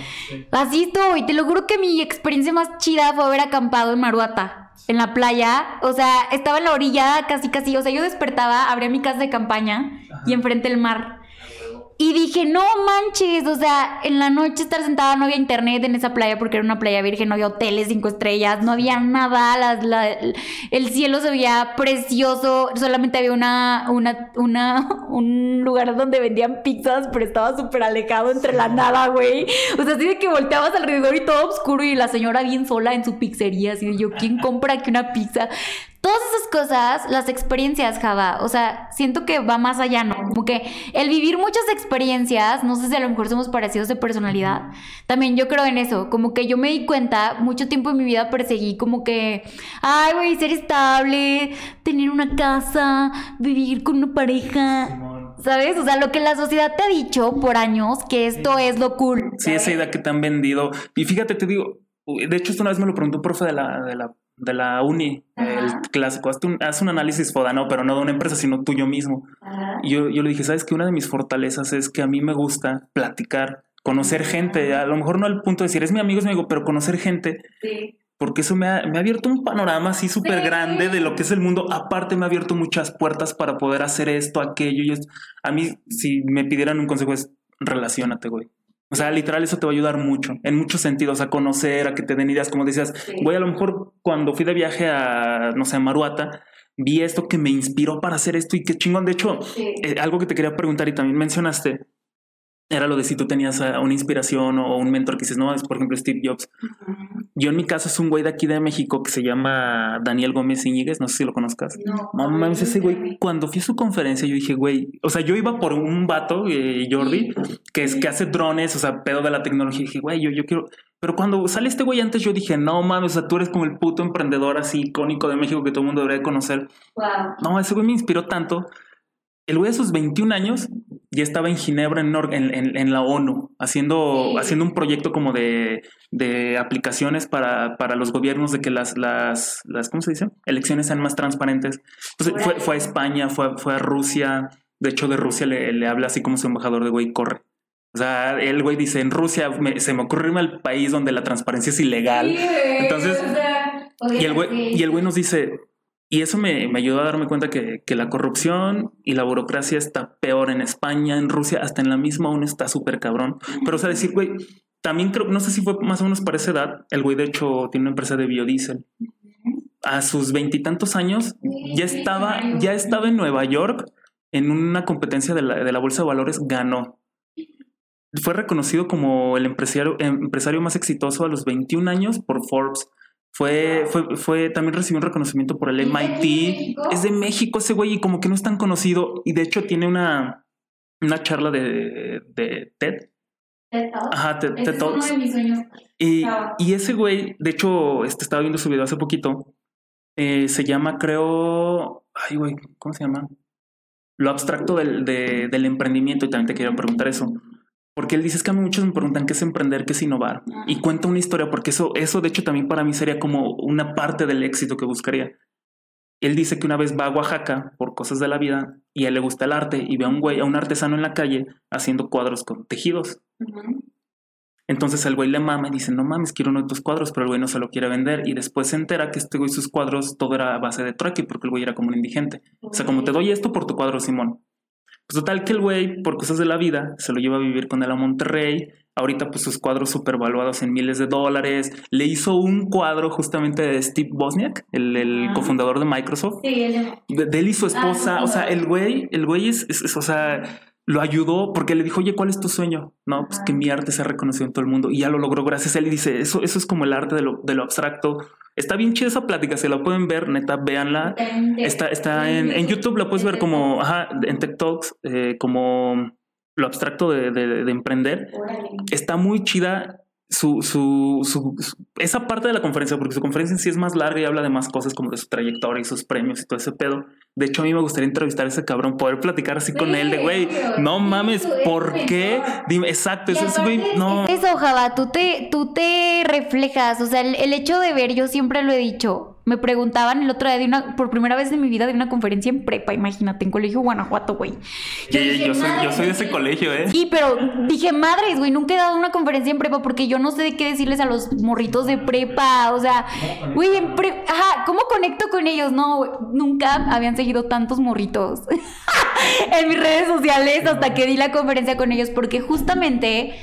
Así estoy, te lo juro que mi experiencia más chida fue haber acampado en Maruata en la playa, o sea, estaba en la orilla casi casi, o sea, yo despertaba, abría mi casa de campaña y enfrente el mar. Y dije, no manches, o sea, en la noche estar sentada no había internet en esa playa porque era una playa virgen, no había hoteles cinco estrellas, no había nada, el cielo se veía precioso, solamente había una, una, una, un lugar donde vendían pizzas, pero estaba súper alejado entre la nada, güey. O sea, así de que volteabas alrededor y todo oscuro y la señora bien sola en su pizzería, así de yo, ¿quién compra aquí una pizza? Todas esas cosas, las experiencias, Java, o sea, siento que va más allá, ¿no? Como que el vivir muchas experiencias, no sé si a lo mejor somos parecidos de personalidad, también yo creo en eso, como que yo me di cuenta, mucho tiempo en mi vida perseguí como que, ay, güey, ser estable, tener una casa, vivir con una pareja, ¿sabes? O sea, lo que la sociedad te ha dicho por años, que esto es lo cool. Sí, esa idea que te han vendido. Y fíjate, te digo, de hecho, esto una vez me lo preguntó un profe de la, de la de la uni, el clásico, haz un, haz un, análisis fodano, pero no de una empresa, sino tuyo mismo. Y yo, yo le dije, ¿sabes que Una de mis fortalezas es que a mí me gusta platicar, conocer gente, a lo mejor no al punto de decir, es mi amigo, es mi amigo, pero conocer gente. Porque eso me ha, me ha, abierto un panorama así súper grande de lo que es el mundo. Aparte me ha abierto muchas puertas para poder hacer esto, aquello. Y esto. A mí, si me pidieran un consejo es, relacionate, güey. O sea, literal, eso te va a ayudar mucho, en muchos sentidos, a conocer, a que te den ideas, como decías. Voy a lo mejor cuando fui de viaje a, no sé, a Maruata, vi esto que me inspiró para hacer esto y qué chingón. De hecho, eh, algo que te quería preguntar y también mencionaste, era lo de si tú tenías eh, una inspiración o un mentor que dices, no, es por ejemplo Steve Jobs. Yo en mi caso es un güey de aquí de México que se llama Daniel Gómez Iñiguez, no sé si lo conozcas. No, Mamá, ese güey, cuando fui a su conferencia yo dije, güey, o sea, yo iba por un vato, eh, Jordi, que es que hace drones, o sea, pedo de la tecnología. Y dije, güey, yo, yo quiero... Pero cuando sale este güey antes yo dije, no mames, o sea, tú eres como el puto emprendedor así icónico de México que todo el mundo debería conocer. No, ese güey me inspiró tanto el güey a sus 21 años ya estaba en Ginebra, en, la ONU, haciendo, haciendo un proyecto como de, aplicaciones para, los gobiernos de que las, las, las, ¿cómo se dice? Elecciones sean más transparentes. Entonces fue, fue a España, fue, fue a Rusia. De hecho, de Rusia le, habla así como su embajador de güey, corre. O sea, el güey dice, en Rusia se me ocurre irme al país donde la transparencia es ilegal. Entonces, y el güey, y el güey nos dice, y eso me, me, ayudó a darme cuenta que, que, la corrupción y la burocracia está peor en España, en Rusia, hasta en la misma aún está súper cabrón. Pero, o sea, decir, güey, también creo, no sé si fue más o menos para esa edad, el güey de hecho tiene una empresa de biodiesel. A sus veintitantos años ya estaba, ya estaba en Nueva York en una competencia de la, de la Bolsa de Valores, ganó. Fue reconocido como el empresario, empresario más exitoso a los 21 años por Forbes. Fue, fue, fue, también recibió un reconocimiento por el MIT. ¿Es de México ese güey y como que no es tan conocido. Y de hecho tiene una, una charla de, de TED. TED Ajá, TED, TED Talks. Y, y, ese güey, de hecho, este, estaba viendo su video hace poquito. Eh, se llama, creo. Ay, güey, ¿cómo se llama? Lo abstracto del, de, del emprendimiento. Y también te quiero preguntar eso. Porque él dice es que a mí muchos me preguntan qué es emprender, qué es innovar. Y cuenta una historia, porque eso, eso de hecho también para mí sería como una parte del éxito que buscaría. Él dice que una vez va a Oaxaca por cosas de la vida y a él le gusta el arte y ve a un güey, a un artesano en la calle haciendo cuadros con tejidos. Entonces el güey le mama y dice, no mames, quiero uno de tus cuadros, pero el güey no se lo quiere vender. Y después se entera que este güey sus cuadros todo era a base de trueque porque el güey era como un indigente. O sea, como te doy esto por tu cuadro, Simón. Pues total que el güey, por cosas de la vida, se lo lleva a vivir con él a Monterrey. Ahorita pues sus cuadros supervaluados en miles de dólares. Le hizo un cuadro justamente de Steve Bosniak, el, cofundador de Microsoft. Sí, de, él y su ah, esposa. o sea, el güey, el güey es, o sea, lo ayudó porque le dijo, oye, ¿cuál es tu sueño? No, pues que mi arte sea reconocido en todo el mundo. Y ya lo logró gracias a él. Y dice, eso, eso es como el arte de lo, de lo abstracto Está bien chida esa plática, se la pueden ver, neta, véanla. Está, está en, en YouTube, la puedes ver como, ajá, en TikToks, eh, como lo abstracto de, de, emprender. Está muy chida su, su, su, esa parte de la conferencia, porque su conferencia en sí es más larga y habla de más cosas como de su trayectoria y sus premios y todo ese pedo. De hecho, a mí me gustaría entrevistar a ese cabrón, poder platicar así con él de, güey, no mames, ¿por qué? Dime, exacto, eso güey, no. Eso, Java, tú te, tú te reflejas, o sea, el, el hecho de ver, yo siempre lo he dicho, Me preguntaban el otro día de una, por primera vez en mi vida de una conferencia en prepa, imagínate, en colegio Guanajuato, güey. Yo, yo, soy, yo, soy, de ese colegio, ¿eh? Sí, pero dije, madres, güey, nunca he dado una conferencia en prepa porque yo no sé de qué decirles a los morritos de prepa. O sea, güey, en prepa, ajá, ¿cómo conecto con ellos? No, nunca habían seguido tantos morritos en mis redes sociales hasta que di la conferencia con ellos porque justamente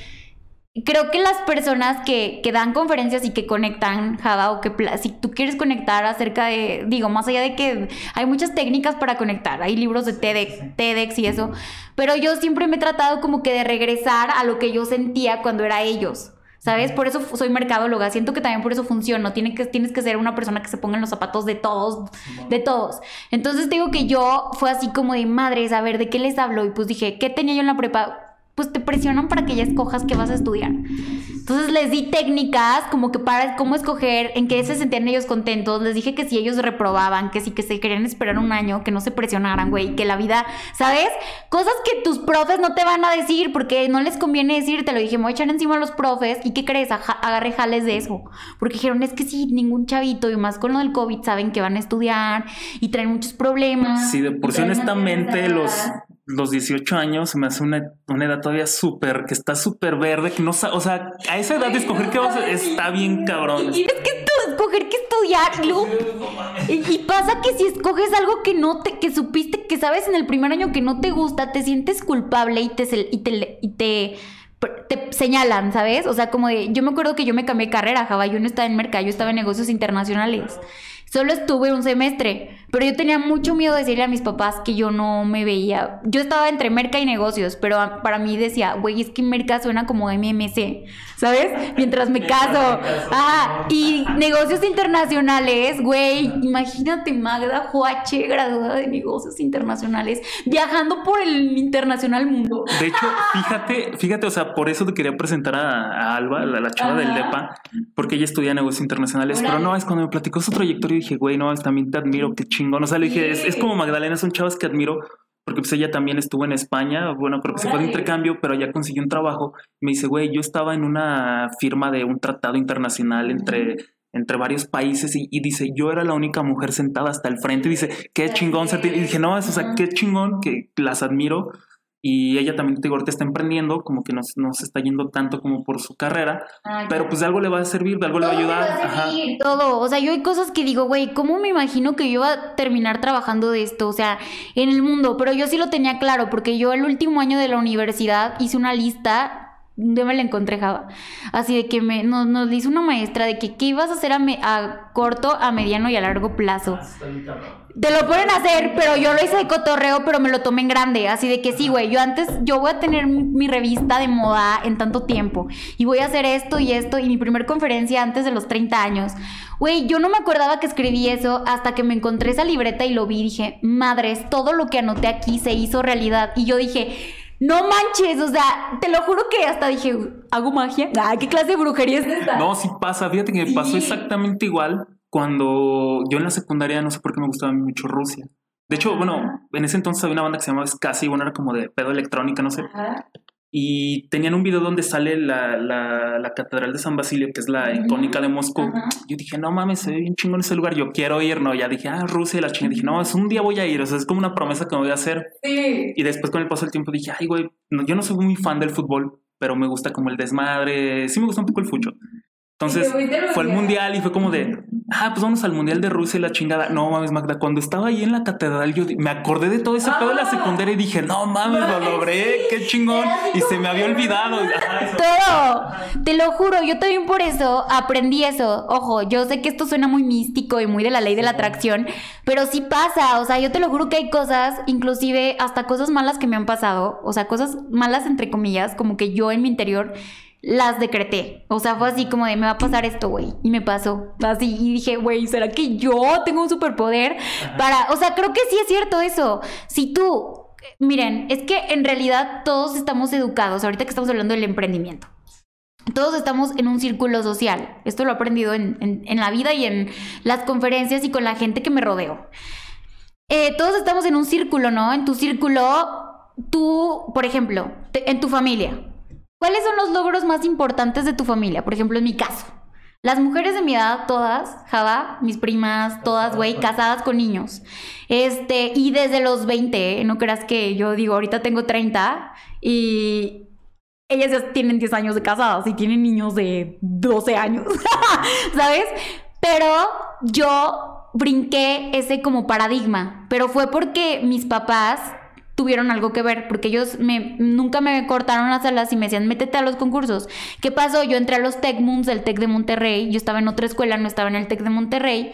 creo que las personas que, que, dan conferencias y que conectan, Java, o que si tú quieres conectar acerca de, digo, más allá de que hay muchas técnicas para conectar, hay libros de TEDx, TEDx y eso, pero yo siempre me he tratado como que de regresar a lo que yo sentía cuando era ellos. ¿Sabes? Por eso soy mercadóloga. Siento que también por eso funciona. Tiene que, tienes que ser una persona que se ponga en los zapatos de todos, de todos. Entonces digo que yo fue así como de madres, a ver, ¿de qué les hablo? Y pues dije, ¿qué tenía yo en la prepa? Pues te presionan para que ya escojas qué vas a estudiar. Entonces les di técnicas como que para cómo escoger, en qué se sentían ellos contentos. Les dije que si ellos reprobaban, que si que se querían esperar un año, que no se presionaran, güey, que la vida, ¿sabes? Cosas que tus profes no te van a decir porque no les conviene decirte. Lo dije, me voy a echar encima a los profes. ¿Y qué crees? agarré jales de eso. Porque dijeron, es que sí, ningún chavito, y más con lo del COVID, saben que van a estudiar y traen muchos problemas. Sí, de por sí honestamente los los 18 años se me hace una, una edad todavía súper, que está súper verde, que no o sea, a esa edad de escoger qué vas a está bien cabrón. Es que tú, escoger qué estudiar, y, y, pasa que si escoges algo que no te, que supiste, que sabes en el primer año que no te gusta, te sientes culpable y te, y te, y te te señalan, ¿sabes? O sea, como de, yo me acuerdo que yo me cambié de carrera, Java, yo no estaba en mercado, yo estaba en negocios internacionales. Solo estuve un semestre, pero yo tenía mucho miedo de decirle a mis papás que yo no me veía. Yo estaba entre merca y negocios, pero para mí decía, güey, es que merca suena como MMC, ¿sabes? Mientras me caso. Ah, y negocios internacionales, güey, imagínate Magda Joache, graduada de negocios internacionales, viajando por el internacional mundo. De hecho, fíjate, fíjate, o sea, por eso te quería presentar a, Alba, la, la chava del DEPA, porque ella estudia negocios internacionales, pero no, es cuando me platicó su trayectoria y dije, güey, no, también te admiro, qué chingón. O sea, le dije, es, como Magdalena, son chavas que admiro porque pues ella también estuvo en España, bueno, creo que se fue de intercambio, pero ya consiguió un trabajo. Me dice, güey, yo estaba en una firma de un tratado internacional entre, entre varios países y, dice, yo era la única mujer sentada hasta el frente. Y dice, qué chingón. Y dije, no, o sea, qué chingón que las admiro y ella también, te digo, ahorita está emprendiendo, como que no, se está yendo tanto como por su carrera, ah, pero pues de algo le va a servir, de algo le va a ayudar. Todo, o sea, yo hay cosas que digo, güey, ¿cómo me imagino que yo iba a terminar trabajando de esto? O sea, en el mundo, pero yo sí lo tenía claro, porque yo el último año de la universidad hice una lista yo me la encontré, Java. Así de que me, nos, nos dice una maestra de que qué ibas a hacer a, a corto, a mediano y a largo plazo. Te lo pueden hacer, pero yo lo hice de cotorreo, pero me lo tomé en grande. Así de que sí, güey, yo antes, yo voy a tener mi, revista de moda en tanto tiempo. Y voy a hacer esto y esto. Y mi primer conferencia antes de los 30 años. Güey, yo no me acordaba que escribí eso hasta que me encontré esa libreta y lo vi. Dije, madres, todo lo que anoté aquí se hizo realidad. Y yo dije, no manches, o sea, te lo juro que hasta dije, ¿hago magia? Ay, ¿qué clase de brujería es esta? No, sí pasa, fíjate que me pasó exactamente igual cuando yo en la secundaria no sé por qué me gustaba mucho Rusia. De hecho, bueno, en ese entonces había una banda que se llamaba Scassi, bueno, era como de pedo electrónica, no sé. Y tenían un video donde sale la, la, Catedral de San Basilio, que es la icónica de Moscú. Yo dije, no mames, se ve bien chingón ese lugar, yo quiero ir, ¿no? Ya dije, ah, Rusia y la China. Dije, no, es un día voy a ir, o sea, es como una promesa que me voy a hacer. Sí. Y después con el paso del tiempo dije, ay, güey, yo no soy muy fan del fútbol, pero me gusta como el desmadre, sí me gusta un poco el fucho. Entonces fue el mundial y fue como de, ah, pues vamos al mundial de Rusia y la chingada. No mames, Magda, cuando estaba ahí en la catedral, yo me acordé de todo ese pedo de la secundaria y dije, no mames, lo logré, qué chingón. Y se me había olvidado. todo, te lo juro, yo también por eso aprendí eso. Ojo, yo sé que esto suena muy místico y muy de la ley de la atracción, pero sí pasa. O sea, yo te lo juro que hay cosas, inclusive hasta cosas malas que me han pasado, o sea, cosas malas entre comillas, como que yo en mi interior las decreté. O sea, fue así como de me va a pasar esto, güey. Y me pasó. Así. Y dije, güey, ¿será que yo tengo un superpoder para. O sea, creo que sí es cierto eso. Si tú. Miren, es que en realidad todos estamos educados. Ahorita que estamos hablando del emprendimiento. Todos estamos en un círculo social. Esto lo he aprendido en, la vida y en las conferencias y con la gente que me rodeo. Eh, todos estamos en un círculo, ¿no? En tu círculo, tú, por ejemplo, en tu familia, ¿Cuáles son los logros más importantes de tu familia? Por ejemplo, en mi caso, Las mujeres de mi edad, todas, Java, mis primas, todas, güey, casadas con niños. Este, y desde los 20, ¿eh? no creas que yo digo, ahorita tengo 30 y ellas ya tienen 10 años de casadas y tienen niños de 12 años, ¿sabes? Pero yo brinqué ese como paradigma, pero fue porque mis papás tuvieron algo que ver, porque ellos me, nunca me cortaron las alas y me decían, métete a los concursos. ¿Qué pasó? Yo entré a los Tech Moons del Tech de Monterrey, yo estaba en otra escuela, no estaba en el Tech de Monterrey,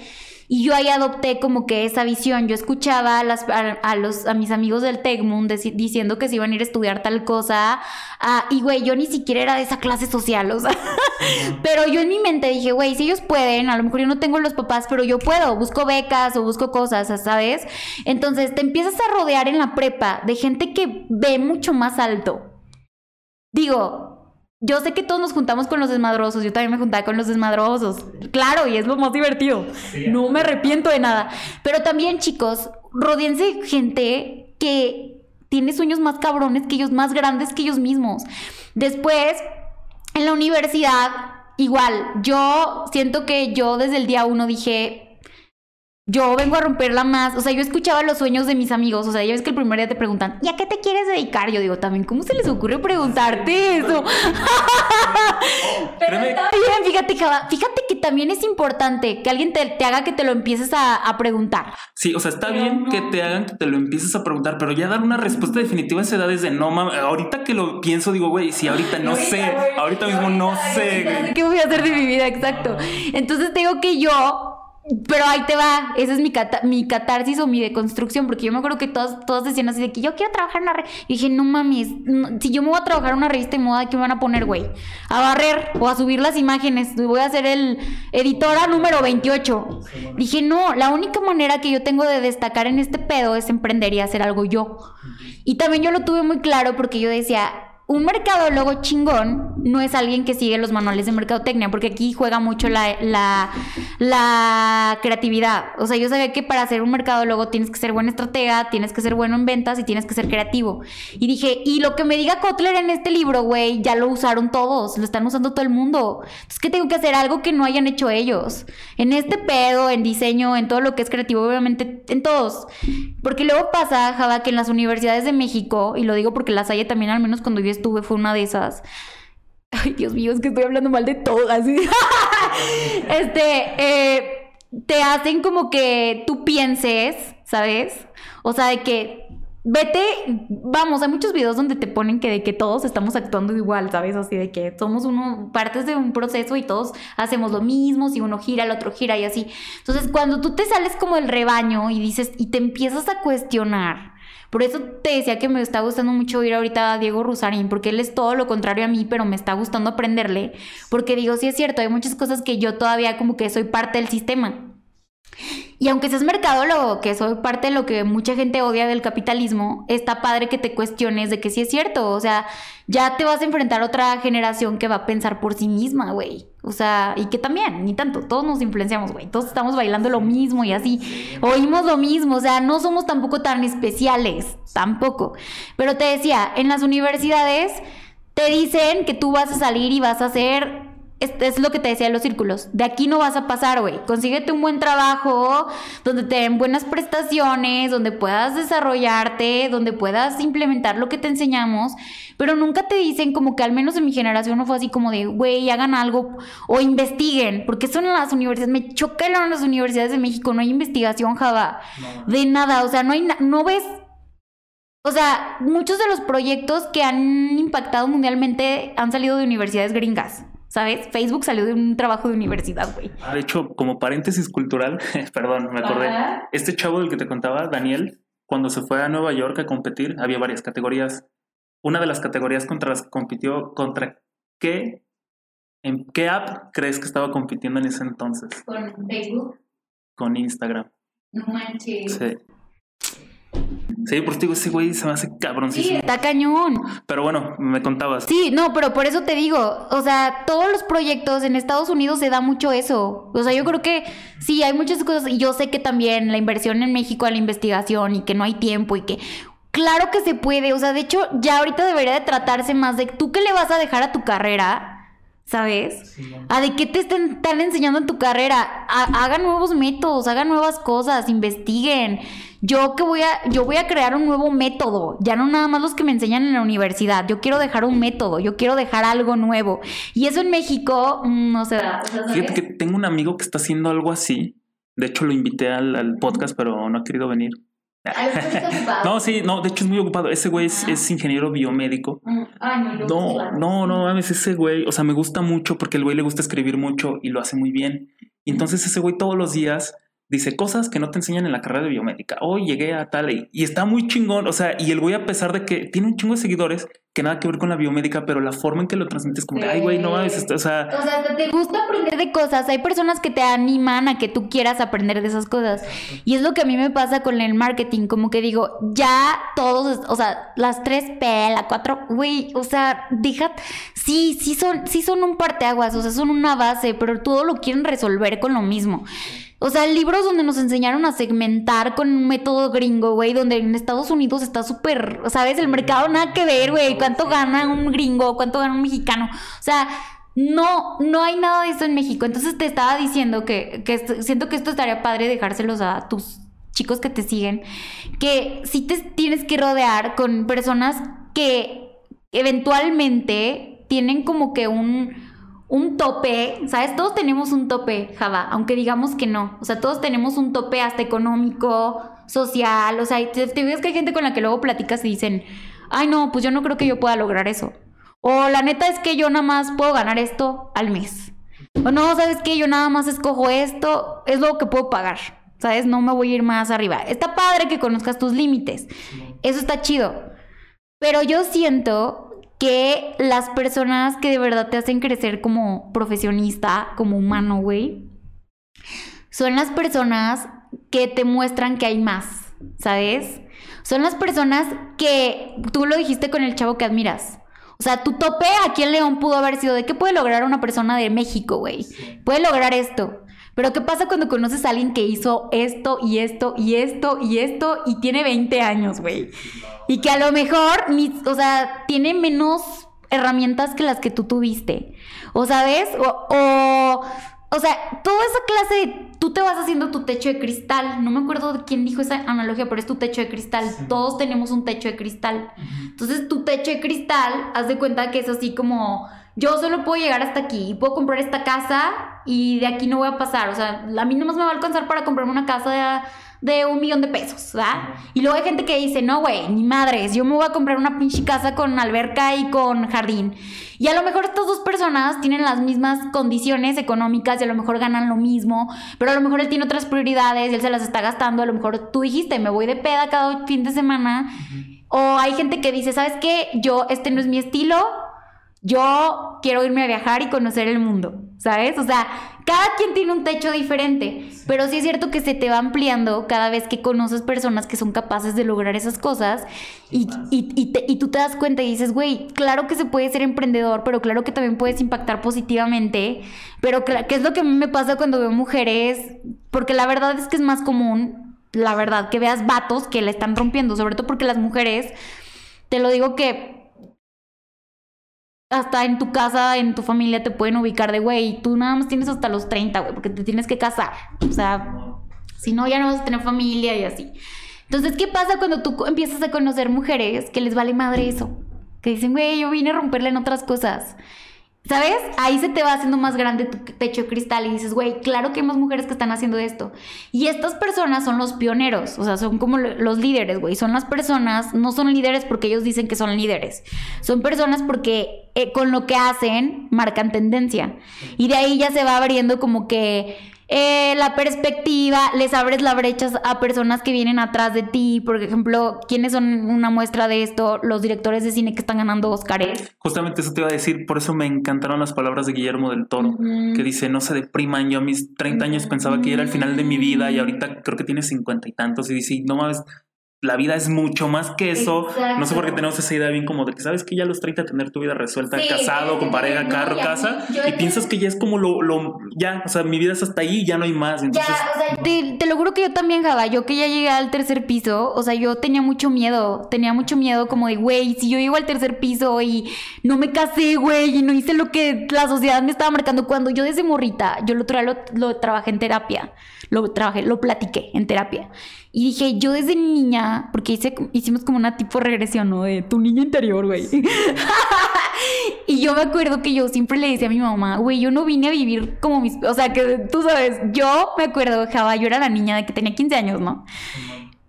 y yo ahí adopté como que esa visión. Yo escuchaba a, las, a, los, a mis amigos del Tecmun diciendo que se iban a ir a estudiar tal cosa. Ah, y güey, yo ni siquiera era de esa clase social, o sea. pero yo en mi mente dije, güey, si ellos pueden, a lo mejor yo no tengo los papás, pero yo puedo. Busco becas o busco cosas, ¿sabes? Entonces te empiezas a rodear en la prepa de gente que ve mucho más alto. Digo, yo sé que todos nos juntamos con los desmadrosos, yo también me juntaba con los desmadrosos, claro, y es lo más divertido, no me arrepiento de nada, pero también chicos, rodeense gente que tiene sueños más cabrones que ellos, más grandes que ellos mismos. Después, en la universidad, igual, yo siento que yo desde el día uno dije, yo vengo a romperla más. O sea, yo escuchaba los sueños de mis amigos. O sea, ya ves que el primer día te preguntan, ¿y a qué te quieres dedicar? Yo digo, también, ¿cómo se les ocurre preguntarte eso? Pero está bien, fíjate, fíjate que también es importante que alguien te, haga que te lo empieces a, preguntar. Sí, o sea, está bien que te hagan que te lo empieces a preguntar, pero ya dar una respuesta definitiva a esa edad es de no mames. Ahorita que lo pienso, digo, güey, si ahorita no sé, ahorita mismo no sé. ¿Qué voy a hacer de mi vida? Exacto. Entonces, digo que yo pero ahí te va, esa es mi, mi catarsis o mi deconstrucción, porque yo me acuerdo que todas, todas decían así de que yo quiero trabajar en una revista. Y dije, no mames, si yo me voy a trabajar en una revista de moda, ¿qué me van a poner, güey? A barrer o a subir las imágenes. Voy a ser el editora número 28. Dije, no, la única manera que yo tengo de destacar en este pedo es emprender y hacer algo yo. Y también yo lo tuve muy claro porque yo decía, un mercadólogo chingón no es alguien que sigue los manuales de mercadotecnia, porque aquí juega mucho la, la, creatividad. O sea, yo sabía que para ser un mercadólogo tienes que ser buena estratega, tienes que ser bueno en ventas y tienes que ser creativo. Y dije, y lo que me diga Kotler en este libro, güey, ya lo usaron todos, lo están usando todo el mundo. Entonces, ¿qué tengo que hacer? Algo que no hayan hecho ellos. En este pedo, en diseño, en todo lo que es creativo, obviamente, en todos. Porque luego pasa, Java, que en las universidades de México, y lo digo porque las hay también, al menos cuando yo estuve, fue una de esas. Ay, Dios mío, es que estoy hablando mal de todas. este, eh, te hacen como que tú pienses, ¿sabes? O sea, de que vete, vamos, hay muchos videos donde te ponen que de que todos estamos actuando igual, ¿sabes? Así de que somos uno, partes de un proceso y todos hacemos lo mismo, si uno gira, el otro gira y así. Entonces, cuando tú te sales como del rebaño y dices, y te empiezas a cuestionar, por eso te decía que me está gustando mucho oír ahorita a Diego Rusarín, porque él es todo lo contrario a mí, pero me está gustando aprenderle, porque digo, sí es cierto, hay muchas cosas que yo todavía como que soy parte del sistema. Y aunque seas mercadólogo, que soy parte de lo que mucha gente odia del capitalismo, está padre que te cuestiones de que sí es cierto. O sea, ya te vas a enfrentar a otra generación que va a pensar por sí misma, güey. O sea, y que también, ni tanto, todos nos influenciamos, güey. Todos estamos bailando lo mismo y así. Oímos lo mismo, o sea, no somos tampoco tan especiales, tampoco. Pero te decía, en las universidades te dicen que tú vas a salir y vas a hacer es, lo que te decía de los círculos. De aquí no vas a pasar, güey. Consíguete un buen trabajo donde te den buenas prestaciones, donde puedas desarrollarte, donde puedas implementar lo que te enseñamos. Pero nunca te dicen como que al menos en mi generación no fue así como de, güey, hagan algo o investiguen. Porque son las universidades. Me chocaron las universidades de México. No hay investigación, Java. De nada. O sea, no hay, no ves o sea, muchos de los proyectos que han impactado mundialmente han salido de universidades gringas. ¿Sabes? Facebook salió de un trabajo de universidad, güey. De hecho, como paréntesis cultural, perdón, me acordé. Este chavo del que te contaba, Daniel, cuando se fue a Nueva York a competir, había varias categorías. Una de las categorías contra las que compitió, ¿contra qué? ¿En qué app crees que estaba compitiendo en ese entonces? Con Facebook. Con Instagram. No manches. Sí. Sí, por digo, ese güey se me hace cabroncísimo. Sí, está cañón. Pero bueno, me contabas. Sí, no, pero por eso te digo, o sea, todos los proyectos en Estados Unidos se da mucho eso. O sea, yo creo que sí, hay muchas cosas, y yo sé que también la inversión en México a la investigación y que no hay tiempo y que claro que se puede, o sea, de hecho, ya ahorita debería de tratarse más de tú qué le vas a dejar a tu carrera ¿sabes? ¿A de qué te están, enseñando en tu carrera? Ha- hagan nuevos métodos, hagan nuevas cosas, investiguen. Yo que voy a, yo voy a crear un nuevo método, ya no nada más los que me enseñan en la universidad. Yo quiero dejar un método, yo quiero dejar algo nuevo. Y eso en México mm, no se da. Fíjate que tengo un amigo que está haciendo algo así. De hecho, lo invité al, al podcast, pero no ha querido venir. A lo mejor está ocupado. No, sí, no, de hecho es muy ocupado. Ese güey es, es ingeniero biomédico. Mm, ay, no, No, no, no mames, ese güey, o sea, me gusta mucho porque el güey le gusta escribir mucho y lo hace muy bien. Y entonces ese güey todos los días dice cosas que no te enseñan en la carrera de biomédica. Hoy llegué a tal y, y está muy chingón, o sea, y el güey a pesar de que tiene un chingo de seguidores que nada que ver con la biomédica, pero la forma en que lo transmite es como, de, ay, güey, no mames, esto, o sea, O sea, te gusta aprender de cosas. Hay personas que te animan a que tú quieras aprender de esas cosas. Y es lo que a mí me pasa con el marketing. Como que digo, ya todos, o sea, las 3P, la 4, güey, o sea, deja. Sí, sí son, sí son un parteaguas, o sea, son una base, pero todo lo quieren resolver con lo mismo. O sea, libros donde nos enseñaron a segmentar con un método gringo, güey, donde en Estados Unidos está súper, ¿sabes? El mercado nada que ver, güey. ¿Cuánto gana un gringo? ¿Cuánto gana un mexicano? O sea, no, no hay nada de eso en México. Entonces te estaba diciendo que, que esto- siento que esto estaría padre dejárselos a tus chicos que te siguen, que sí te tienes que rodear con personas que eventualmente tienen como que un, un tope, ¿sabes? Todos tenemos un tope, Java, aunque digamos que no. O sea, todos tenemos un tope hasta económico, social, o sea, te ves que hay gente con la que luego platicas y dicen, ay no, pues yo no creo que yo pueda lograr eso. O la neta es que yo nada más puedo ganar esto al mes. O no, ¿sabes qué? Yo nada más escojo esto, es lo que puedo pagar. ¿Sabes? No me voy a ir más arriba. Está padre que conozcas tus límites. Eso está chido. Pero yo siento que las personas que de verdad te hacen crecer como profesionista, como humano, güey, son las personas que te muestran que hay más, ¿sabes? Son las personas que tú lo dijiste con el chavo que admiras. O sea, tu tope aquí en León pudo haber sido de qué puede lograr una persona de México, güey. Puede lograr esto. Pero ¿qué pasa cuando conoces a alguien que hizo esto y esto y esto y esto y tiene 20 años, güey? Y que a lo mejor, ni, o sea, tiene menos herramientas que las que tú tuviste. O sabes, o, o, o sea, toda esa clase de, tú te vas haciendo tu techo de cristal. No me acuerdo de quién dijo esa analogía, pero es tu techo de cristal. Todos tenemos un techo de cristal. Entonces, tu techo de cristal, haz de cuenta que es así como, yo solo puedo llegar hasta aquí y puedo comprar esta casa y de aquí no voy a pasar. O sea, a mí nomás me va a alcanzar para comprarme una casa de, de un millón de pesos, ¿verdad? Y luego hay gente que dice, no, güey, ni madres, yo me voy a comprar una pinche casa con alberca y con jardín. Y a lo mejor estas dos personas tienen las mismas condiciones económicas y a lo mejor ganan lo mismo, pero a lo mejor él tiene otras prioridades y él se las está gastando. A lo mejor tú dijiste, me voy de peda cada fin de semana. O hay gente que dice, ¿sabes qué? Yo, este no es mi estilo. Yo quiero irme a viajar y conocer el mundo, ¿sabes? O sea, cada quien tiene un techo diferente, pero sí es cierto que se te va ampliando cada vez que conoces personas que son capaces de lograr esas cosas y, y, y, te- y tú te das cuenta y dices, güey, claro que se puede ser emprendedor, pero claro que también puedes impactar positivamente, pero ¿qué es lo que a mí me pasa cuando veo mujeres? Porque la verdad es que es más común, la verdad, que veas vatos que la están rompiendo, sobre todo porque las mujeres, te lo digo que hasta en tu casa, en tu familia te pueden ubicar de, güey, tú nada más tienes hasta los 30, güey, porque te tienes que casar. O sea, si no, ya no vas a tener familia y así. Entonces, ¿qué pasa cuando tú empiezas a conocer mujeres que les vale madre eso? Que dicen, güey, yo vine a romperle en otras cosas. ¿Sabes? Ahí se te va haciendo más grande tu techo de cristal y dices, güey, claro que hay más mujeres que están haciendo esto. Y estas personas son los pioneros, o sea, son como lo- los líderes, güey. Son las personas, no son líderes porque ellos dicen que son líderes. Son personas porque eh, con lo que hacen marcan tendencia. Y de ahí ya se va abriendo como que eh, la perspectiva, les abres la brecha a personas que vienen atrás de ti. Por ejemplo, ¿quiénes son una muestra de esto? Los directores de cine que están ganando Oscars. Justamente eso te iba a decir, por eso me encantaron las palabras de Guillermo del Toro, que dice, no se depriman, yo a mis 30 años pensaba que era el final de mi vida y ahorita creo que tiene cincuenta y tantos y dice, no mames, la vida es mucho más que eso. No sé por qué tenemos esa idea bien como de que sabes que ya a los 30 tener tu vida resuelta, Sí, casado, con pareja, no, carro, casa, yo y piensas que ya es como lo, lo, ya, o sea, mi vida es hasta ahí, ya no hay más. Ya, o sea, te, te lo juro que yo también, Java, yo que ya llegué al tercer piso, o sea, yo tenía mucho miedo, tenía mucho miedo como de, güey, si yo llego al tercer piso y no me casé, güey, y no hice lo que la sociedad me estaba marcando, cuando yo desde morrita, yo lo, tra- lo, lo trabajé en terapia, lo trabajé, lo platiqué en terapia, y dije, yo desde niña, porque hice, hicimos como una tipo regresión, ¿no? De tu niña interior, güey. Y yo me acuerdo que yo siempre le decía a mi mamá, güey, yo no vine a vivir como mis... O sea, que tú sabes, yo me acuerdo, Java, yo era la niña de que tenía 15 años, ¿no?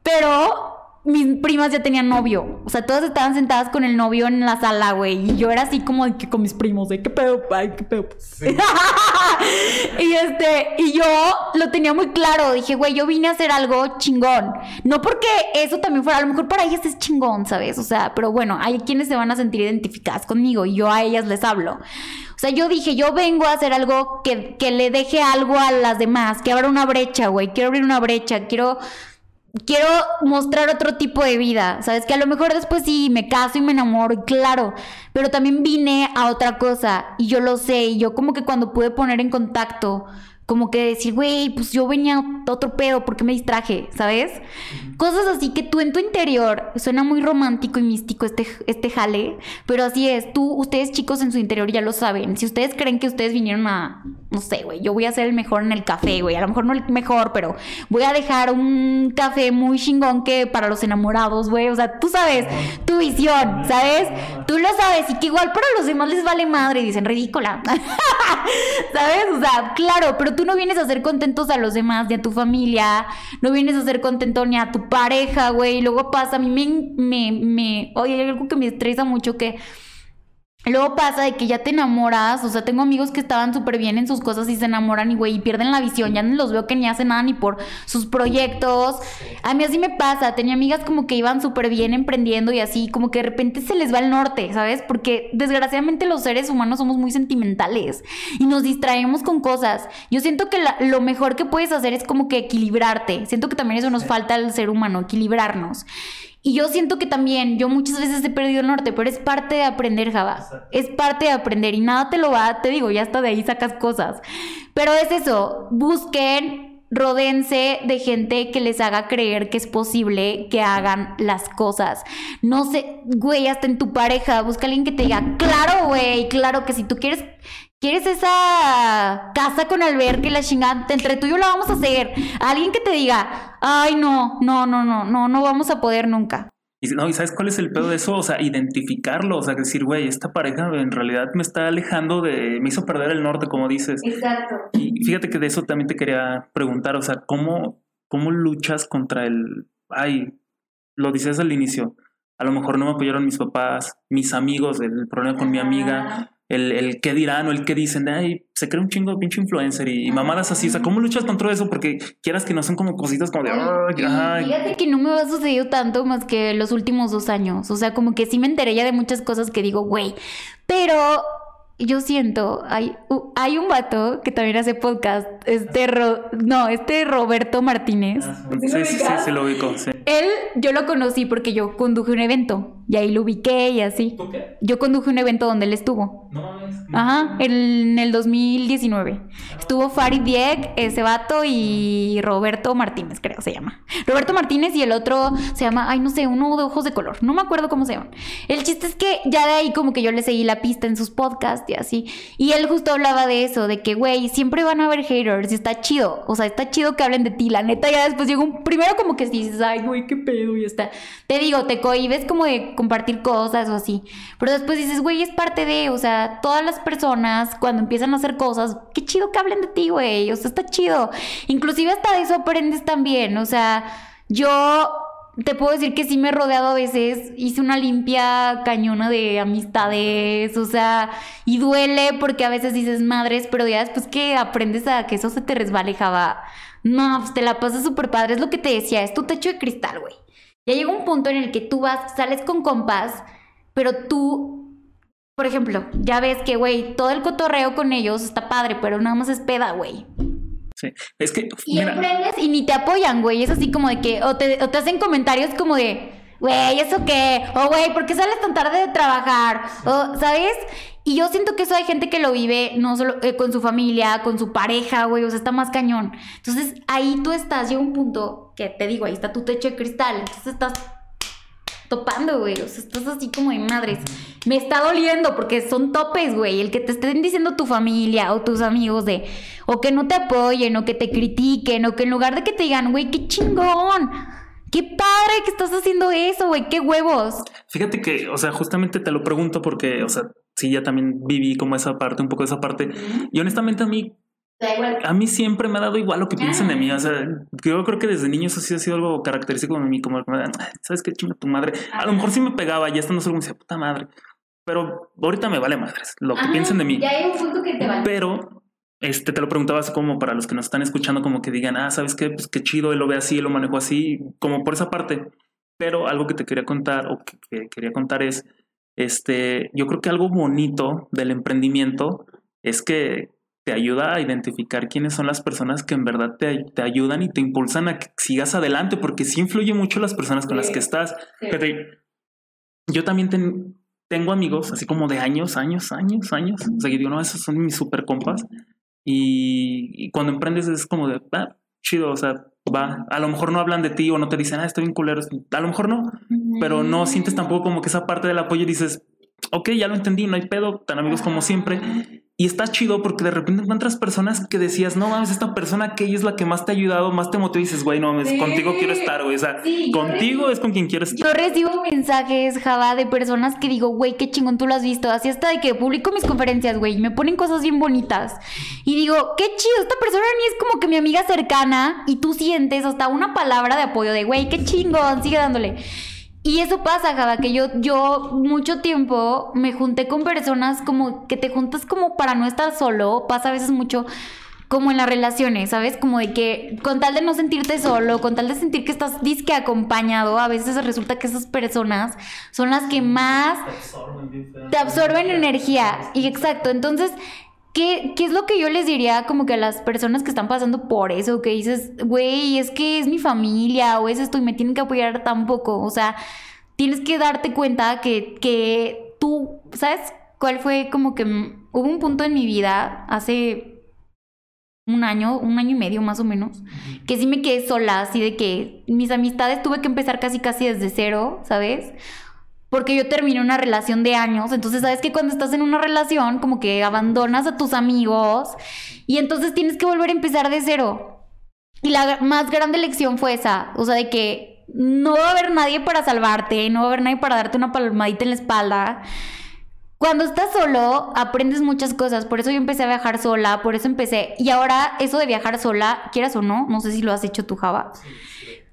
Pero mis primas ya tenían novio. O sea, todas estaban sentadas con el novio en la sala, güey. Y yo era así como de que con mis primos, de qué pedo, ay, qué pedo. y este, y yo lo tenía muy claro. Dije, güey, yo vine a hacer algo chingón. No porque eso también fuera, a lo mejor para ellas es chingón, ¿sabes? O sea, pero bueno, hay quienes se van a sentir identificadas conmigo y yo a ellas les hablo. O sea, yo dije, yo vengo a hacer algo que, que le deje algo a las demás, que abra una brecha, güey. Quiero abrir una brecha, quiero quiero mostrar otro tipo de vida, ¿sabes? Que a lo mejor después sí me caso y me enamoro, claro, pero también vine a otra cosa y yo lo sé, y yo como que cuando pude poner en contacto, como que decir, güey, pues yo venía otro pedo, ¿por qué me distraje? ¿Sabes? Cosas así que tú en tu interior, suena muy romántico y místico este, este jale, pero así es, tú, ustedes chicos en su interior ya lo saben, si ustedes creen que ustedes vinieron a, no sé, güey, yo voy a ser el mejor en el café, güey, a lo mejor no el mejor, pero voy a dejar un café muy chingón que para los enamorados, güey, o sea, tú sabes, tu visión, ¿sabes? Tú lo sabes y que igual para los demás les vale madre y dicen ridícula, ¿sabes? O sea, claro, pero tú no vienes a hacer contentos a los demás, ni a tu familia, no vienes a hacer contento ni a tu pareja, güey, y luego pasa, a mí me, me, me, oye, hay algo que me estresa mucho que... Luego pasa de que ya te enamoras, o sea, tengo amigos que estaban súper bien en sus cosas y se enamoran y, güey, y pierden la visión, ya no los veo que ni hacen nada ni por sus proyectos. A mí así me pasa, tenía amigas como que iban súper bien emprendiendo y así, como que de repente se les va el norte, ¿sabes? Porque desgraciadamente los seres humanos somos muy sentimentales y nos distraemos con cosas. Yo siento que la- lo mejor que puedes hacer es como que equilibrarte. Siento que también eso nos falta al ser humano, equilibrarnos. Y yo siento que también, yo muchas veces he perdido el norte, pero es parte de aprender, Java. Es parte de aprender y nada te lo va, te digo, ya hasta de ahí sacas cosas. Pero es eso, busquen, rodense de gente que les haga creer que es posible que hagan las cosas. No sé, güey, hasta en tu pareja, busca a alguien que te diga, claro, güey, claro que si tú quieres ¿Quieres esa casa con alberca y la chingada? Entre tú y yo la vamos a hacer. Alguien que te diga, ay, no, no, no, no, no, no vamos a poder nunca. Y, no, ¿y sabes cuál es el pedo de eso? O sea, identificarlo, o sea, decir, güey, esta pareja en realidad me está alejando de, me hizo perder el norte, como dices. Exacto. Y fíjate que de eso también te quería preguntar, o sea, ¿cómo, cómo luchas contra el, ay, lo dices al inicio, a lo mejor no me apoyaron mis papás, mis amigos, el problema con mi amiga, el, el qué dirán o el qué dicen, ay, se cree un chingo de pinche influencer y mamadas así, o sea, ¿cómo luchas contra eso? Porque quieras que no son como cositas como de, ay, ay. Fíjate que no me ha sucedido tanto más que los últimos dos años. O sea, como que sí me enteré ya de muchas cosas que digo, güey. Pero yo siento, hay, hay un vato que también hace podcast, este, Ro- no, este Roberto Martínez. Sí, sí, sí, sí, lo ubico, sí. Él, yo lo conocí porque yo conduje un evento y ahí lo ubiqué y así. ¿Tú qué? Yo conduje un evento donde él estuvo. No mames. Ajá, en el 2019. Estuvo Farid Diek, ese vato y Roberto Martínez, creo se llama. Roberto Martínez y el otro se llama, ay, no sé, uno de ojos de color. No me acuerdo cómo se llaman. El chiste es que ya de ahí como que yo le seguí la pista en sus podcasts y él justo hablaba de eso, de que, güey, siempre van a haber haters y está chido. O sea, está chido que hablen de ti. La neta, ya después llegó un... Primero como que dices, ay, güey, qué pedo y está. Te digo, te cohibes como de compartir cosas o así. Pero después dices, güey, es parte de, o sea, todas las personas cuando empiezan a hacer cosas, qué chido que hablen de ti, güey. O sea, está chido. Inclusive hasta de eso aprendes también. O sea, yo te puedo decir que sí me he rodeado a veces, hice una limpia cañona de amistades, o sea, y duele porque a veces dices madres, pero ya después que aprendes a que eso se te resbalejaba, no, pues te la pasas súper padre, es lo que te decía, es tu techo de cristal, güey. Ya llega un punto en el que tú vas, sales con compas, pero tú, por ejemplo, ya ves que, güey, todo el cotorreo con ellos está padre, pero nada más es peda, güey. Sí, es que. Y emprendes y ni te apoyan, güey. Es así como de que. O te, o te hacen comentarios como de. Güey, ¿eso qué? O, güey, ¿por qué sales tan tarde de trabajar? O, ¿sabes? Y yo siento que eso hay gente que lo vive no solo eh, con su familia, con su pareja, güey, o sea, está más cañón. Entonces ahí tú estás, llega un punto que te digo, ahí está tu techo de cristal, entonces estás topando, güey, o sea, estás así como de madres. Me está doliendo porque son topes, güey, el que te estén diciendo tu familia o tus amigos de, o que no te apoyen, o que te critiquen, o que en lugar de que te digan, güey, qué chingón. Qué padre que estás haciendo eso, güey, qué huevos. Fíjate que, o sea, justamente te lo pregunto porque, o sea, sí, ya también viví como esa parte, un poco esa parte. Y honestamente a mí a mí siempre me ha dado igual lo que piensen de mí. O sea, yo creo que desde niño eso sí ha sido algo característico de mí, como, ¿sabes qué chinga tu madre? A lo mejor sí me pegaba, ya estando solo me decía, puta madre. Pero ahorita me vale madres lo que piensen de mí. Ya hay un punto que te vale. Pero este, te lo preguntabas como para los que nos están escuchando, como que digan, ah, ¿sabes qué? Pues qué chido, él lo ve así, él lo manejo así, como por esa parte. Pero algo que te quería contar, o que quería contar es, este, yo creo que algo bonito del emprendimiento es que te ayuda a identificar quiénes son las personas que en verdad te, te ayudan y te impulsan a que sigas adelante, porque sí influye mucho las personas con las que estás. yo también tengo amigos, así como de años, años, años, años. O sea, que digo, no, esos son mis super compas. Y, cuando emprendes es como de, ah, chido, o sea, va. A lo mejor no hablan de ti o no te dicen, ah, estoy bien culero. A lo mejor no, pero no sientes tampoco como que esa parte del apoyo y dices, ok, ya lo entendí, no hay pedo, tan amigos como siempre. Y está chido porque de repente encuentras personas que decías, no mames, esta persona que ella es la que más te ha ayudado, más te motiva y dices, güey, no mames, contigo quiero estar, güey. O sea, contigo es con quien quiero estar. Yo recibo mensajes, Java, de personas que digo, güey, qué chingón tú lo has visto. Así hasta de que publico mis conferencias, güey, y me ponen cosas bien bonitas. Y digo, qué chido, esta persona ni es como que mi amiga cercana y tú sientes hasta una palabra de apoyo de, güey, qué chingón, sigue dándole. Y eso pasa, Java, que yo, yo mucho tiempo me junté con personas como que te juntas como para no estar solo. Pasa a veces mucho como en las relaciones, ¿sabes? Como de que con tal de no sentirte solo, con tal de sentir que estás disque acompañado, a veces resulta que esas personas son las que más te absorben energía. Y exacto, entonces ¿Qué, ¿Qué, es lo que yo les diría como que a las personas que están pasando por eso? Que dices, güey, es que es mi familia o es esto y me tienen que apoyar tampoco. O sea, tienes que darte cuenta que, que tú, ¿sabes cuál fue como que hubo un punto en mi vida hace un año, un año y medio más o menos, que sí me quedé sola, así de que mis amistades tuve que empezar casi casi desde cero, ¿sabes? Porque yo terminé una relación de años, entonces sabes que cuando estás en una relación como que abandonas a tus amigos y entonces tienes que volver a empezar de cero. Y la más grande lección fue esa, o sea, de que no va a haber nadie para salvarte, no va a haber nadie para darte una palmadita en la espalda. Cuando estás solo, aprendes muchas cosas. Por eso yo empecé a viajar sola, por eso empecé. Y ahora, eso de viajar sola, quieras o no, no sé si lo has hecho tú, Java.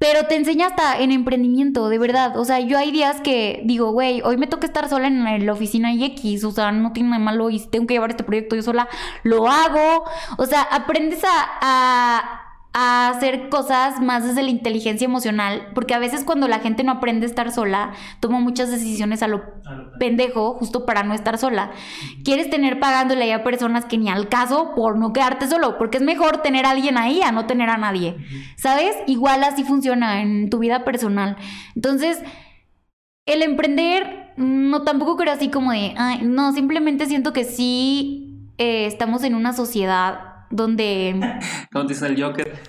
Pero te enseña hasta en emprendimiento, de verdad. O sea, yo hay días que digo, güey, hoy me toca estar sola en la oficina y X. O sea, no tiene nada malo y si tengo que llevar este proyecto yo sola, lo hago. O sea, aprendes a a hacer cosas más desde la inteligencia emocional, porque a veces cuando la gente no aprende a estar sola, toma muchas decisiones a lo, pendejo justo para no estar sola. Quieres tener pagándole a personas que ni al caso por no quedarte solo, porque es mejor tener a alguien ahí a no tener a nadie. ¿Sabes? Igual así funciona en tu vida personal. Entonces, el emprender, no tampoco creo así como de, ay, no, simplemente siento que sí eh, estamos en una sociedad donde... Dice el Joker.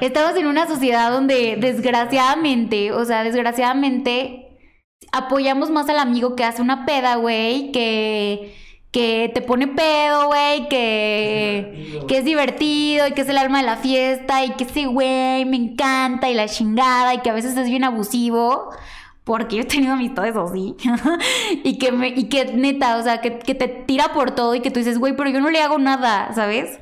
Estamos en una sociedad donde desgraciadamente, o sea, desgraciadamente apoyamos más al amigo que hace una peda, güey, que que te pone pedo, güey, que, que es divertido y que es el alma de la fiesta y que ese güey me encanta y la chingada y que a veces es bien abusivo. Porque yo he tenido amistades así. y, que me, y que neta, o sea, que, que te tira por todo y que tú dices, güey, pero yo no le hago nada, ¿sabes?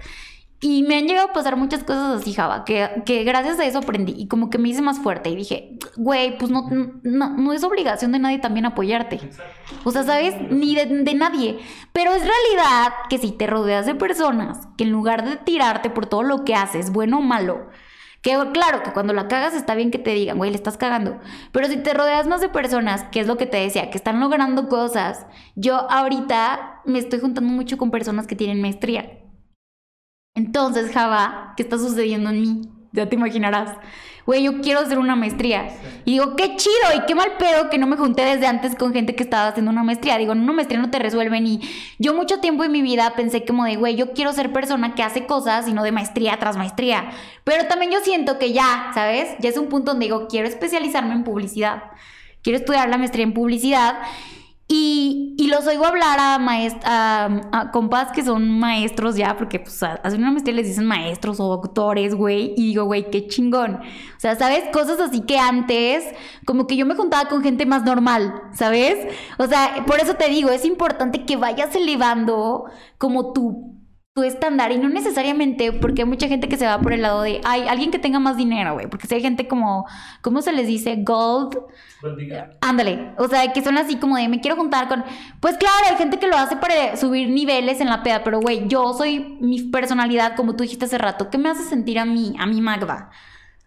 Y me han llegado a pasar muchas cosas así, Java, que, que gracias a eso aprendí y como que me hice más fuerte y dije, güey, pues no, no, es obligación de nadie también apoyarte. O sea, ¿sabes? Ni de, de, nadie. Pero es realidad que si te rodeas de personas que en lugar de tirarte por todo lo que haces, bueno o malo, que claro, que cuando la cagas está bien que te digan, güey, le estás cagando. Pero si te rodeas más de personas, que es lo que te decía, que están logrando cosas, yo ahorita me estoy juntando mucho con personas que tienen maestría Entonces, Java, ¿qué está sucediendo en mí? Ya te imaginarás. Güey, yo quiero hacer una maestría. Y digo, qué chido y qué mal pedo que no me junté desde antes con gente que estaba haciendo una maestría. Digo, una maestría no te resuelven. Y yo mucho tiempo en mi vida pensé como de, güey, yo quiero ser persona que hace cosas y no de maestría tras maestría. Pero también yo siento que ya, ¿sabes? Ya es un punto donde digo, quiero especializarme en publicidad. Quiero estudiar la maestría en publicidad. Y, y, los oigo hablar a, maest a, compas que son maestros ya, porque pues hacen una maestría les dicen maestros o doctores, güey. Y digo, güey, qué chingón. O sea, ¿sabes? Cosas así que antes, como que yo me juntaba con gente más normal, ¿sabes? O sea, por eso te digo, es importante que vayas elevando como tu tu estándar y no necesariamente porque hay mucha gente que se va por el lado de, ay, alguien que tenga más dinero, güey, porque si hay gente como, ¿cómo se les dice? Gold. Ándale, o sea, que son así como de, me quiero juntar con, pues claro, hay gente que lo hace para subir niveles en la peda, pero güey, yo soy mi personalidad, como tú dijiste hace rato, ¿qué me hace sentir a mí, a mi Magda?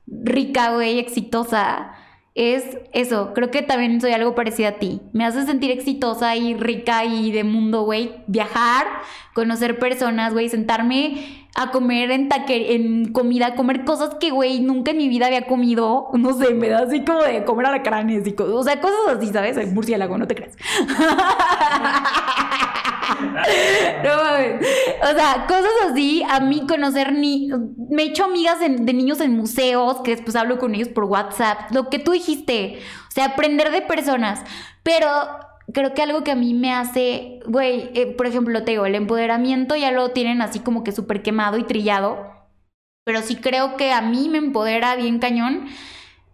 Rica, güey, exitosa es eso. Creo que también soy algo parecido a ti. Me hace sentir exitosa y rica y de mundo, güey. Viajar, conocer personas, güey, sentarme a comer en, en comida, comer cosas que, güey, nunca en mi vida había comido. No sé, me da así como de comer alacranes y cosas. O sea, cosas así, ¿sabes? El murciélago, no te creas. no mames. O sea, cosas así, a mí conocer ni. Me he hecho amigas de, niños en museos, que después hablo con ellos por WhatsApp. Lo que tú dijiste. O sea, aprender de personas. Pero creo que algo que a mí me hace, güey, eh, por ejemplo, te digo, el empoderamiento ya lo tienen así como que súper quemado y trillado. Pero sí creo que a mí me empodera bien cañón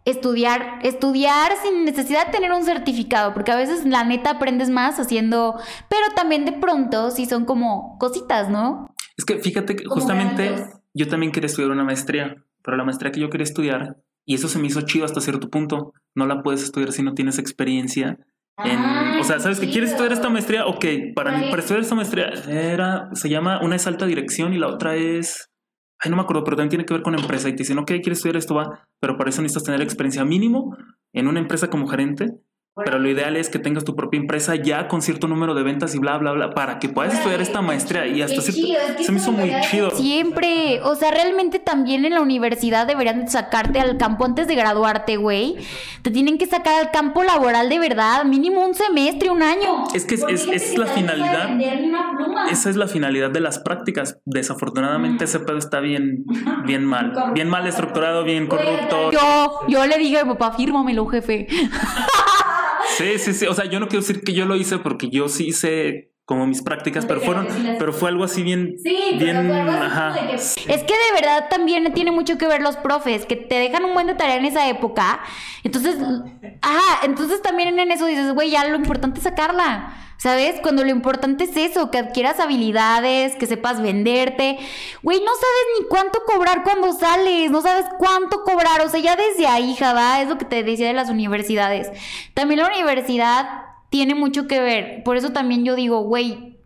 estudiar, estudiar sin necesidad de tener un certificado, porque a veces la neta aprendes más haciendo, pero también de pronto sí son como cositas, ¿no? Es que fíjate que justamente yo también quería estudiar una maestría, pero la maestría que yo quería estudiar, y eso se me hizo chido hasta cierto punto, no la puedes estudiar si no tienes experiencia. En, o sea, ¿sabes que quieres estudiar esta maestría? Ok, para, para estudiar esta maestría era, se llama, una es alta dirección y la otra es ay, no me acuerdo, pero también tiene que ver con empresa. Y te dicen, ok, quieres estudiar esto, va, pero para eso necesitas tener experiencia mínimo en una empresa como gerente pero lo ideal es que tengas tu propia empresa ya con cierto número de ventas y bla, bla, bla, para que puedas estudiar esta maestría y hasta cierto, se me hizo muy chido. Siempre, o sea, realmente también en la universidad deberían sacarte al campo antes de graduarte, güey. Te tienen que sacar al campo laboral de verdad, mínimo un semestre, un año. Es que es, es, la finalidad. Esa es la finalidad de las prácticas. Desafortunadamente ese pedo está bien, bien mal. Bien mal estructurado, bien corrupto. Yo, yo le dije a mi papá, fírmamelo, jefe. Sí, sí, sí. O sea, yo no quiero decir que yo lo hice porque yo sí hice como mis prácticas, pero fueron, pero fue algo así bien, bien, ajá. Es que de verdad también tiene mucho que ver los profes, que te dejan un buen de tarea en esa época. Entonces, ajá, entonces también en eso dices, güey, ya lo importante es sacarla. ¿Sabes? Cuando lo importante es eso, que adquieras habilidades, que sepas venderte. Güey, no sabes ni cuánto cobrar cuando sales, no sabes cuánto cobrar. O sea, ya desde ahí, Java, es lo que te decía de las universidades. También la universidad tiene mucho que ver. Por eso también yo digo, güey,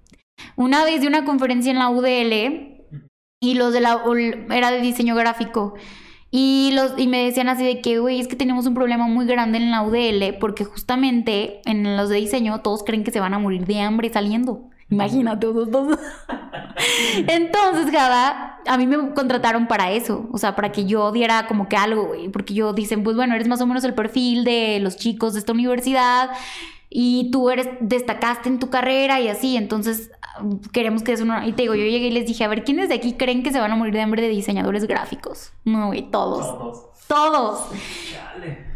una vez de una conferencia en la UDL y los de la era de diseño gráfico. Y, los, y me decían así de que, güey, es que tenemos un problema muy grande en la UDL porque justamente en los de diseño todos creen que se van a morir de hambre saliendo. Imagínate, todos, dos. Entonces, Gada, a mí me contrataron para eso, o sea, para que yo diera como que algo, güey, porque yo dicen, pues bueno, eres más o menos el perfil de los chicos de esta universidad y tú eres destacaste en tu carrera y así, entonces queremos que es una y te digo, yo llegué y les dije, a ver, ¿quiénes de aquí creen que se van a morir de hambre de diseñadores gráficos? No, güey, todos. Todos. Todos.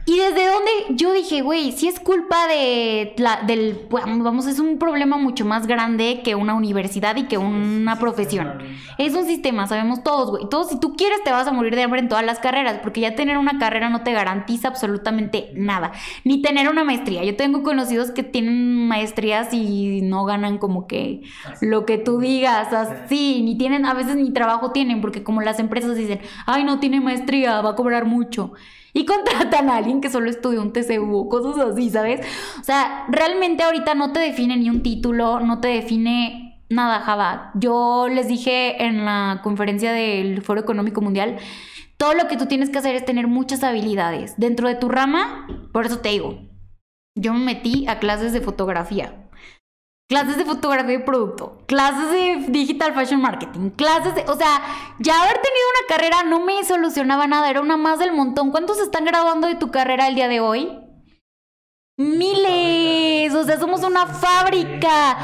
Y desde donde yo dije, güey, si es culpa de la, del, vamos, es un problema mucho más grande que una universidad y que una profesión. Es un sistema, sabemos todos, güey. Todos, si tú quieres, te vas a morir de hambre en todas las carreras, porque ya tener una carrera no te garantiza absolutamente nada. Ni tener una maestría. Yo tengo conocidos que tienen maestrías y no ganan como que lo que tú digas, así, ni tienen, a veces ni trabajo tienen, porque como las empresas dicen, ay, no tiene maestría, va a cobrar mucho y contratan a alguien que solo estudió un TCU, cosas así, ¿sabes? O sea, realmente ahorita no te define ni un título, no te define nada, Java. Yo les dije en la conferencia del Foro Económico Mundial, todo lo que tú tienes que hacer es tener muchas habilidades dentro de tu rama, por eso te digo, yo me metí a clases de fotografía clases de fotografía de producto, clases de digital fashion marketing, clases de... O sea, ya haber tenido una carrera no me solucionaba nada, era una más del montón. ¿Cuántos están graduando de tu carrera el día de hoy? Miles, o sea, somos una fábrica.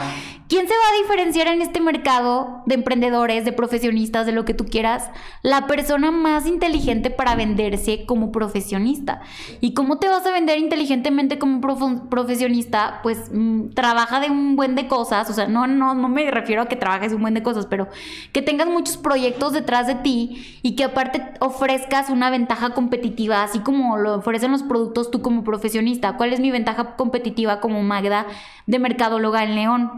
¿Quién se va a diferenciar en este mercado de emprendedores, de profesionistas, de lo que tú quieras? La persona más inteligente para venderse como profesionista. ¿Y cómo te vas a vender inteligentemente como profesionista? Pues mm, trabaja de un buen de cosas, o sea, no, no, no me refiero a que trabajes un buen de cosas, pero que tengas muchos proyectos detrás de ti y que aparte ofrezcas una ventaja competitiva, así como lo ofrecen los productos tú como profesionista. ¿Cuál es mi ventaja competitiva como Magda de mercadóloga en León?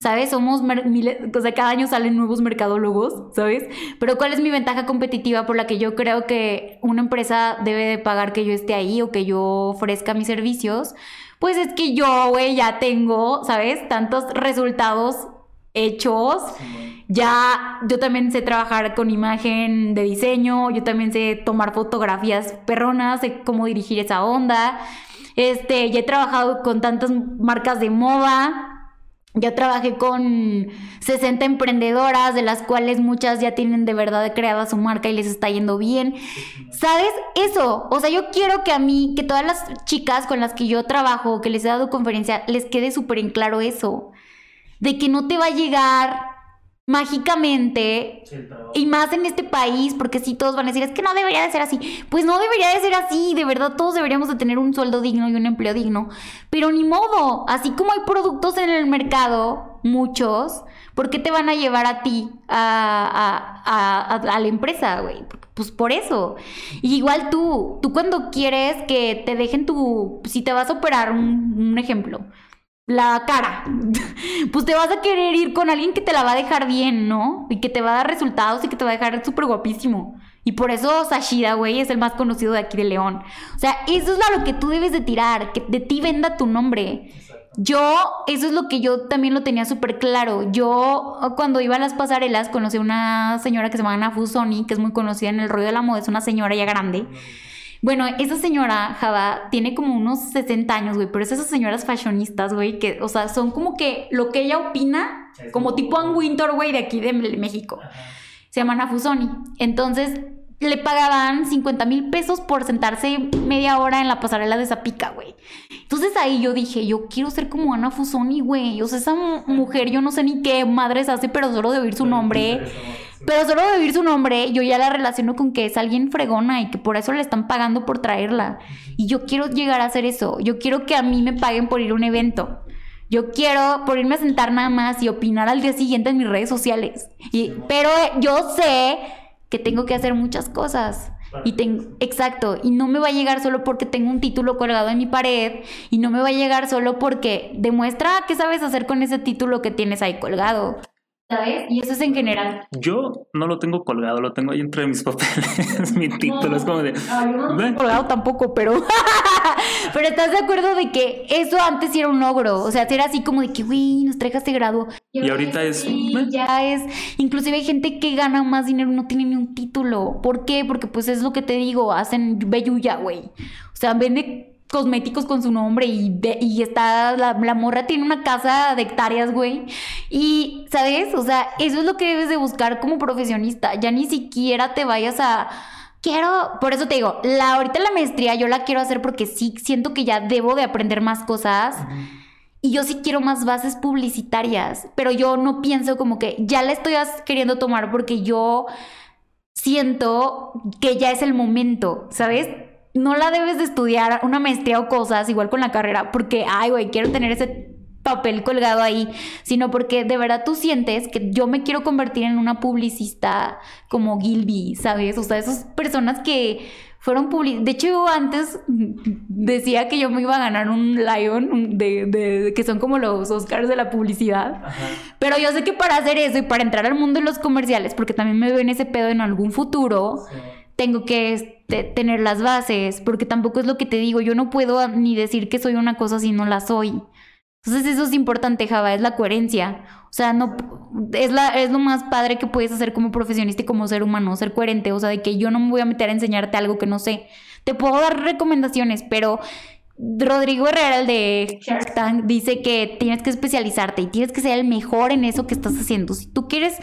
¿Sabes? Somos miles, o sea, cada año salen nuevos mercadólogos, ¿sabes? Pero ¿cuál es mi ventaja competitiva por la que yo creo que una empresa debe de pagar que yo esté ahí o que yo ofrezca mis servicios? Pues es que yo, güey, ya tengo, ¿sabes? Tantos resultados hechos. Ya yo también sé trabajar con imagen de diseño, yo también sé tomar fotografías perronas, sé cómo dirigir esa onda. Este, ya he trabajado con tantas marcas de moda, ya trabajé con 60 emprendedoras, de las cuales muchas ya tienen de verdad creada su marca y les está yendo bien. ¿Sabes? Eso. O sea, yo quiero que a mí, que todas las chicas con las que yo trabajo, que les he dado conferencia, les quede súper en claro eso. De que no te va a llegar mágicamente y más en este país, porque si todos van a decir, es que no debería de ser así. Pues no debería de ser así, de verdad todos deberíamos de tener un sueldo digno y un empleo digno, pero ni modo, así como hay productos en el mercado, muchos, ¿por qué te van a llevar a ti a, a, a, la empresa, güey? Pues por eso. igual tú, tú cuando quieres que te dejen tu, si te vas a operar, un ejemplo, la cara. pues te vas a querer ir con alguien que te la va a dejar bien, ¿no? Y que te va a dar resultados y que te va a dejar súper guapísimo. Y por eso Sashira, güey, es el más conocido de aquí de León. O sea, eso es lo que tú debes de tirar, que de ti venda tu nombre. Yo, eso es lo que yo también lo tenía súper claro. Yo, cuando iba a las pasarelas, conocí a una señora que se llama Ana Fusoni, que es muy conocida en el rollo de la moda, es una señora ya grande. Bueno, esa señora, Java, tiene como unos 60 años, güey, pero es esas señoras fashionistas, güey, que, o sea, son como que lo que ella opina, como tipo Ann Winter, güey, de aquí de México. Se llama Nafusoni. Entonces, le pagaban 50 mil pesos por sentarse media hora en la pasarela de Zapica, güey. Entonces ahí yo dije, yo quiero ser como Ana Fusoni, güey. O sea, esa mujer, yo no sé ni qué madres hace, pero solo de oír su nombre pero solo de oír su nombre, yo ya la relaciono con que es alguien fregona y que por eso le están pagando por traerla. Y yo quiero llegar a hacer eso. Yo quiero que a mí me paguen por ir a un evento. Yo quiero por irme a sentar nada más y opinar al día siguiente en mis redes sociales. Y, pero yo sé que tengo que hacer muchas cosas. Y tengo, exacto, y no me va a llegar solo porque tengo un título colgado en mi pared, y no me va a llegar solo porque demuestra qué sabes hacer con ese título que tienes ahí colgado. ¿Sabes? Y eso es en general. Yo no lo tengo colgado, lo tengo ahí entre mis papeles, mi título, es como de... No, no colgado tampoco, pero... pero estás de acuerdo de que eso antes era un logro, o sea, era así como de que, güey, nos trajas de grado. Y, ahorita es... Ya es... Inclusive hay gente que gana más dinero y no tiene ni un título. ¿Por qué? Porque pues es lo que te digo, hacen belluya, güey. O sea, vende cosméticos con su nombre y, y está, la, la, morra tiene una casa de hectáreas, güey. Y, ¿sabes? O sea, eso es lo que debes de buscar como profesionista. Ya ni siquiera te vayas a... Quiero, por eso te digo, la, ahorita la maestría yo la quiero hacer porque sí siento que ya debo de aprender más cosas. Y yo sí quiero más bases publicitarias, pero yo no pienso como que ya la estoy queriendo tomar porque yo siento que ya es el momento, ¿sabes? No la debes de estudiar una maestría o cosas, igual con la carrera, porque, ay, güey, quiero tener ese papel colgado ahí, sino porque de verdad tú sientes que yo me quiero convertir en una publicista como Gilby, ¿sabes? O sea, esas personas que fueron publicistas. De hecho, yo antes decía que yo me iba a ganar un Lion, de, que son como los Oscars de la publicidad. Pero yo sé que para hacer eso y para entrar al mundo de los comerciales, porque también me veo en ese pedo en algún futuro, tengo que tener las bases, porque tampoco es lo que te digo, yo no puedo ni decir que soy una cosa si no la soy. Entonces eso es importante, Java, es la coherencia. O sea, no es la es lo más padre que puedes hacer como profesionista y como ser humano, ser coherente, o sea, de que yo no me voy a meter a enseñarte algo que no sé. Te puedo dar recomendaciones, pero Rodrigo Herrera, el de Shark Tank, dice que tienes que especializarte y tienes que ser el mejor en eso que estás haciendo. Si tú quieres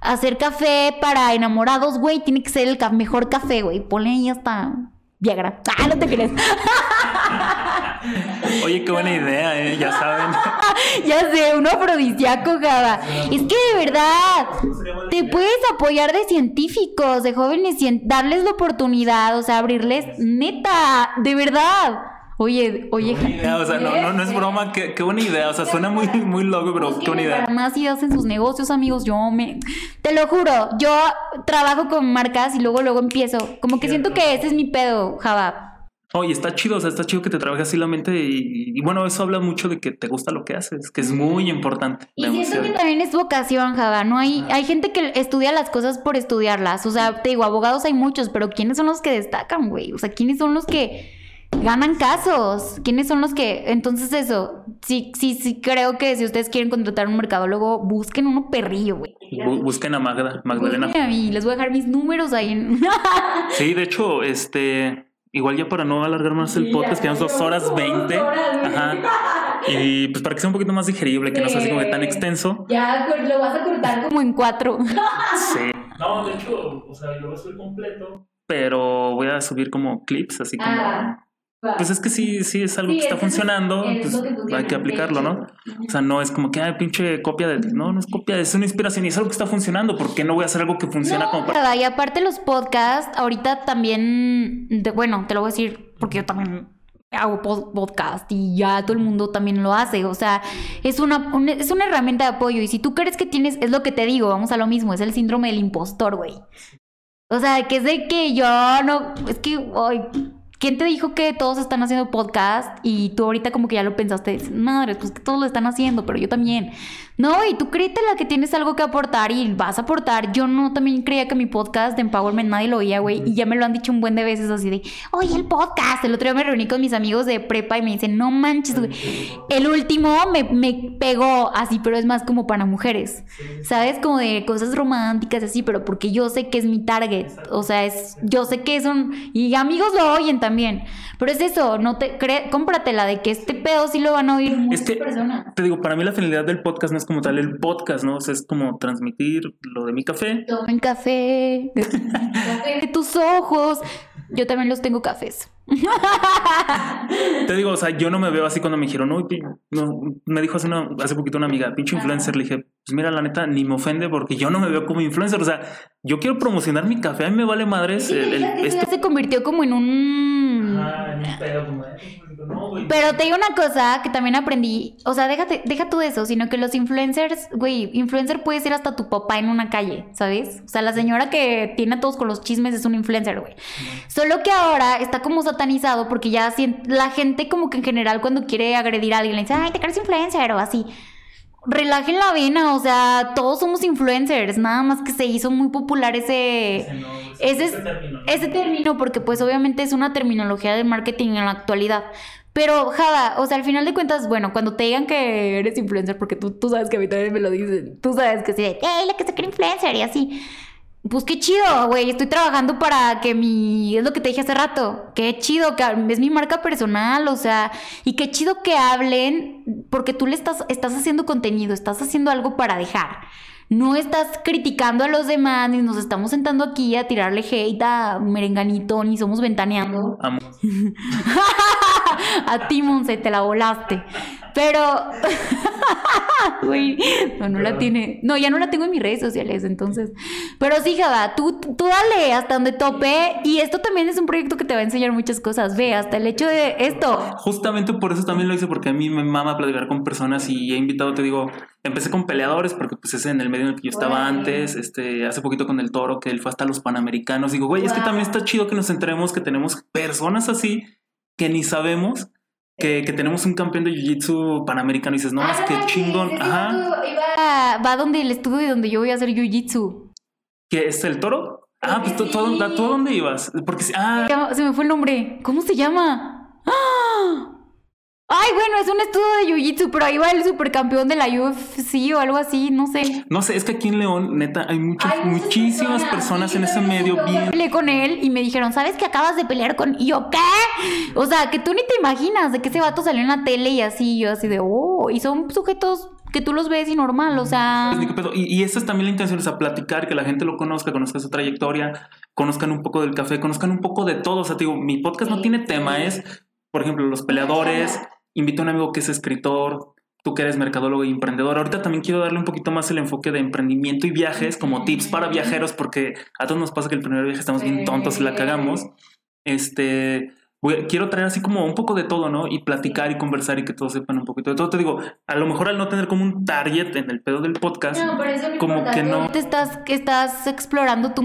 hacer café para enamorados, güey, tiene que ser el mejor café, güey. Ponle ahí hasta Viagra. Ah, no te crees. Oye, qué buena idea, ¿eh? ya saben. ya sé, uno afrodisíaco, Gaba. Es que de verdad, te puedes apoyar de científicos, de jóvenes, darles la oportunidad, o sea, abrirles, neta, de verdad. Oye, oye. o sea, no, no, no, es broma, qué, qué, buena idea. O sea, suena muy, muy loco, pero qué buena idea. Más ideas en sus negocios, amigos. Yo me. Te lo juro, yo trabajo con marcas y luego, luego empiezo. Como que siento que ese es mi pedo, Java. Oye, está chido, o sea, está chido que te trabajes así la mente y, bueno, eso habla mucho de que te gusta lo que haces, que es muy importante. Y siento que también es vocación, Java, ¿no? Hay, hay gente que estudia las cosas por estudiarlas, o sea, te digo, abogados hay muchos, pero ¿quiénes son los que destacan, güey? O sea, ¿quiénes son los que ganan casos. ¿Quiénes son los que? Entonces eso, sí, sí, sí creo que si ustedes quieren contratar un mercadólogo, busquen uno perrillo, güey. busquen a Magda, Magdalena. Y les voy a dejar mis números ahí en... sí, de hecho, este... Igual ya para no alargar más el podcast, quedamos dos horas veinte. Ajá. Y pues para que sea un poquito más digerible, que no sea así como que tan extenso. Ya lo vas a cortar como en cuatro. sí. No, de hecho, o sea, lo voy a subir completo. Pero voy a subir como clips, así como. Ah. Pues es que sí, sí es algo que está funcionando, pues hay que aplicarlo, ¿no? O sea, no es como que, hay pinche copia de... No, no es copia, es una inspiración y es algo que está funcionando. ¿Por qué no voy a hacer algo que funciona como para...? Y aparte los podcasts, ahorita también, de, bueno, te lo voy a decir porque yo también hago podcast y ya todo el mundo también lo hace. O sea, es una, es una herramienta de apoyo. Y si tú crees que tienes, es lo que te digo, vamos a lo mismo, es el síndrome del impostor, güey. O sea, que es de que yo no, es que, hoy ¿Quién te dijo que todos están haciendo podcast y tú ahorita como que ya lo pensaste? Madre, pues que todos lo están haciendo, pero yo también. No, y tú créete la que tienes algo que aportar y vas a aportar. Yo no también creía que mi podcast de Empowerment nadie lo oía, güey. Y ya me lo han dicho un buen de veces así de, oye, el podcast. El otro día me reuní con mis amigos de prepa y me dicen, no manches, güey. El último me, me pegó así, pero es más como para mujeres. ¿Sabes? Como de cosas románticas así, pero porque yo sé que es mi target. O sea, es, yo sé que es un... Y amigos lo oyen también. Pero es eso, no te cre... cómpratela de que este pedo sí lo van a oír muchas personas. Te digo, para mí la finalidad del podcast no es como tal el podcast, ¿no? O sea, es como transmitir lo de mi café. Tomen café, de tus ojos. Yo también los tengo cafés. Te digo, o sea, yo no me veo así cuando me dijeron, no, no me dijo hace, una, hace poquito una amiga, pinche influencer, le dije, pues mira, la neta, ni me ofende porque yo no me veo como influencer, o sea, yo quiero promocionar mi café, a mí me vale madres. El, Se convirtió como en un... Ah, en un pedo, como pero te digo una cosa que también aprendí, o sea, déjate, deja tú eso, sino que los influencers, güey, influencer puede ser hasta tu papá en una calle, ¿sabes? O sea, la señora que tiene a todos con los chismes es un influencer, güey. Solo que ahora está como satanizado porque ya la gente como que en general cuando quiere agredir a alguien le dice, ay, te crees influencer o así relajen la vena, o sea, todos somos influencers, nada más que se hizo muy popular ese ese, término, ese término porque pues obviamente es una terminología del marketing en la actualidad. Pero, Jada, o sea, al final de cuentas, bueno, cuando te digan que eres influencer, porque tú, tú sabes que a mí también me lo dicen, tú sabes que sí, hey, la que se cree influencer y así. Pues qué chido, güey. Estoy trabajando para que mi. Es lo que te dije hace rato. Qué chido, que es mi marca personal, o sea. Y qué chido que hablen, porque tú le estás, estás haciendo contenido, estás haciendo algo para dejar. No estás criticando a los demás, ni nos estamos sentando aquí a tirarle hate a Merenganito, ni somos ventaneando. a ti, Monse, te la volaste. Pero. Güey, no, no la tiene. No, ya no la tengo en mis redes sociales, entonces. Pero sí, Jada, tú, tú dale hasta donde tope. Y esto también es un proyecto que te va a enseñar muchas cosas. Ve, hasta el hecho de esto. Justamente por eso también lo hice, porque a mí me mama platicar con personas y he invitado, te digo, empecé con peleadores, porque pues es en el medio en el que yo estaba antes. Este, hace poquito con el toro, que él fue hasta los panamericanos. Digo, güey, es que también está chido que nos enteremos que tenemos personas así que ni sabemos que, que, tenemos un campeón de jiu-jitsu panamericano y dices, no, es que chingón. Ajá. Va, va donde el estudio donde yo voy a hacer jiu-jitsu. ¿Qué es el toro? Ah, pues tú, tú, a dónde ibas? Porque ah. Se me fue el nombre. ¿Cómo se llama? ¡Ah! Ay, bueno, es un estudio de Jiu-Jitsu, pero ahí va el supercampeón de la UFC o algo así, no sé. No sé, es que aquí en León, neta, hay, muchas, muchísimas personas, en ese medio bien. Peleé con él y me dijeron, ¿sabes que acabas de pelear con.? Y yo, ¿qué? O sea, que tú ni te imaginas de que ese vato salió en la tele y así, yo así de, oh, y son sujetos que tú los ves y normal, o sea. Y, y esa es también la intención, o sea, platicar, que la gente lo conozca, conozca su trayectoria, conozcan un poco del café, conozcan un poco de todo. O sea, te digo, mi podcast no tiene tema, es, por ejemplo, los peleadores invito a un amigo que es escritor, tú que eres mercadólogo y emprendedor. Ahorita también quiero darle un poquito más el enfoque de emprendimiento y viajes como tips para viajeros, porque a todos nos pasa que el primer viaje estamos bien tontos y la cagamos. Este, quiero traer así como un poco de todo, ¿no? Y platicar y conversar y que todos sepan un poquito de todo. Te digo, a lo mejor al no tener como un target en el pedo del podcast, como que no... Te estás, estás explorando tu,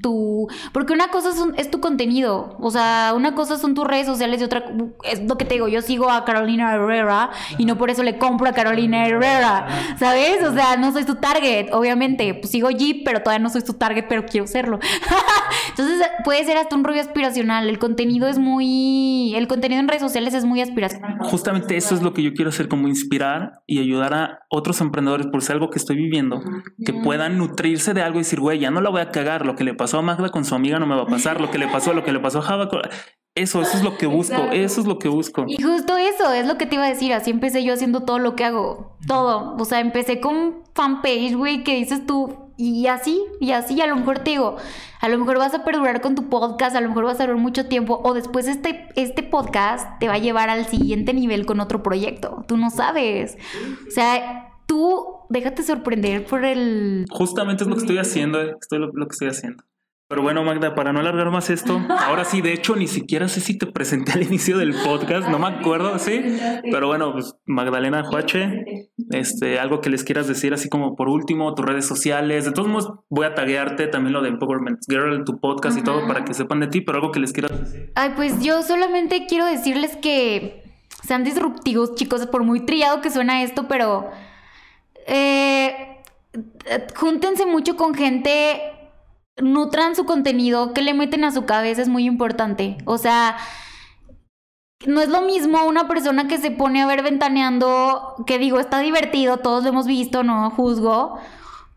tu... Porque una cosa es, tu contenido, o sea, una cosa son tus redes sociales y otra... Es lo que te digo, yo sigo a Carolina Herrera y no por eso le compro a Carolina Herrera, ¿sabes? O sea, no soy tu target, obviamente. Pues sigo Jeep, pero todavía no soy tu target, pero quiero serlo. Entonces puede ser hasta un rollo aspiracional. El contenido es muy el contenido en redes sociales es muy aspiracional. Justamente eso es lo que yo quiero hacer, como inspirar y ayudar a otros emprendedores por ser algo que estoy viviendo, que puedan nutrirse de algo y decir, güey, ya no la voy a cagar, lo que le pasó a Magda con su amiga no me va a pasar, lo que le pasó, lo que le pasó a Java. Eso, eso es lo que busco, eso es lo que busco. Y justo eso, es lo que te iba a decir, así empecé yo haciendo todo lo que hago, todo. O sea, empecé con fanpage, güey, que dices tú, y así, y así, a lo mejor te digo, a lo mejor vas a perdurar con tu podcast, a lo mejor vas a durar mucho tiempo, o después este, este podcast te va a llevar al siguiente nivel con otro proyecto. Tú no sabes. O sea, tú déjate sorprender por el... Justamente es lo que estoy haciendo, eh, estoy lo que estoy haciendo. Pero bueno, Magda, para no alargar más esto, ahora sí, de hecho, ni siquiera sé si te presenté al inicio del podcast, no me acuerdo, sí. Pero bueno, pues Magdalena Juache, este, algo que les quieras decir, así como por último, tus redes sociales. De todos modos, voy a taguearte también lo de Empowerment Girl, tu podcast y todo para que sepan de ti, pero algo que les quieras decir. Ay, pues yo solamente quiero decirles que sean disruptivos, chicos, por muy trillado que suena esto, pero eh, júntense mucho con gente nutran su contenido, que le meten a su cabeza es muy importante. O sea, no es lo mismo una persona que se pone a ver ventaneando, que digo, está divertido, todos lo hemos visto, no juzgo.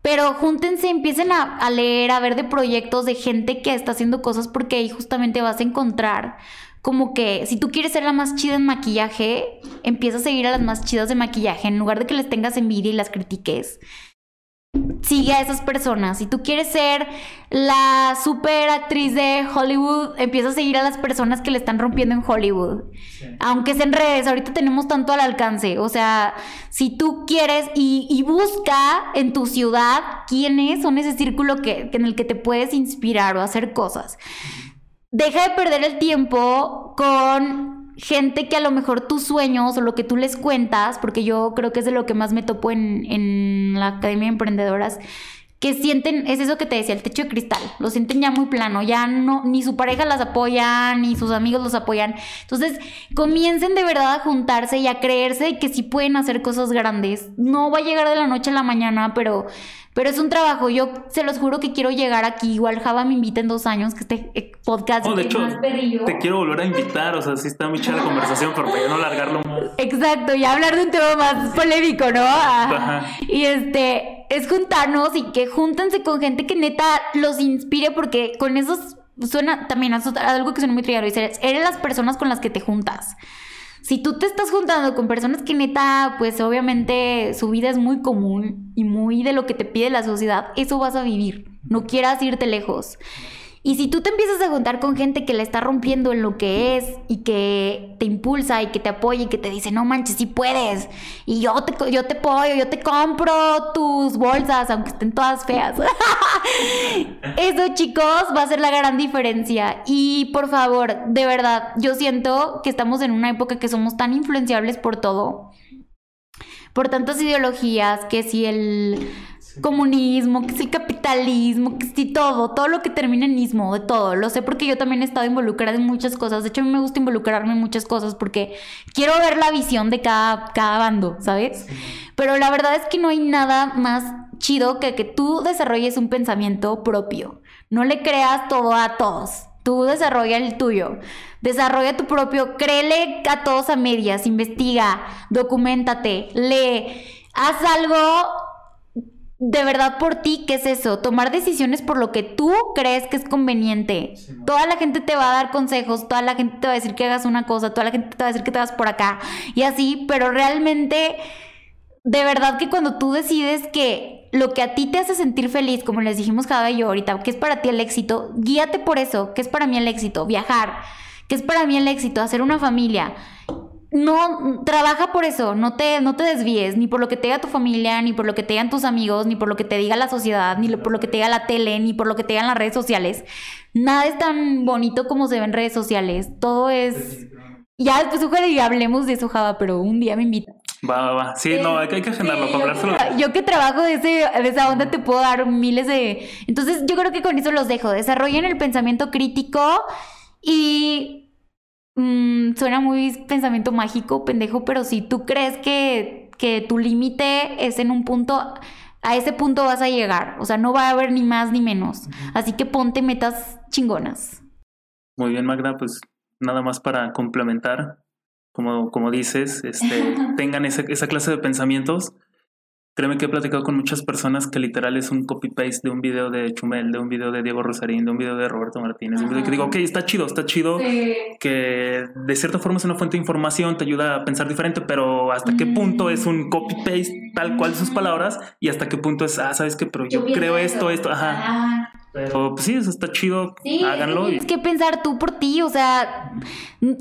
Pero júntense, empiecen a, a, leer, a ver de proyectos de gente que está haciendo cosas porque ahí justamente vas a encontrar como que si tú quieres ser la más chida en maquillaje, empieza a seguir a las más chidas de maquillaje en lugar de que les tengas envidia y las critiques sigue a esas personas. Si tú quieres ser la super actriz de Hollywood, empieza a seguir a las personas que le están rompiendo en Hollywood. Aunque es en redes, ahorita tenemos tanto al alcance. O sea, si tú quieres y, busca en tu ciudad quiénes son ese círculo que, en el que te puedes inspirar o hacer cosas. Deja de perder el tiempo con gente que a lo mejor tus sueños o lo que tú les cuentas, porque yo creo que es de lo que más me topo en, en la Academia de Emprendedoras, que sienten, es eso que te decía, el techo de cristal, lo sienten ya muy plano, ya no, ni su pareja las apoya, ni sus amigos los apoyan. Entonces, comiencen de verdad a juntarse y a creerse que sí pueden hacer cosas grandes. No va a llegar de la noche a la mañana, pero pero es un trabajo. Yo se los juro que quiero llegar aquí. Igual Java me invita en dos años, que este eh, podcast. de hecho, te quiero volver a invitar. O sea, sí está muy chida la conversación, pero para no largarlo más. Exacto, y hablar de un tema más polémico, ¿no? Ajá. Y este, es juntarnos y que júntense con gente que neta los inspire, porque con esos suena también algo que suena muy trillado. Eres las personas con las que te juntas. Si tú te estás juntando con personas que neta, pues obviamente su vida es muy común y muy de lo que te pide la sociedad, eso vas a vivir. No quieras irte lejos. Y si tú te empiezas a juntar con gente que la está rompiendo en lo que es y que te impulsa y que te apoya y que te dice, no manches, sí puedes. Y yo te, yo te apoyo, yo te compro tus bolsas, aunque estén todas feas. Eso, chicos, va a ser la gran diferencia. Y por favor, de verdad, yo siento que estamos en una época que somos tan influenciables por todo. Por tantas ideologías, que si el comunismo, que sí capitalismo, que sí todo, todo lo que termina en ismo, de todo. Lo sé porque yo también he estado involucrada en muchas cosas. De hecho, a mí me gusta involucrarme en muchas cosas porque quiero ver la visión de cada, cada bando, ¿sabes? Pero la verdad es que no hay nada más chido que que tú desarrolles un pensamiento propio. No le creas todo a todos. Tú desarrolla el tuyo. Desarrolla tu propio. Créele a todos a medias. Investiga. Documentate. Lee. Haz algo de verdad por ti, ¿qué es eso? Tomar decisiones por lo que tú crees que es conveniente. toda la gente te va a dar consejos, toda la gente te va a decir que hagas una cosa, toda la gente te va a decir que te vas por acá y así, pero realmente, de verdad que cuando tú decides que lo que a ti te hace sentir feliz, como les dijimos cada yo ahorita, que es para ti el éxito, guíate por eso, que es para mí el éxito, viajar, que es para mí el éxito, hacer una familia no, trabaja por eso, no te, no te desvíes, ni por lo que te diga tu familia, ni por lo que te digan tus amigos, ni por lo que te diga la sociedad, ni por lo que te diga la tele, ni por lo que te digan las redes sociales. Nada es tan bonito como se ve en redes sociales. Todo es. Ya después ojalá y hablemos de eso, Java, pero un día me invita. Va, va, va. Sí, no, hay que, hay que agendarlo para hablárselo. Yo que trabajo de, ese, de esa onda te puedo dar miles de. Entonces, yo creo que con eso los dejo. Desarrollen el pensamiento crítico y Mm, suena muy pensamiento mágico, pendejo, pero si tú crees que, que tu límite es en un punto, a ese punto vas a llegar. O sea, no va a haber ni más ni menos. Así que ponte metas chingonas. Muy bien, Magda, pues nada más para complementar, como, como dices, este, tengan esa, esa clase de pensamientos Créeme que he platicado con muchas personas que literal es un copy-paste de un video de Chumel, de un video de Diego Rosarín, de un video de Roberto Martínez. un video que digo, ok, está chido, está chido, que de cierta forma es una fuente de información, te ayuda a pensar diferente, pero hasta qué punto es un copy-paste tal cual sus palabras y hasta qué punto es, ah, sabes qué, pero yo, creo esto, esto, ajá. Pero pues sí, eso está chido, háganlo. Es que pensar tú por ti, o sea,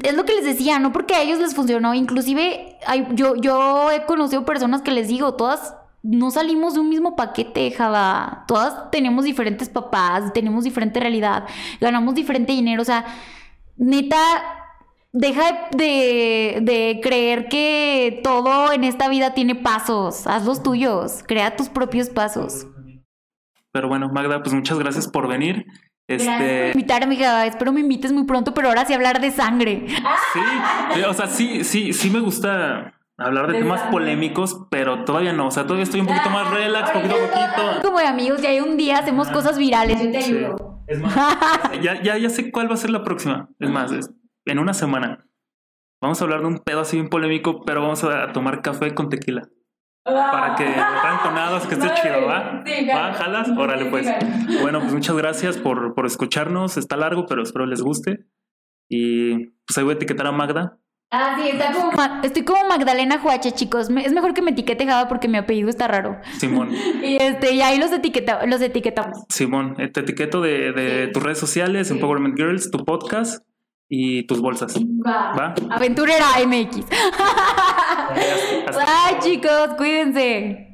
es lo que les decía, no porque a ellos les funcionó, inclusive hay, yo, yo he conocido personas que les digo, todas no salimos de un mismo paquete, Java. Todas tenemos diferentes papás, tenemos diferente realidad, ganamos diferente dinero. O sea, neta, deja de, de, creer que todo en esta vida tiene pasos. Haz los tuyos, crea tus propios pasos. Pero bueno, Magda, pues muchas gracias por venir. Este... Gracias por invitarme, Java. Espero me invites muy pronto, pero ahora sí hablar de sangre. Sí, o sea, sí, sí, sí me gusta hablar de temas polémicos, pero todavía no. O sea, todavía estoy un poquito más relax, poquito a poquito. Como de amigos, ya hay un día hacemos cosas virales. Yo te ayudo. Es más, ya, ya, ya sé cuál va a ser la próxima. Es más, en una semana. Vamos a hablar de un pedo así bien polémico, pero vamos a tomar café con tequila. Para que estén tonados, que esté chido, ¿va? ¿Va? ¿Jalas? Órale, pues. Bueno, pues muchas gracias por, por escucharnos. Está largo, pero espero les guste. Y pues ahí voy a etiquetar a Magda Ah, sí, está como. Estoy como Magdalena Juache, chicos. Es mejor que me etiquete Java porque mi apellido está raro. Simón. y este, y ahí los, etiqueta, los etiquetamos. Simón, te etiqueto de, de tus redes sociales, Empowerment Girls, tu podcast y tus bolsas. Va. ¿Va? Aventurera MX. Bye, chicos, cuídense.